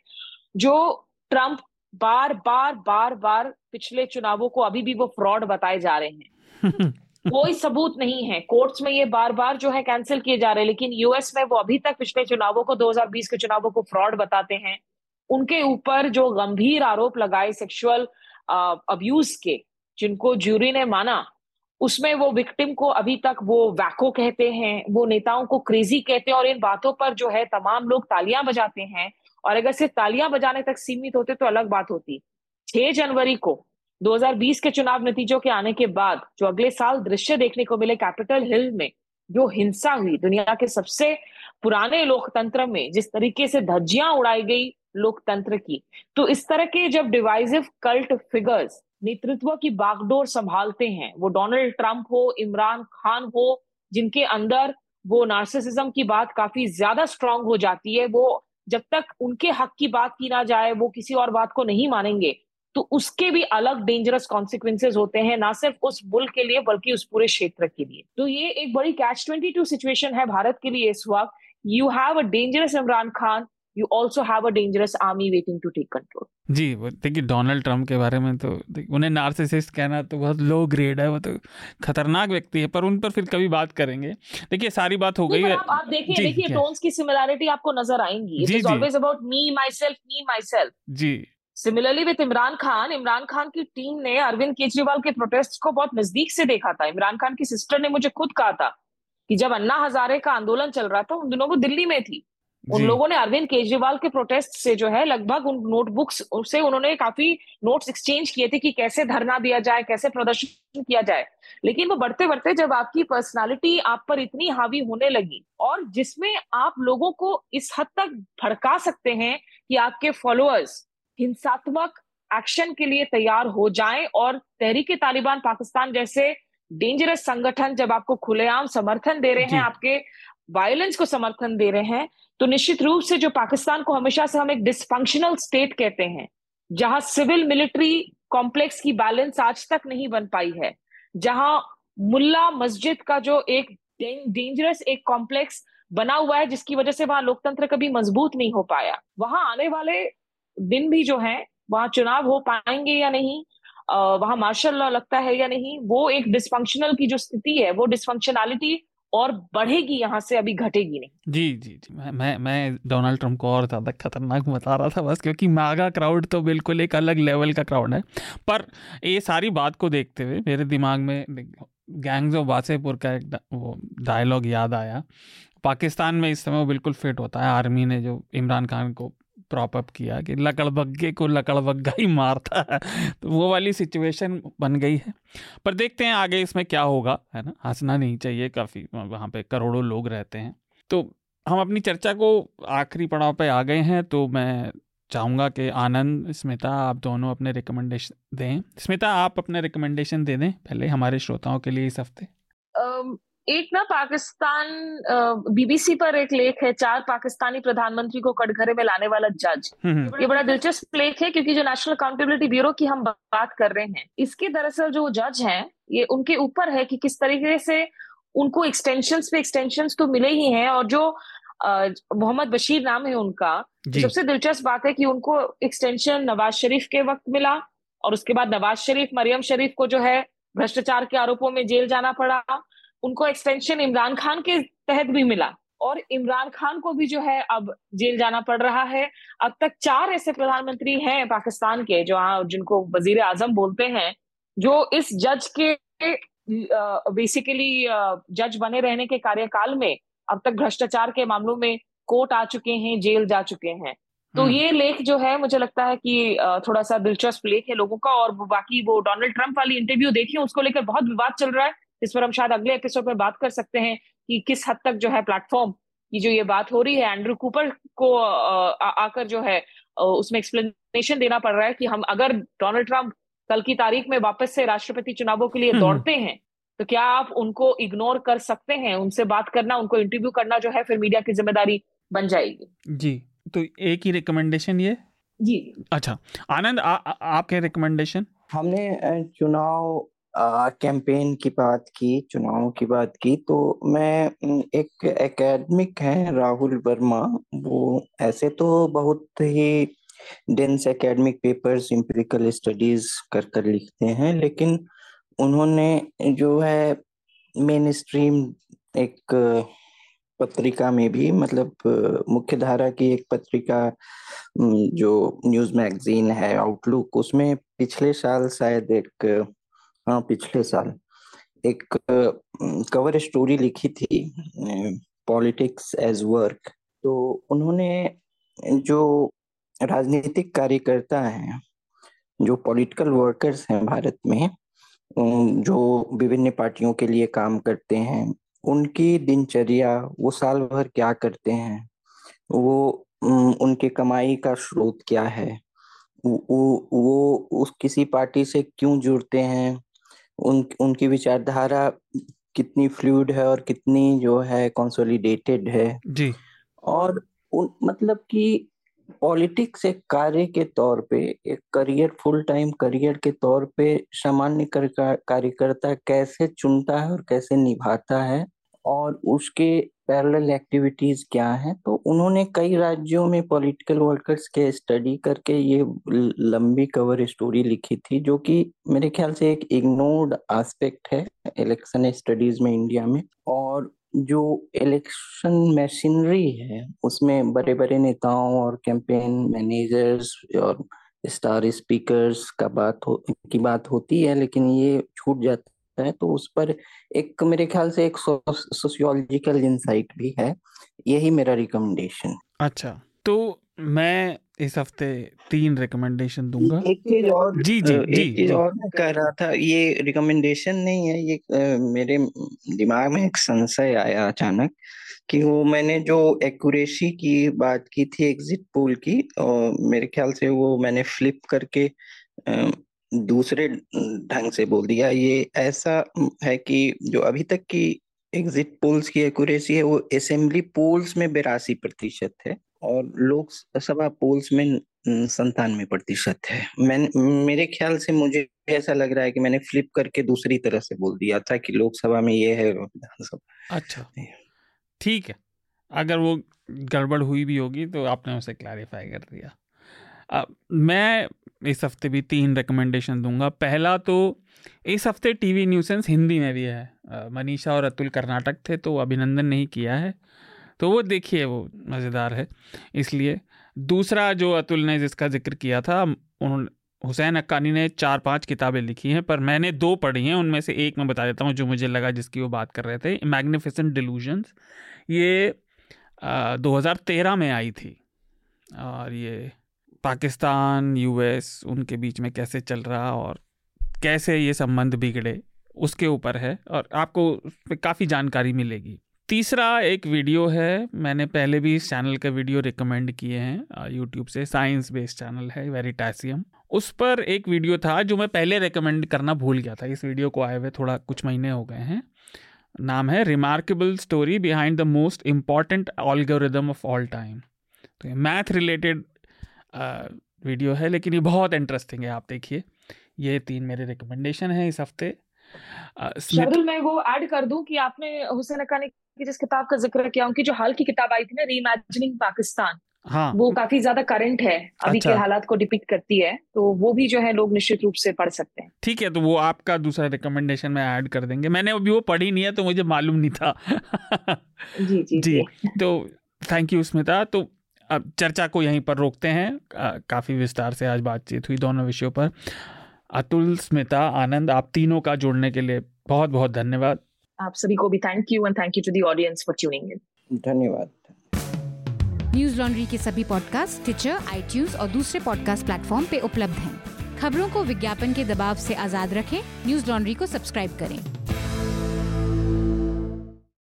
जो ट्रंप बार बार बार बार पिछले चुनावों को अभी भी वो फ्रॉड बताए जा रहे हैं। [LAUGHS] कोई सबूत नहीं है। कोर्ट्स में ये बार बार जो है कैंसिल किए जा रहे हैं लेकिन यूएस में वो अभी तक पिछले चुनावों को 2020 के चुनावों को फ्रॉड बताते हैं। उनके ऊपर जो गंभीर आरोप लगाए सेक्सुअल अब्यूज के जिनको ज्यूरी ने माना उसमें वो विक्टिम को अभी तक वो वैको कहते हैं, वो नेताओं को क्रेजी कहते हैं और इन बातों पर जो है तमाम लोग तालियाँ बजाते हैं और अगर सिर्फ़ तालियाँ बजाने तक सीमित होते तो अलग बात होती। छह जनवरी को 2020 के चुनाव नतीजों के आने के बाद जो अगले साल दृश्य देखने को मिले कैपिटल हिल में, जो हिंसा हुई दुनिया के सबसे पुराने लोकतंत्र में, जिस तरीके से धज्जियाँ उड़ाई गई लोकतंत्र की। तो इस तरह के जब डिवाइसिव कल्ट फिगर्स नेतृत्व की बागडोर संभालते हैं। वो डोनाल्ड ट्रंप हो, इमरान खान हो, जिनके अंदर वो नार्सिसिज्म की बात काफ़ी ज़्यादा स्ट्रांग हो जाती है, वो जब तक उनके हक की बात की ना जाए, वो किसी और बात को नहीं मानेंगे तो उसके भी अलग डेंजरस कॉन्सिक्वेंसेज होते हैं, ना सिर्फ़ उस मुल्क के लिए, बल्कि उस पूरे क्षेत्र के लिए। तो ये एक बड़ी कैच ट्वेंटी टू सिचुएशन है भारत के लिए इस वक्त। You have a dangerous Imran Khan you also have a dangerous army waiting to take control. जी वो देखिए डोनाल्ड ट्रंप के बारे में तो उन्हें नार्सिसिस्ट कहना तो बहुत लो ग्रेड है वो तो खतरनाक व्यक्ति है पर उन पर फिर कभी बात करेंगे। देखिए सारी बात हो गई है। आप, आप देखिए देखिए टोन्स की सिमिलरिटी आपको नज़र आएँगी। It is always about me myself me myself ji. Similarly with Imran Khan Imran Khan की टीम ने अरविंद केजरीवाल के प्रोटेस्ट को बहुत नज़दीक से देखा था। इमरान खान की सिस्टर ने मुझे खुद कहा था कि जब अन्ना हजारे का आंदोलन चल रहा था उन दिनों वो दिल्ली में थी। उन लोगों ने अरविंद केजरीवाल के प्रोटेस्ट से जो है लगभग उन नोटबुक्स से उन्होंने काफ़ी नोट्स एक्सचेंज किए थे कि कैसे धरना दिया जाए कैसे प्रदर्शन किया जाए। लेकिन वो बढ़ते बढ़ते जब आपकी पर्सनालिटी आप पर इतनी हावी होने लगी और जिसमें आप लोगों को इस हद तक भड़का सकते हैं कि आपके फॉलोअर्स हिंसात्मक एक्शन के लिए तैयार हो जाएँ और तहरीके तालिबान पाकिस्तान जैसे डेंजरस संगठन जब आपको खुलेआम समर्थन दे रहे हैं आपके वायलेंस को समर्थन दे रहे हैं तो निश्चित रूप से जो पाकिस्तान को हमेशा से हम एक डिस्फंक्शनल स्टेट कहते हैं, जहाँ सिविल मिलिट्री कॉम्प्लेक्स की बैलेंस आज तक नहीं बन पाई है, जहाँ मुल्ला मस्जिद का जो एक डेंजरस एक कॉम्प्लेक्स बना हुआ है, जिसकी वजह से वहाँ लोकतंत्र कभी मज़बूत नहीं हो पाया। वहाँ आने वाले दिन भी जो है, वहाँ चुनाव हो पाएँगे या नहीं वहाँ मार्शल लॉ लगता है या नहीं, वो एक डिस्फंक्शनल की जो स्थिति है, वो डिस्फंक्शनैलिटी और बढ़ेगी, यहाँ से अभी घटेगी नहीं। जी जी जी, मैं मैं मैं डोनाल्ड ट्रंप को और ज़्यादा खतरनाक बता रहा था बस, क्योंकि मागा क्राउड तो बिल्कुल एक अलग लेवल का क्राउड है। पर ये सारी बात को देखते हुए मेरे दिमाग में गैंग्स ऑफ़ वासेपुर का एक वो डायलॉग याद आया। पाकिस्तान में इस समय वो बिल्कुल फिट होता है। आर्मी ने जो इमरान खान को प्रॉप अप किया कि लकड़बग्गे को लकड़बग्गा ही मारता है। तो वो वाली सिचुएशन बन गई है। पर देखते हैं आगे इसमें क्या होगा, है ना? हंसना नहीं चाहिए, काफ़ी वहाँ पे करोड़ों लोग रहते हैं। तो हम अपनी चर्चा को आखिरी पड़ाव पे आ गए हैं तो मैं चाहूँगा कि आनंद, स्मिता, आप दोनों अपने रिकमेंडेशन दें। स्मिता, आप अपने रिकमेंडेशन दे दें पहले हमारे श्रोताओं के लिए इस हफ़्ते। एक ना पाकिस्तान बीबीसी पर एक लेख है चार पाकिस्तानी प्रधानमंत्री को कटघरे में लाने वाला जज हम्म, हम्म। ये बड़ा दिलचस्प लेख है क्योंकि जो नेशनल अकाउंटेबिलिटी ब्यूरो की हम बात कर रहे हैं इसके दरअसल जो जज हैं ये उनके ऊपर है कि किस तरीके से उनको एक्सटेंशन पे एक्सटेंशन तो मिले ही हैं और जो मोहम्मद बशीर नाम है उनका सबसे दिलचस्प बात है कि उनको एक्सटेंशन नवाज़ शरीफ के वक्त मिला और उसके बाद नवाज़ शरीफ मरियम शरीफ को जो है भ्रष्टाचार के आरोपों में जेल जाना पड़ा उनको एक्सटेंशन इमरान खान के तहत भी मिला। और इमरान खान को भी जो है अब जेल जाना पड़ रहा है। अब तक चार ऐसे प्रधानमंत्री हैं पाकिस्तान के जो जिनको वज़ीर आज़म बोलते हैं जो इस जज के बेसिकली जज बने रहने के कार्यकाल में अब तक भ्रष्टाचार के मामलों में कोर्ट आ चुके हैं जेल जा चुके हैं। तो हम्म। ये लेख जो है मुझे लगता है कि थोड़ा सा दिलचस्प लेख है लोगों का और बाकी वो डोनाल्ड ट्रंप वाली इंटरव्यू देखिए उसको लेकर बहुत विवाद चल रहा है। इस पर हम शायद अगले एपिसोड में बात कर सकते हैं कि किस हद तक जो है प्लेटफॉर्म की जो ये बात हो रही है एंड्रू कूपर को आकर जो है उसमें एक्सप्लेनेशन देना पड़ रहा है कि हम अगर डोनाल्ड ट्रंप कल की तारीख में वापस से राष्ट्रपति चुनावों के लिए हम्म। दौड़ते हैं तो क्या आप उनको इग्नोर कर सकते हैं? उनसे बात करना उनको इंटरव्यू करना जो है फिर मीडिया की ज़िम्मेदारी बन जाएगी। जी तो एक ही रिकमेंडेशन ये? जी। अच्छा आनंद आपके रिकमेंडेशन हमने चुनाव कैंपेन की बात की, चुनाव की बात की तो मैं एक एकेडमिक है, राहुल वर्मा। वो ऐसे तो बहुत ही dense academic papers empirical studies कर कर लिखते हैं, लेकिन उन्होंने जो है मेन स्ट्रीम एक पत्रिका में भी मतलब मुख्य धारा की एक पत्रिका जो न्यूज़ मैगजीन है आउटलुक उसमें पिछले साल शायद एक हाँ पिछले साल। एक कवर स्टोरी लिखी थी पॉलिटिक्स एज वर्क तो उन्होंने जो राजनीतिक कार्यकर्ता हैं जो पॉलिटिकल वर्कर्स हैं भारत में जो विभिन्न पार्टियों के लिए काम करते हैं उनकी दिनचर्या वो साल भर क्या करते हैं वो उनके कमाई का स्रोत क्या है वो, वो उस किसी पार्टी से क्यों जुड़ते हैं उन उनकी विचारधारा कितनी फ्लूड है और कितनी जो है कंसोलिडेटेड है। जी। और उन मतलब कि पॉलिटिक्स एक कार्य के तौर पे एक करियर फुल टाइम करियर के तौर पे सामान्य कार्यकर्ता कैसे चुनता है और कैसे निभाता है और उसके पैरेलल एक्टिविटीज़ क्या हैं? तो उन्होंने कई राज्यों में पॉलिटिकल वर्कर्स के स्टडी करके ये लंबी कवर स्टोरी लिखी थी, जो कि मेरे ख्याल से एक इग्नोर्ड एस्पेक्ट है इलेक्शन स्टडीज़ में इंडिया में। और जो इलेक्शन मशीनरी है, उसमें बड़े बड़े नेताओं और कैंपेन मैनेजर्स और स्टार स्पीकर्स का बात हो, की बात होती है, लेकिन ये छूट जाता है तो उस पर एक मेरे ख्याल से एक सोशियोलॉजिकल इंसाइट भी है। यही मेरा रिकमेंडेशन अच्छा तो मैं इस हफ़्ते तीन रिकमेंडेशन दूँगा। एक चीज़ और जी जी एक जी चीज़ जी। और मैं कह रहा था ये रिकमेंडेशन नहीं है ये मेरे दिमाग में एक संशय आया अचानक कि वो मैंने जो एक्यूरेसी की बात की थी एग्जिट पोल की और मेरे ख्याल से वो मैंने फ्लिप करके दूसरे ढंग से बोल दिया। ये ऐसा है कि जो अभी तक की एग्जिट पोल्स की एक्यूरेसी है, वो असेंबली पोल्स में बेरासी प्रतिशत है और लोकसभा पोल्स में संतानवे प्रतिशत है। मैंने, मेरे ख्याल से मुझे ऐसा लग रहा है कि मैंने फ्लिप करके दूसरी तरह से बोल दिया था कि लोकसभा में ये है विधानसभा। अच्छा ठीक है। अगर वो गड़बड़ हुई भी होगी तो आपने उसे क्लैरिफाई कर दिया। मैं इस हफ़्ते भी तीन रिकमेंडेशन दूँगा। पहला तो इस हफ़्ते टीवी न्यूसेंस हिंदी में भी है। मनीषा और अतुल कर्नाटक थे तो अभिनंदन नहीं किया है। तो वो देखिए, वो मज़ेदार है, इसलिए। दूसरा जो अतुल ने जिसका ज़िक्र किया था उन्होंने हुसैन अक्कानी ने चार पाँच किताबें लिखी हैं, पर मैंने दो पढ़ी हैं, उनमें से एक मैं बता देता हूँ जो मुझे लगा जिसकी वो बात कर रहे थे मैग्निफिसेंट डिलूजन्स ये दो हज़ार तेरह में आई थी, और ये पाकिस्तान, यूएस, उनके बीच में कैसे चल रहा और कैसे ये संबंध बिगड़े, उसके ऊपर है और आपको उस पर काफ़ी जानकारी मिलेगी। तीसरा एक वीडियो है, मैंने पहले भी इस चैनल का वीडियो रिकमेंड किए हैं यूट्यूब से साइंस बेस्ड चैनल है वेरिटासियम उस पर एक वीडियो था जो मैं पहले रिकमेंड करना भूल गया था, इस वीडियो को आए हुए थोड़ा कुछ महीने हो गए हैं। नाम है remarkable story behind the most important algorithm of all time तो मैथ रिलेटेड वीडियो है लेकिन ये बहुत इंटरेस्टिंग है आप देखिए। ये तीन मेरे रिकमेंडेशन हैं इस हफ़्ते। शार्दुल मैं वो ऐड कर दूँ कि आपने हुसैन अकानी की जिस किताब का ज़िक्र किया उनकी जो हाल की किताब आई थी ना रीइमेजिनिंग पाकिस्तान हाँ। वो काफ़ी ज़्यादा करंट है अभी अच्छा। के। हालात को डिपिक्ट करती है तो वो भी जो है लोग निश्चित रूप से पढ़ सकते हैं। ठीक है तो वो आपका दूसरा रिकमेंडेशन में ऐड कर देंगे। मैंने अभी वो पढ़ी नहीं है तो मुझे मालूम नहीं था। जी जी [LAUGHS] जी तो थैंक यू स्मिता। तो अब चर्चा को यहीं पर रोकते हैं। काफ़ी विस्तार से आज बातचीत हुई दोनों विषयों पर। अतुल स्मिता आनंद आप तीनों का जुड़ने के लिए बहुत बहुत धन्यवाद। आप सभी को भी thank you and thank you to the audience for tuning in धन्यवाद। न्यूज़ लॉन्ड्री के सभी पॉडकास्ट ट्विटर आईटीज और दूसरे पॉडकास्ट प्लेटफॉर्म पे उपलब्ध हैं। खबरों को विज्ञापन के दबाव से आज़ाद रखें। न्यूज़ लॉन्ड्री को सब्सक्राइब करें।